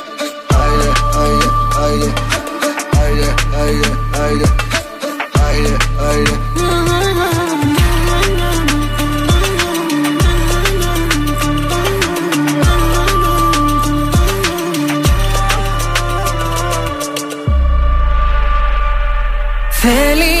Θέλει να με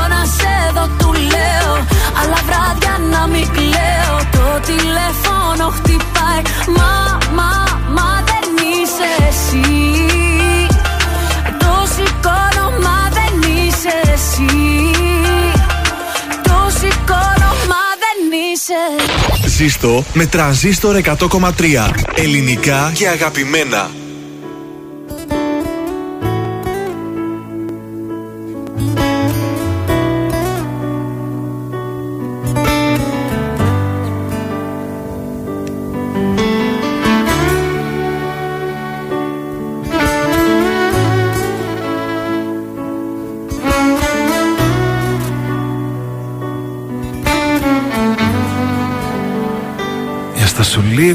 να μην κλαίω Το τηλέφωνο χτυπάει Μα, μα, μα δεν είσαι εσύ Το σηκώνω, μα δεν είσαι εσύ Το σηκώνω, μα δεν είσαι Ζήστο με τρανζίστορ 100,3. Ελληνικά και αγαπημένα.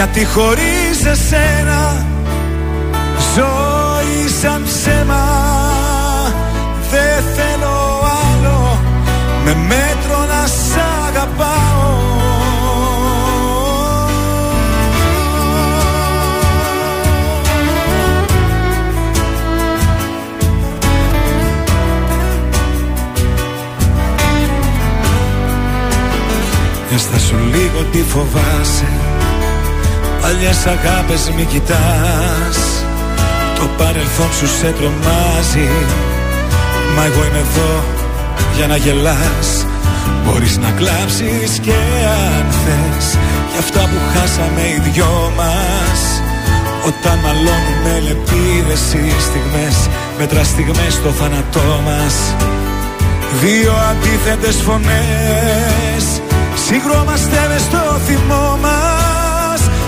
Γιατί χωρίς εσένα Ζωή σαν ψέμα Δεν θέλω άλλο. Με μέτρο να σ' αγαπάω. Έστα σου λίγο τι φοβάσαι Παλιές αγάπες μη κοιτάς. Το παρελθόν σου σε τρομάζει. Μα εγώ είμαι εδώ για να γελάς. Μπορείς να κλάψεις και αν θες. Για αυτά που χάσαμε οι δυο μας. Όταν μαλώνουμε λεπίδες οι στιγμές Μέτρα στιγμές στο θάνατό μας. Δύο αντίθετες φωνές. Συγκρόμαστε μες στο θυμό μας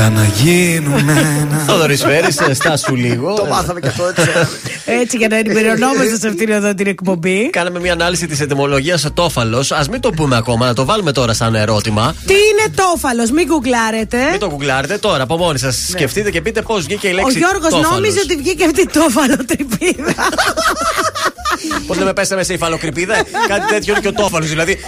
Έλα να γίνουμε ένα Θόδωρης Φέρης, στάσου λίγο. Το μάθαμε και αυτό έτσι. Έτσι για να ενημερωνόμαστε σε αυτήν εδώ την εκπομπή. Κάναμε μια ανάλυση της ετοιμολογίας τόφαλο. Α μην το πούμε ακόμα, να το βάλουμε τώρα σαν ερώτημα. Τι είναι τόφαλος, μην γκουγκλάρετε. Μην το γκουγκλάρετε τώρα από μόνοι σας. Σκεφτείτε και πείτε πώς βγήκε η Ο λέξη. Γιώργο νόμιζε ότι βγήκε αυτή τόφαλο τρυπίδα. Πώς λέμε, πέσαμε σε υφαλοκρηπίδα; κάτι τέτοιο είναι και ο τόφαλος. Δηλαδή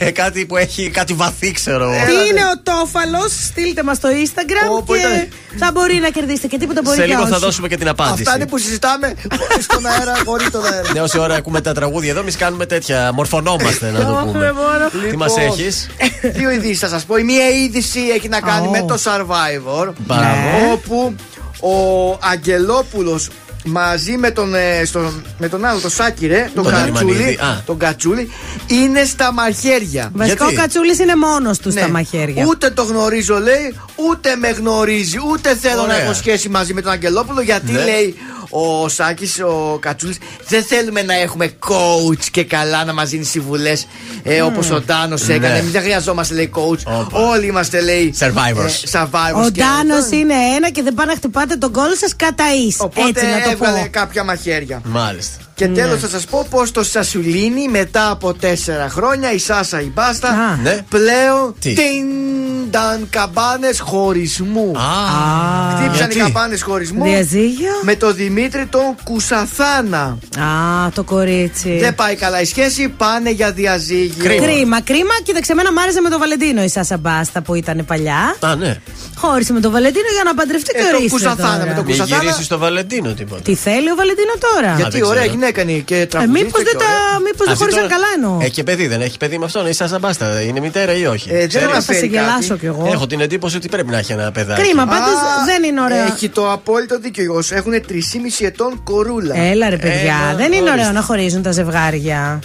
ε, κάτι που έχει κάτι βαθύ, ξέρω. Τι είναι ο τόφαλος, στείλτε μας στο Instagram Όπου και ήταν. θα μπορεί να κερδίσετε και τίποτα μπορεί Σε και λίγο θα όχι. δώσουμε και την απάντηση. Αυτά είναι που συζητάμε χωρίς τον αέρα, χωρίς τον αέρα. Ναι, όση ώρα ακούμε τα τραγούδια εδώ, εμείς κάνουμε τέτοια. Μορφωνόμαστε, να το Έχουμε πούμε. μόνο. Τι μας Λοιπόν, έχεις; Δύο ειδήσεις θα σας πω. Η μία είδηση έχει να κάνει Ω. με το Survivor. Μπράβο. Όπου ο Αγγελόπουλος μαζί με τον, ε, στον- με τον άλλο, τον Σάκυρε, τον Τον Κατσούλη, Αριμανίδη, α. τον Κατσούλη, είναι στα μαχαίρια. Βασικά ο Γιατί; Κατσούλης είναι μόνος του Ναι. στα μαχαίρια. Ούτε το γνωρίζω, λέει, ούτε με γνωρίζει, ούτε θέλω Ωραία. να έχω σχέση μαζί με τον Αγγελόπουλο, γιατί Ναι. λέει ο Σάκης, ο Κατσούλης, δεν θέλουμε να έχουμε coach και καλά να μας δίνει συμβουλές ε, όπως ο Ντάνος έκανε. Ναι. Εμεί δεν χρειαζόμαστε, λέει, coach. Όπα. Όλοι είμαστε, λέει. Survivors. ε, survivors Ο και Ντάνος αυτός. είναι ένα και δεν πάει να χτυπάτε τον κόλ σας κατά εις. Οπότε Έτσι να το έβγαλε πω. κάποια μαχαίρια. Μάλιστα. Και Ναι. τέλος θα σας πω πω το Σασουλίνι μετά από τέσσερα χρόνια η Σάσα η Μπάστα Ναι. πλέον Τι; τίνταν καμπάνες χωρισμού. Α, Χτύπησαν οι γιατί; καμπάνες χωρισμού Διαζύγιο; με το Δημήτρη τον Κουσαθάνα. Α, το κορίτσι. Δεν πάει καλά η σχέση, πάνε για διαζύγιο. Κρίμα, κρίμα. Κοίταξε, εμένα μ' άρεσε με τον Βαλεντίνο η Σάσα Μπάστα που ήταν παλιά. Α, ναι. Χώρισε με τον Βαλεντίνο για να παντρευτεί και Ε, τον ορίστε. Κουσαθάνα, τώρα. με τον Μην Κουσαθάνα. γυρίσει στο Βαλεντίνο τίποτα. Τι θέλει ο Βαλεντίνο τώρα; Γιατί δεν ωραία ξέρω. γυναίκα είναι και Ε, τραγουδίστρια. μήπω δεν, και τα... ωραία. μήπως δεν Αυτή χώρισαν τώρα καλά εννοώ. Έχει και παιδί, δεν έχει παιδί με αυτόν. Η Σάσα Μπάστα είναι μητέρα ή όχι; Ε, δεν Ξέρεις; Θα σε αναφέρει γελάσω κάτι. κι εγώ. Έχω την εντύπωση ότι πρέπει να έχει ένα παιδάκι. Κρίμα, πάντως Α, δεν είναι ωραίο. Έχει το απόλυτο δίκιο. Έχουν 3,5 ετών κορούλα. Έλα ρε παιδιά, Έλα, δεν είναι ορίστε. ωραίο να χωρίζουν τα ζευγάρια.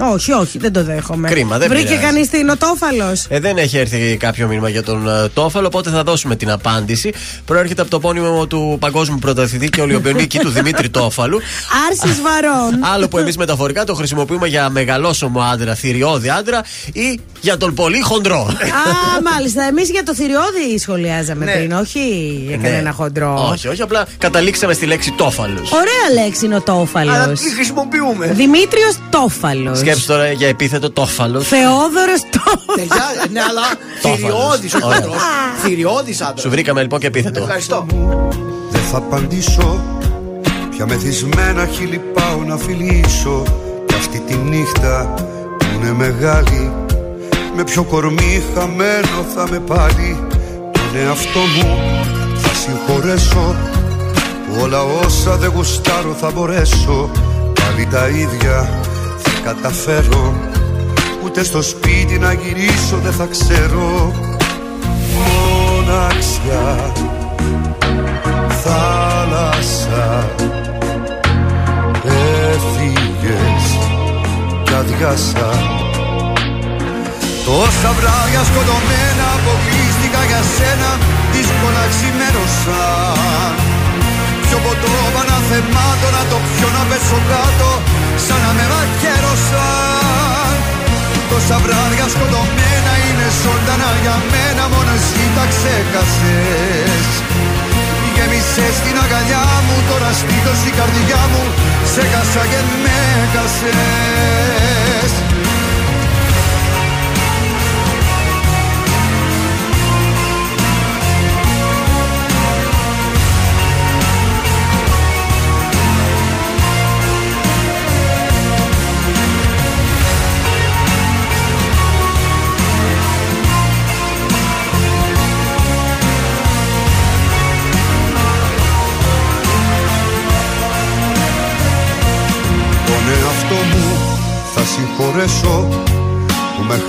Όχι, όχι, δεν το δέχομαι. Κρίμα, δεν Βρήκε πειράζει. κανείς την οτόφαλος; Ε, δεν έχει έρθει κάποιο μήνυμα για τον ε, Τόφαλο, οπότε θα δώσουμε την απάντηση. Προέρχεται από το πόνιμο του παγκόσμιου πρωταθλητή και ολυμπιονίκη του Δημήτρη Τόφαλου. <laughs> Άρσης βαρών. Άλλο που εμείς μεταφορικά το χρησιμοποιούμε για μεγαλόσωμο άντρα, θηριώδη άντρα ή για τον πολύ χοντρό. Α, μάλιστα. Εμείς για το θηριώδη σχολιάζαμε Ναι. πριν, όχι για Ναι. κανένα χοντρό. Όχι, όχι, απλά καταλήξαμε στη λέξη Τόφαλος. Ωραία λέξη είναι ο Αλλά τόφαλος. τη χρησιμοποιούμε. Δημήτριος Τόφαλος. Σκέψτε τώρα για επίθετο Τόφαλος; Θεόδωρος Τόφαλος. Παιδιά, ναι, αλλά Τόφαλος. θηριώδης ο Ωραία. άντρα. Θηριώδης Σου άντρα. βρήκαμε λοιπόν και επίθετο. Ευχαριστώ. Δεν θα απαντήσω Πια μεθυσμένα χείλη πάω να φιλήσω Κι αυτή τη νύχτα που είναι μεγάλη Με ποιο κορμί χαμένο θα με πάλι Τον εαυτό μου θα συγχωρέσω Που όλα όσα δεν γουστάρω θα μπορέσω Πάλι τα ίδια θα καταφέρω. Ούτε στο σπίτι να γυρίσω δεν θα ξέρω. Μοναξιά θάλασσα Έφυγες κι αδειάσα. Τόσα βράδια σκοτωμένα αποκλείστηκα για σένα Δύσκολα ξημέρωσαν Πιο ποτό παναθεμάτο να το πιω να πέσω κάτω Σαν να με μαχαίρωσαν Τόσα βράδια σκοτωμένα είναι ζωντανά για μένα Μόνο εσύ τα ξέχασες Γέμισες την αγκαλιά μου Τώρα στήθος η καρδιά μου Σε κάσα και με κασες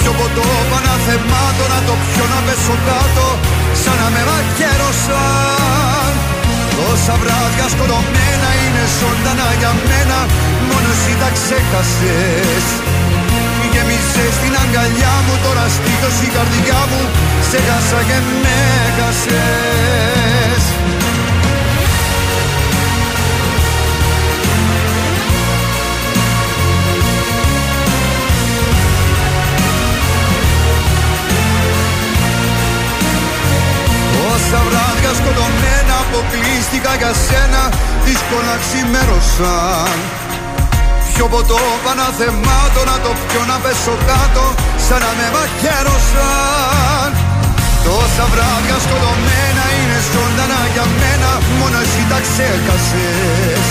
Πιο ποτό παναθεμάτο να το πιω να πέσω κάτω Σαν να με μαχαίρωσαν Τόσα βράδια σκοτωμένα είναι ζωντανά για μένα Μόνο εσύ τα ξέχασες. Γέμισες την αγκαλιά μου Τώρα στήθος η καρδιά μου Σε χάσα και με χάσες αποκλείστηκα για σένα Δύσκολα ξημέρωσαν Πιο ποτό παναθεμάτο να το πιω να πέσω κάτω Σαν να με μαχαίρωσαν. Τόσα βράδια σκοτωμένα είναι ζωντανά για μένα Μόνο εσύ τα ξέχασες.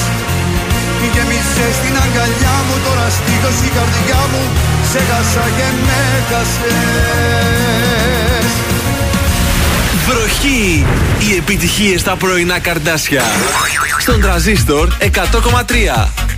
Γέμισες την αγκαλιά μου Τώρα στήθος η καρδιά μου Σε χάσα και με χάσες Βροχή! Οι επιτυχίες στα πρωινά καρδάσια. Στον τραζίστορ 100,3.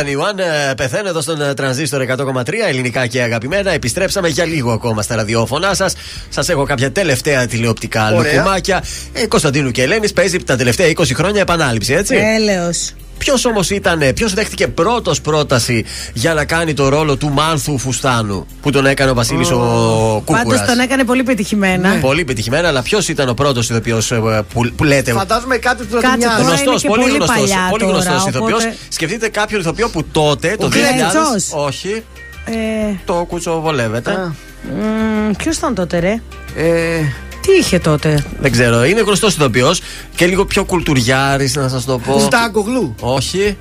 Ήταν η Ιωάνν, ε, πεθαίνω εδώ στον ε, τρανζίστορ 100,3 ελληνικά και αγαπημένα. Επιστρέψαμε για λίγο ακόμα στα ραδιόφωνά σας. Σας έχω κάποια τελευταία τηλεοπτικά Ωραία. λουκουμάκια. Ε, Κωνσταντίνου και Ελένης παίζει τα τελευταία 20 χρόνια επανάληψη, έτσι. Έλεος. Ποιος όμως ήταν, ποιος δέχτηκε πρώτος πρόταση για να κάνει το ρόλο του Μάνθου Φουστάνου που τον έκανε ο Βασίλης ο Πάντω Κούκουρας; τον έκανε πολύ πετυχημένα. Πολύ πετυχημένα, αλλά ποιος ήταν ο πρώτος ηθοποιός που, που λέτε; Φαντάζομαι κάτι που Κάτσε το τώρα, Γνωστός, είναι και πολύ πολύ γνωστός. παλιά Πολύ τώρα, γνωστός ηθοποιός. οπότε- Σκεφτείτε κάποιον ηθοποιό που τότε, το 2000. Κλέτσος. Όχι, Ε, το κουτσοβολεύεται. Ποιος ήταν τότε, ρε; Ε, Τι είχε τότε; Δεν ξέρω, είναι γνωστός ηθοποιός και λίγο πιο κουλτουριάρης, να σας το πω. Στάγκογλου. Όχι.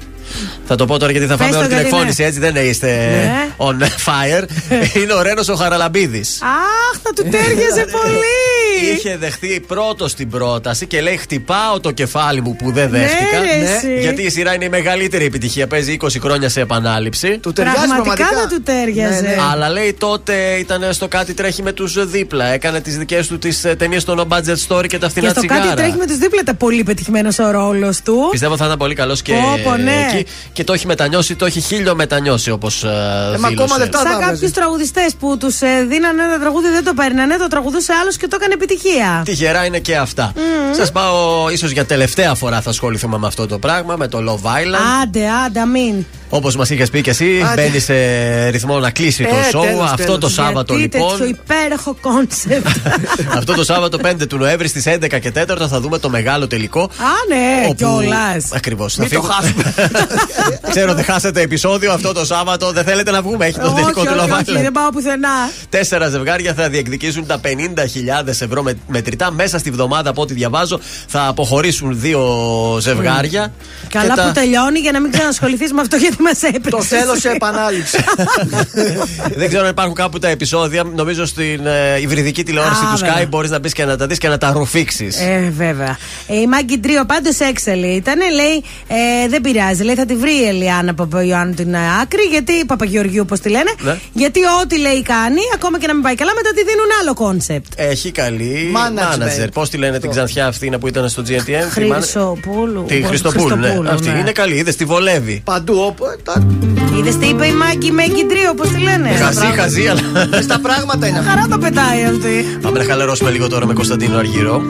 Θα το πω τώρα γιατί θα Πες φάμε το όλη την γιατί εκφώνηση, ναι. έτσι δεν είστε Ναι. on fire. <laughs> είναι ο Ρένος ο Χαραλαμπίδης. Αχ, θα του τέριαζε πολύ. Είχε δεχθεί πρώτο την πρόταση και λέει: Χτυπάω το κεφάλι μου που δεν δέχτηκα. ρε, εσύ. γιατί η σειρά είναι η μεγαλύτερη επιτυχία. Παίζει 20 χρόνια σε επανάληψη. Του ταιριάζει Πραγματικά πραγματικά; θα του τέριαζε. Ναι, ναι. Αλλά λέει τότε ήταν στο κάτι τρέχει με τους δίπλα. Έκανε τις δικές του τις ταινίες στο No Budget Story και τα Και φθηνά στο κάτι τσιγάρα. τρέχει με τους δίπλα τα πολύ πετυχημένος ο ρόλος του. Πιστεύω θα ήταν πολύ καλός και Πω, πω, ναι. εκεί. Και το έχει μετανιώσει, το έχει χίλιο μετανιώσει όπως Ε, μα ακόμα λεφτά θα Σαν έβγαζε. κάποιους τραγουδιστές που τους δίνανε ένα τραγούδι, δεν το παίρνανε, το τραγουδούσε άλλος και το έκανε επιτυχία. Τυχερά είναι και αυτά. Σας πάω ίσως για τελευταία φορά θα ασχοληθούμε με αυτό το πράγμα, με το Love Island. Άντε, άντε, μην. Όπως μας είχες πει και εσύ, Άντε. μπαίνει σε ρυθμό να κλείσει το Ε, show. τέλος, αυτό τέλος. το Σάββατο Γιατί λοιπόν. τέτοιο υπέροχο concept. <laughs> αυτό το Σάββατο 5 του Νοέμβρη στις 11 και 4 θα δούμε το μεγάλο τελικό. Α, ναι, κιόλας. Ακριβώς. Μην το χάσουμε. <laughs> Ξέρω, δεν χάσετε επεισόδιο αυτό το Σάββατο. Δεν θέλετε να βγούμε. Έχει το Όχι, τελικό του όχι, Love όχι, Island. δεν πάω πουθενά. Τέσσερα ζευγάρια θα διεκδικήσουν τα 50.000 ευρώ με, μετρητά. Μέσα στη βδομάδα, από ό,τι διαβάζω, θα αποχωρήσουν δύο ζευγάρια. Καλά Και που τα- τελειώνει για να μην ξανασχοληθείς με αυτό γιατί <laughs> μας έπαιξε. Τος θέλω σε επανάληψη. <laughs> Δεν ξέρω αν υπάρχουν κάπου τα επεισόδια. Νομίζω στην ε, υβριδική τηλεόραση Α, του βέβαια. Sky μπορείς να μπεις και να τα δεις και να τα ρουφήξεις. Ε, βέβαια. Ε, η Μάγκη Τρίο πάντως έξαλλη ήταν. Λέει, ε, δεν πειράζει. Λέει, θα τη βρει η Ελιάνα Παπαγιάννου την ε, άκρη. Γιατί, Παπαγεωργίου, όπως τη λένε. Ναι. Γιατί ό,τι λέει κάνει, ακόμα και να μην πάει καλά, μετά τη δίνουν άλλο concept. Έχει καλή Management. manager. Πώς τη λένε την ξανθιά αυτή που ήταν στο GNTM. τη manager- Χρυσοπούλου. Τη Χριστοπούλου. Ναι. Αυτή είναι καλή. Είδες, τη βολεύει. Παντού όπου. ε, τα- Είδες τι είπε η Μάγκη Μέγκη Τρίο, όπως τη λένε; Χαζή, χαζή, αλλά. Μες στα πράγματα είναι αυτά. Χαρά το πετάει αυτή. Πάμε να χαλαρώσουμε λίγο τώρα με Κωνσταντίνο Αργυρό.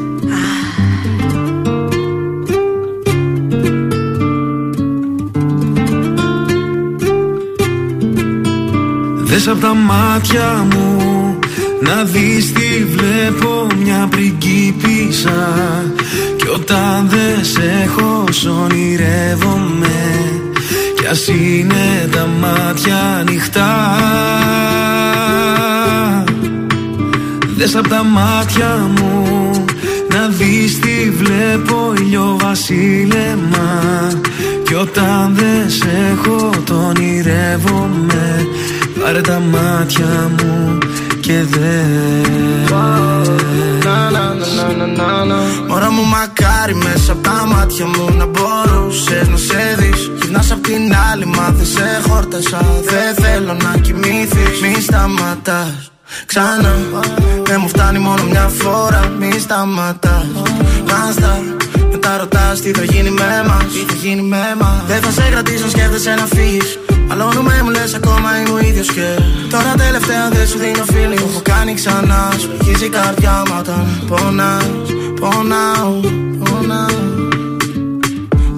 Δες απ' τα μάτια μου να δεις τι βλέπω μια πριγκίπισσα Κι όταν δεν σε έχω σ' ονειρεύομαι Κι ας είναι τα μάτια ανοιχτά. Δες απ' τα μάτια μου να δεις τι βλέπω ηλιοβασίλεμα Κι όταν δεν σε έχω το ονειρεύομαι Πάρε τα μάτια μου και δες. Μωρά μου μακάρι μέσα από τα μάτια μου να μπορούσες να σε δεις. Γυρνάς απ' την άλλη μα δεν σε χόρτασα. Δεν θέλω να κοιμήθεις Μη σταματάς. Ξανά. Δεν μου φτάνει μόνο μια φορά. Μη σταματάς. Μάστα μετά ρωτάς τι θα γίνει με μας. Τι θα γίνει με μας. Δεν θα σε κρατήσω σκέφτεσαι να φύγεις Μαλώνουμε μου λες ακόμα είμαι ο ίδιος και Τώρα τελευταία δεν σου δίνω φίλη Το έχω κάνει ξανά Σου αρχίζει η καρδιά μου όταν πονάς. Πονάω, πονάω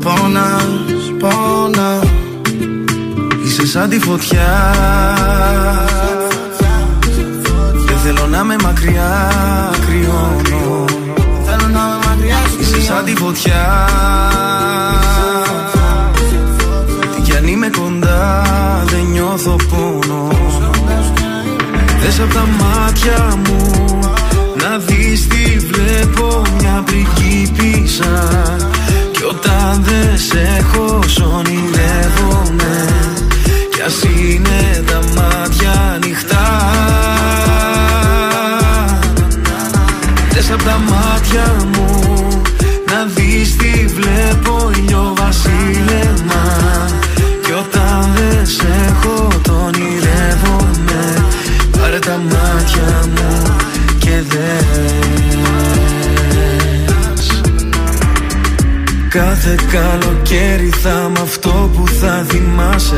Πονάς, πονάω. Είσαι σαν τη φωτιά. Δεν θέλω να με μακριά κρυώνω. Θέλω να με μακριά σου Είσαι σαν τη φωτιά νιώθω πόνο. Δες απ' τα μάτια μου Να δεις τι βλέπω μια πριγκίπισσα Κι όταν δεν σε έχω σ' ονειρεύομαι Κι ας είναι τα μάτια ανοιχτά. Δες απ' τα μάτια μου Κάθε καλοκαίρι θα μ' αυτό που θα θυμάσαι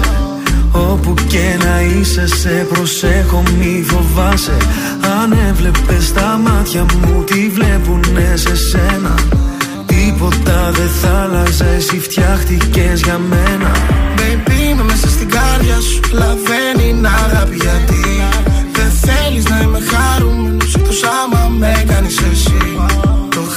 Όπου και να είσαι σε προσέχω μη φοβάσαι Αν έβλεπες τα μάτια μου τι βλέπουνε σε σένα; Τίποτα δεν θα άλλαζε εσύ φτιάχτηκες για μένα Baby, είμαι μέσα στην κάρδια σου. Λαβαίνει είναι αγάπη γιατί δεν θέλεις να είμαι χαρούμενος. Εκτό άμα με κάνεις εσύ.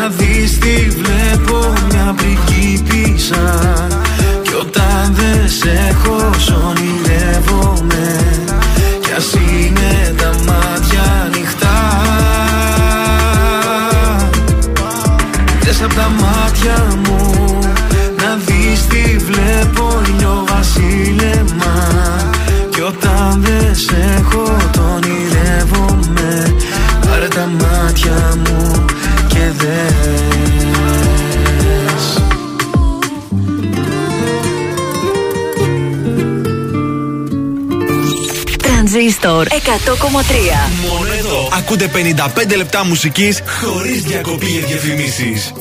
Να δεις τι βλέπω μια πριγκίπισσα Κι όταν δεν σε έχω σ' ονειρεύομαι. Κι ας είναι τα μάτια ανοιχτά. Δες απ' τα μάτια μου Να δεις τι βλέπω ήλιο βασίλεμα. Κι όταν δεν σε έχω το ονειρεύομαι. Πάρε τα μάτια μου και δες Τρανζίστορ 100,3. Μόνο εδώ ακούτε 55 λεπτά μουσικής χωρίς διακοπή για διαφημίσεις.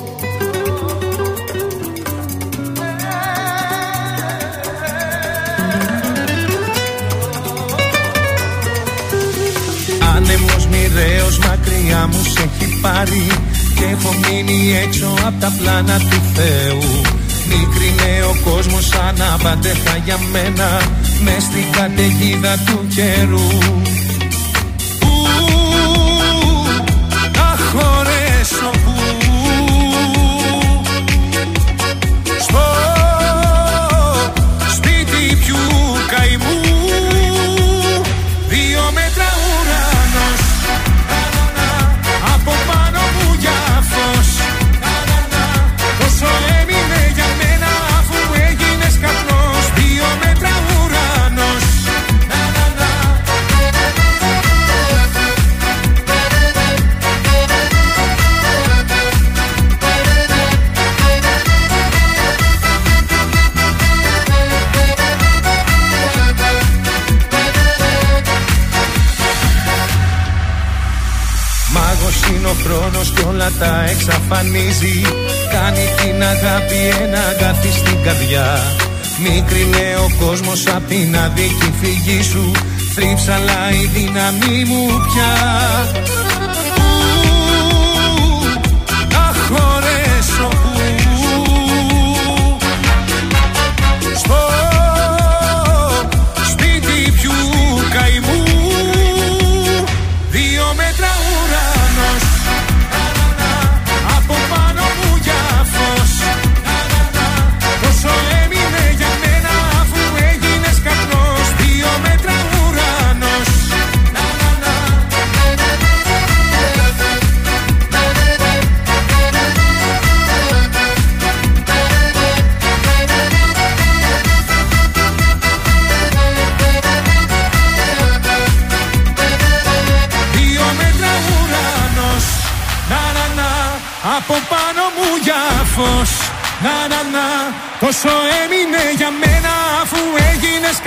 Άνεμος μοιραίος μακριά μου σε έχει πάρει Και έχω μείνει έξω από τα πλάνα του Θεού. Μικρινέ ο κόσμος σαν απαντέχα για μένα Μες στην καταιγίδα του καιρού τα εξαφανίζει. Κάνει την αγάπη ένα αγάπη στην καρδιά. Μικρινέ ο κόσμος απ' την αδίκη φυγή σου. Θρύψαλα η δύναμή μου πια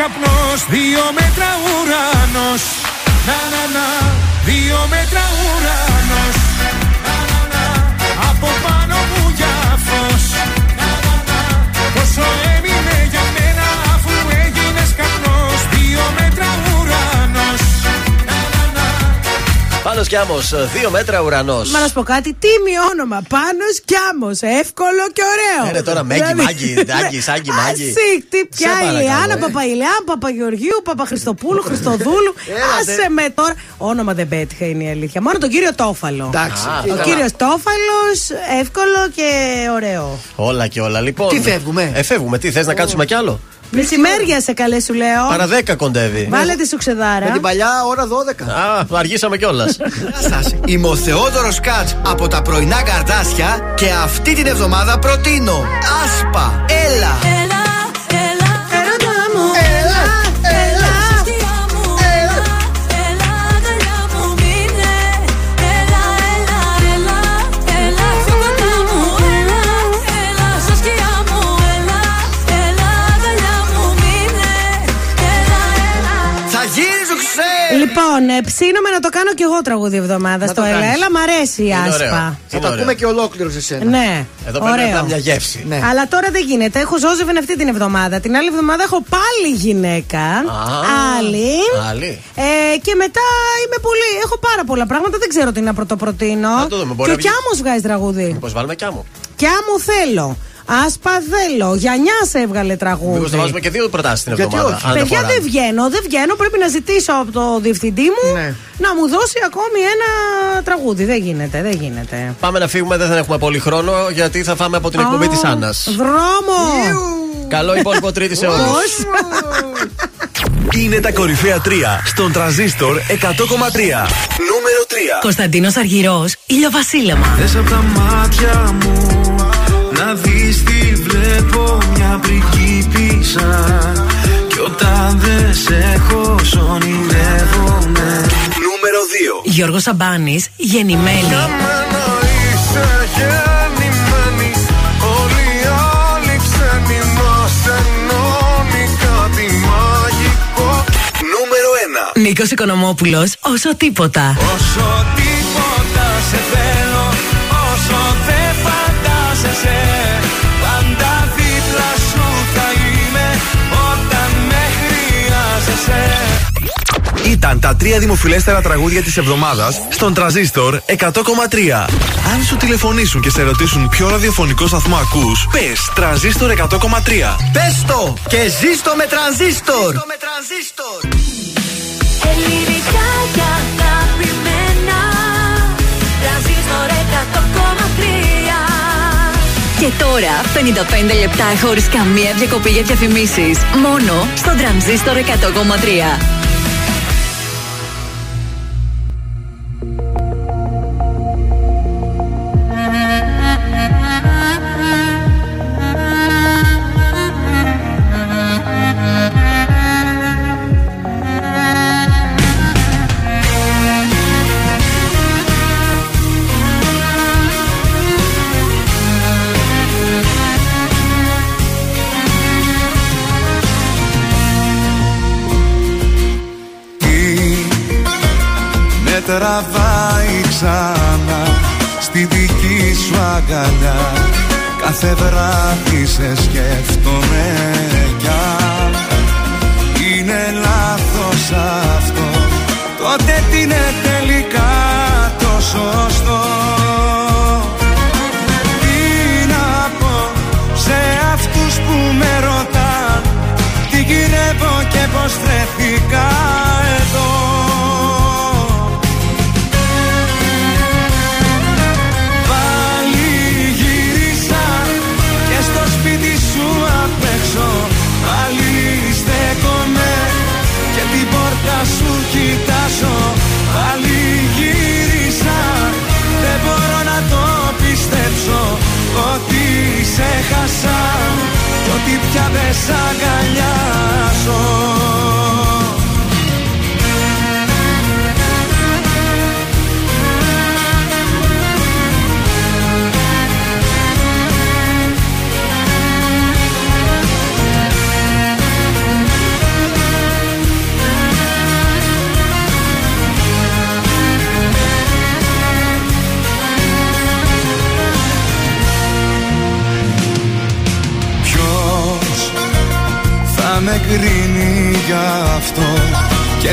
καπνός Δύο μέτρα ουρανός. Να να να Δύο μέτρα ουρανός. Να να να Από πάνω μου για φως Πάνω κι άμμος, δύο μέτρα ουρανός. Μα να σου πω κάτι, τίμιο όνομα. Πάνω κι άμμος. Εύκολο και ωραίο. Είναι τώρα Μέγγι, Δηλαδή- Μάγκη, <laughs> Ντάγκη, Σάγκη, Μάγκη. Ασύ, τι πια Σε παρακαλώ, Ηλιάνα, ε. Παπαϊλιάν, Παπαγεωργίου, Παπαχριστοπούλου, Χριστοδούλου. Έλατε. Άσε με τώρα. Όνομα δεν πέτυχα είναι η αλήθεια. Μόνο τον κύριο Τόφαλο. Εντάξει, Ο καλά. κύριος Τόφαλος, εύκολο και ωραίο. Όλα και όλα. Λοιπόν. Τι φεύγουμε; Ε, φεύγουμε. Τι θες να κάτσουμε κι άλλο; Μεσημέρια σε καλέ σου λέω. Παρα 10 κοντεύει. Βάλε τη σουξεδάρα. Με την παλιά ώρα 12. Α, αργήσαμε κιόλας. Γεια σα. Είμαι ο Θεόδωρος Κάτ από τα πρωινά καρδάσια και αυτή την εβδομάδα προτείνω Άσπα, έλα. Έλα, έλα, Λοιπόν, ε, ψήνομαι να το κάνω κι εγώ τραγούδι εβδομάδα στο το Έλα. κάνεις. Έλα, μ' αρέσει η Είναι άσπα. ωραίο. Θα Είναι το ωραίο. ακούμε και ολόκληρο σε σένα. Ναι. Εδώ πρέπει ωραίο. να μια γεύση. Ναι. Αλλά τώρα δεν γίνεται. Έχω Ζώζεφεν αυτή την εβδομάδα. Την άλλη εβδομάδα έχω πάλι γυναίκα. άλλη. Άλλη. Ε, και μετά είμαι πολύ. Έχω πάρα πολλά πράγματα. Δεν ξέρω τι να πρωτοπροτείνω. Να το δούμε, μπορεί Και να ο βγει. Κιάμος βγάζει τραγούδι. Πώ βάλουμε κι άμμο. Κιάμο θέλω. Άσπα θέλω. Γιανιά σε έβγαλε τραγούδι. Μήπως να βάζουμε και δύο προτάσεις την Γιατί εβδομάδα. όχι. αν Παιδιά χωράνε. δεν βγαίνω, δεν βγαίνω. Πρέπει να ζητήσω από το διευθυντή μου Ναι. να μου δώσει ακόμη ένα τραγούδι. Δεν γίνεται, δεν γίνεται. Πάμε να φύγουμε, δεν θα έχουμε πολύ χρόνο γιατί θα φάμε από την εκπομπή της Άννας. Δρόμο! Καλό υπόλοιπο Τρίτη σε όλους. Πώς; Είναι τα κορυφαία 3 στον τραζίστορ 100,3. Νούμερο 3. Κωνσταντίνος Αργυρός, ηλιοβασίλεμα. Θες από τα μάτια μου να δεις τι βλέπω μια πριγκίπισσα Κι όταν δεν σε έχω σ' ονειρεύομαι Νούμερο 2. Γιώργος Σαμπάνης, γεννημένη. Για μένα είσαι γεννημένη Όλοι οι άλλοι ξένοι μας ενώνει κάτι μαγικό Νούμερο 1. Νίκος Οικονομόπουλος, όσο τίποτα. Όσο τίποτα σε θέλω Ήταν τα τρία δημοφιλέστερα τραγούδια της εβδομάδας στον τραζίστορ 100,3. Αν σου τηλεφωνήσουν και σε ρωτήσουν ποιο ραδιοφωνικό σταθμό ακούς, πες τραζίστορ 100,3. Πες το και ζήστο με τρανζίστορ. Ελληνικά και αγαπημένα Τρανζίστορ 100,3 Και τώρα 55 λεπτά χωρίς καμία διακοπή για διαφημίσεις. Μόνο στον τρανζίστορ 100,3. Τραβάει ξανά στη δική σου αγκαλιά. Κάθε βράδυ σε σκέφτομαι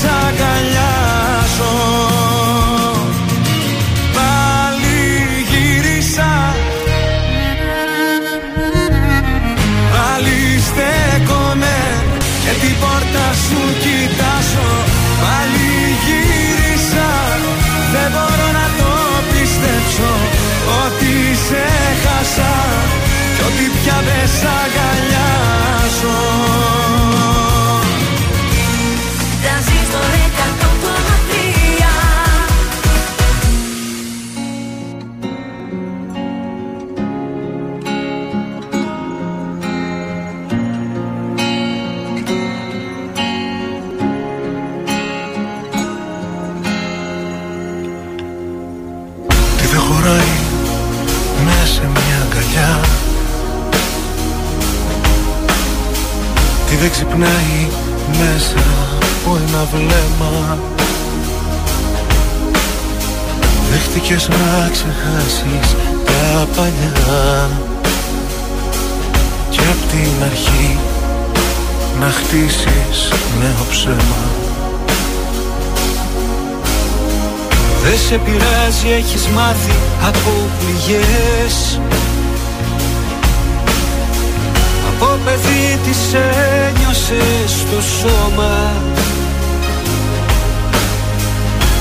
πια ξυπνάει μέσα από ένα βλέμμα. Δέχτηκες να ξεχάσεις τα παλιά. Και απ' την αρχή να χτίσεις νέο ψέμα Δεν σε πειράζει, έχεις μάθει από πληγές Από παιδί τις ένιωσες στο σώμα.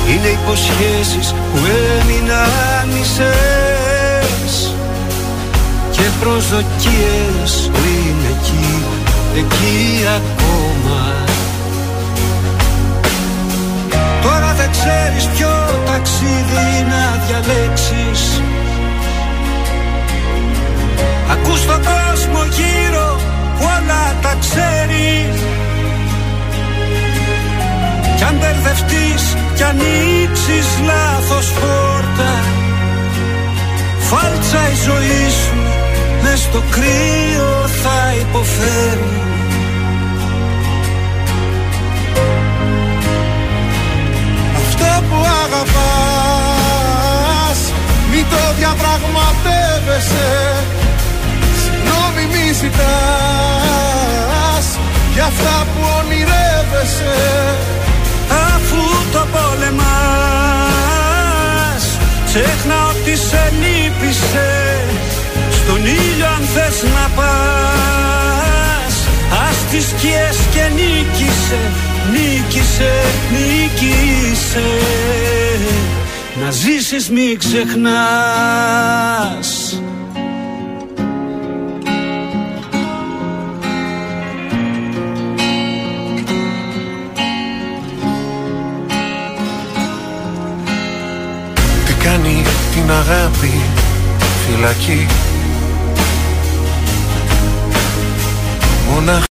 Είναι υποσχέσεις που έμειναν μισές Και προσδοκίες που είναι εκεί, εκεί ακόμα. Τώρα δεν ξέρεις ποιο ταξίδι να διαλέξεις. Ακούς τον κόσμο γύρω που όλα τα ξέρει. Κι αν μπερδευτείς κι ανοίξεις λάθος πόρτα Φάλτσα η ζωή σου μες στο κρύο θα υποφέρει Αυτό που αγαπάς Μην το διαπραγματεύεσαι. Συγγνώμη μη ζητάς Για αυτά που ονειρεύεσαι. Αφού το πόλεμας Ξέχνα ότι σε λύπησε Στον ήλιο αν θες να πας Ας τις σκιές και νίκησε Νίκησε, νίκησε. Να ζήσεις μη ξεχνάς αγάπη φυλακή